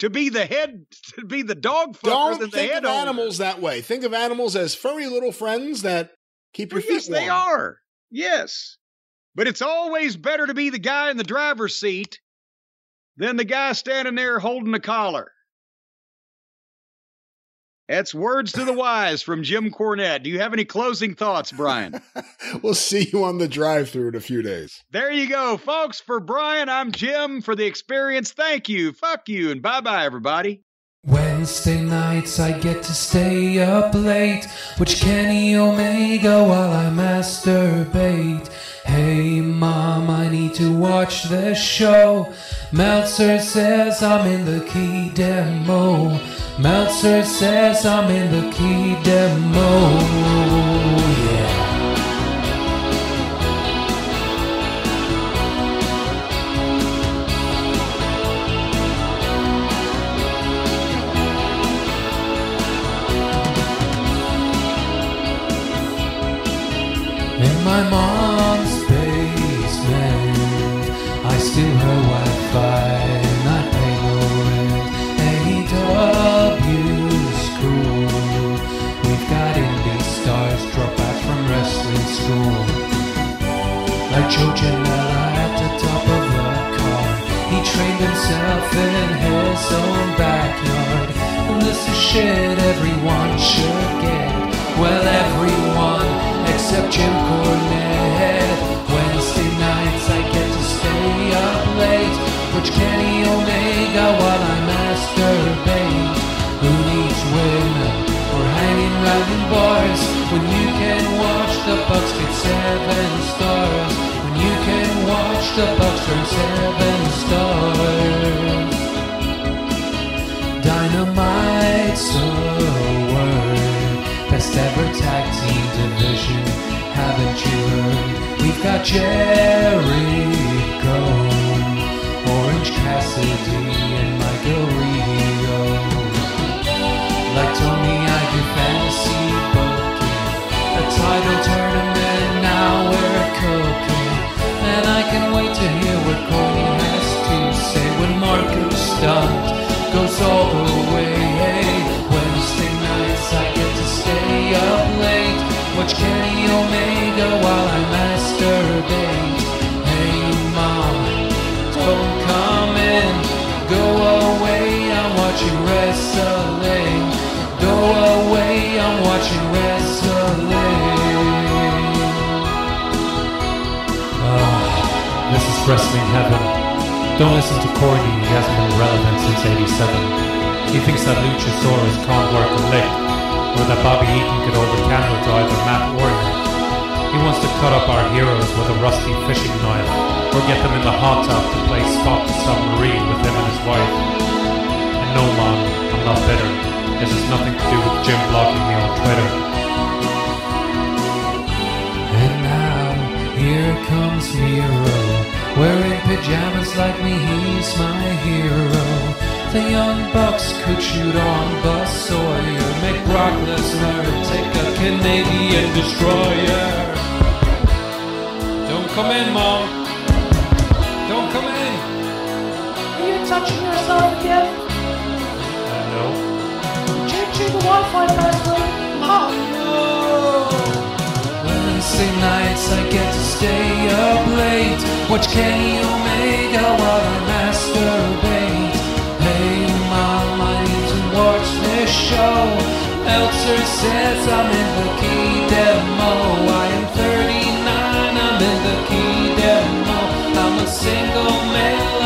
to be the head to be the dog fucker Don't than the think head of animals that way. Think of animals as furry little friends that keep your Well, feet yes, they are. Yes. But it's always better to be the guy in the driver's seat than the guy standing there holding the collar. That's words to the wise from Jim Cornette. Do you have any closing thoughts, Brian? (laughs) we'll see you on the Drive-Thru in a few days. There you go, folks. For Brian, I'm Jim. For the experience, thank you. Fuck you, and bye bye, everybody. Wednesday nights I get to stay up late, which Kenny Omega while I masturbate. Hey mom, I need to watch the show. Meltzer says I'm in the key demo. Meltzer says I'm in the key demo. My mom's basement, I steal her Wi-Fi I pay no rent. AEW school, we've got indie stars drop out from wrestling school. Like Joe Janela at the top of the card, he trained himself in his own backyard. And this is shit everyone should get. Well, everyone except Jim Cornette. Wednesday nights I get to stay up late. Watch Kenny Omega while I masturbate. Who needs women or hanging round in bars when you can watch the Bucks get seven stars? When you can watch the Bucks turn seven stars. Dynamite's a word. Best ever tag team. Haven't you heard? We've got Jericho, Orange Cassidy, while I masturbate. Hey mom, don't come in. Go away, I'm watching wrestling. Go away, I'm watching wrestling. Ah, this is wrestling heaven. Don't listen to Corny, he hasn't been relevant since 87. He thinks that Luchasaurus can't work a lick, or that Bobby Eaton could hold a candle to either Matt or. He wants to cut up our heroes with a rusty fishing knife, or get them in the hot tub to play Scott the Submarine with him and his wife. And no, Mom, I'm not bitter. This has nothing to do with Jim blocking me on Twitter. And now, here comes Miro, wearing pajamas like me, he's my hero. The young bucks could shoot on Buzz Sawyer, make Brock Lesnar take a Canadian destroyer. Come in, Mom. Don't come in. Are you touching yourself again? I know. Changing the Wi-Fi password? Mom! Wednesday nights I get to stay up late. Watch Kenny Omega while I masturbate. Hey mom, I need to watch this show. Meltzer says I'm in the key demo. I am 39, single male,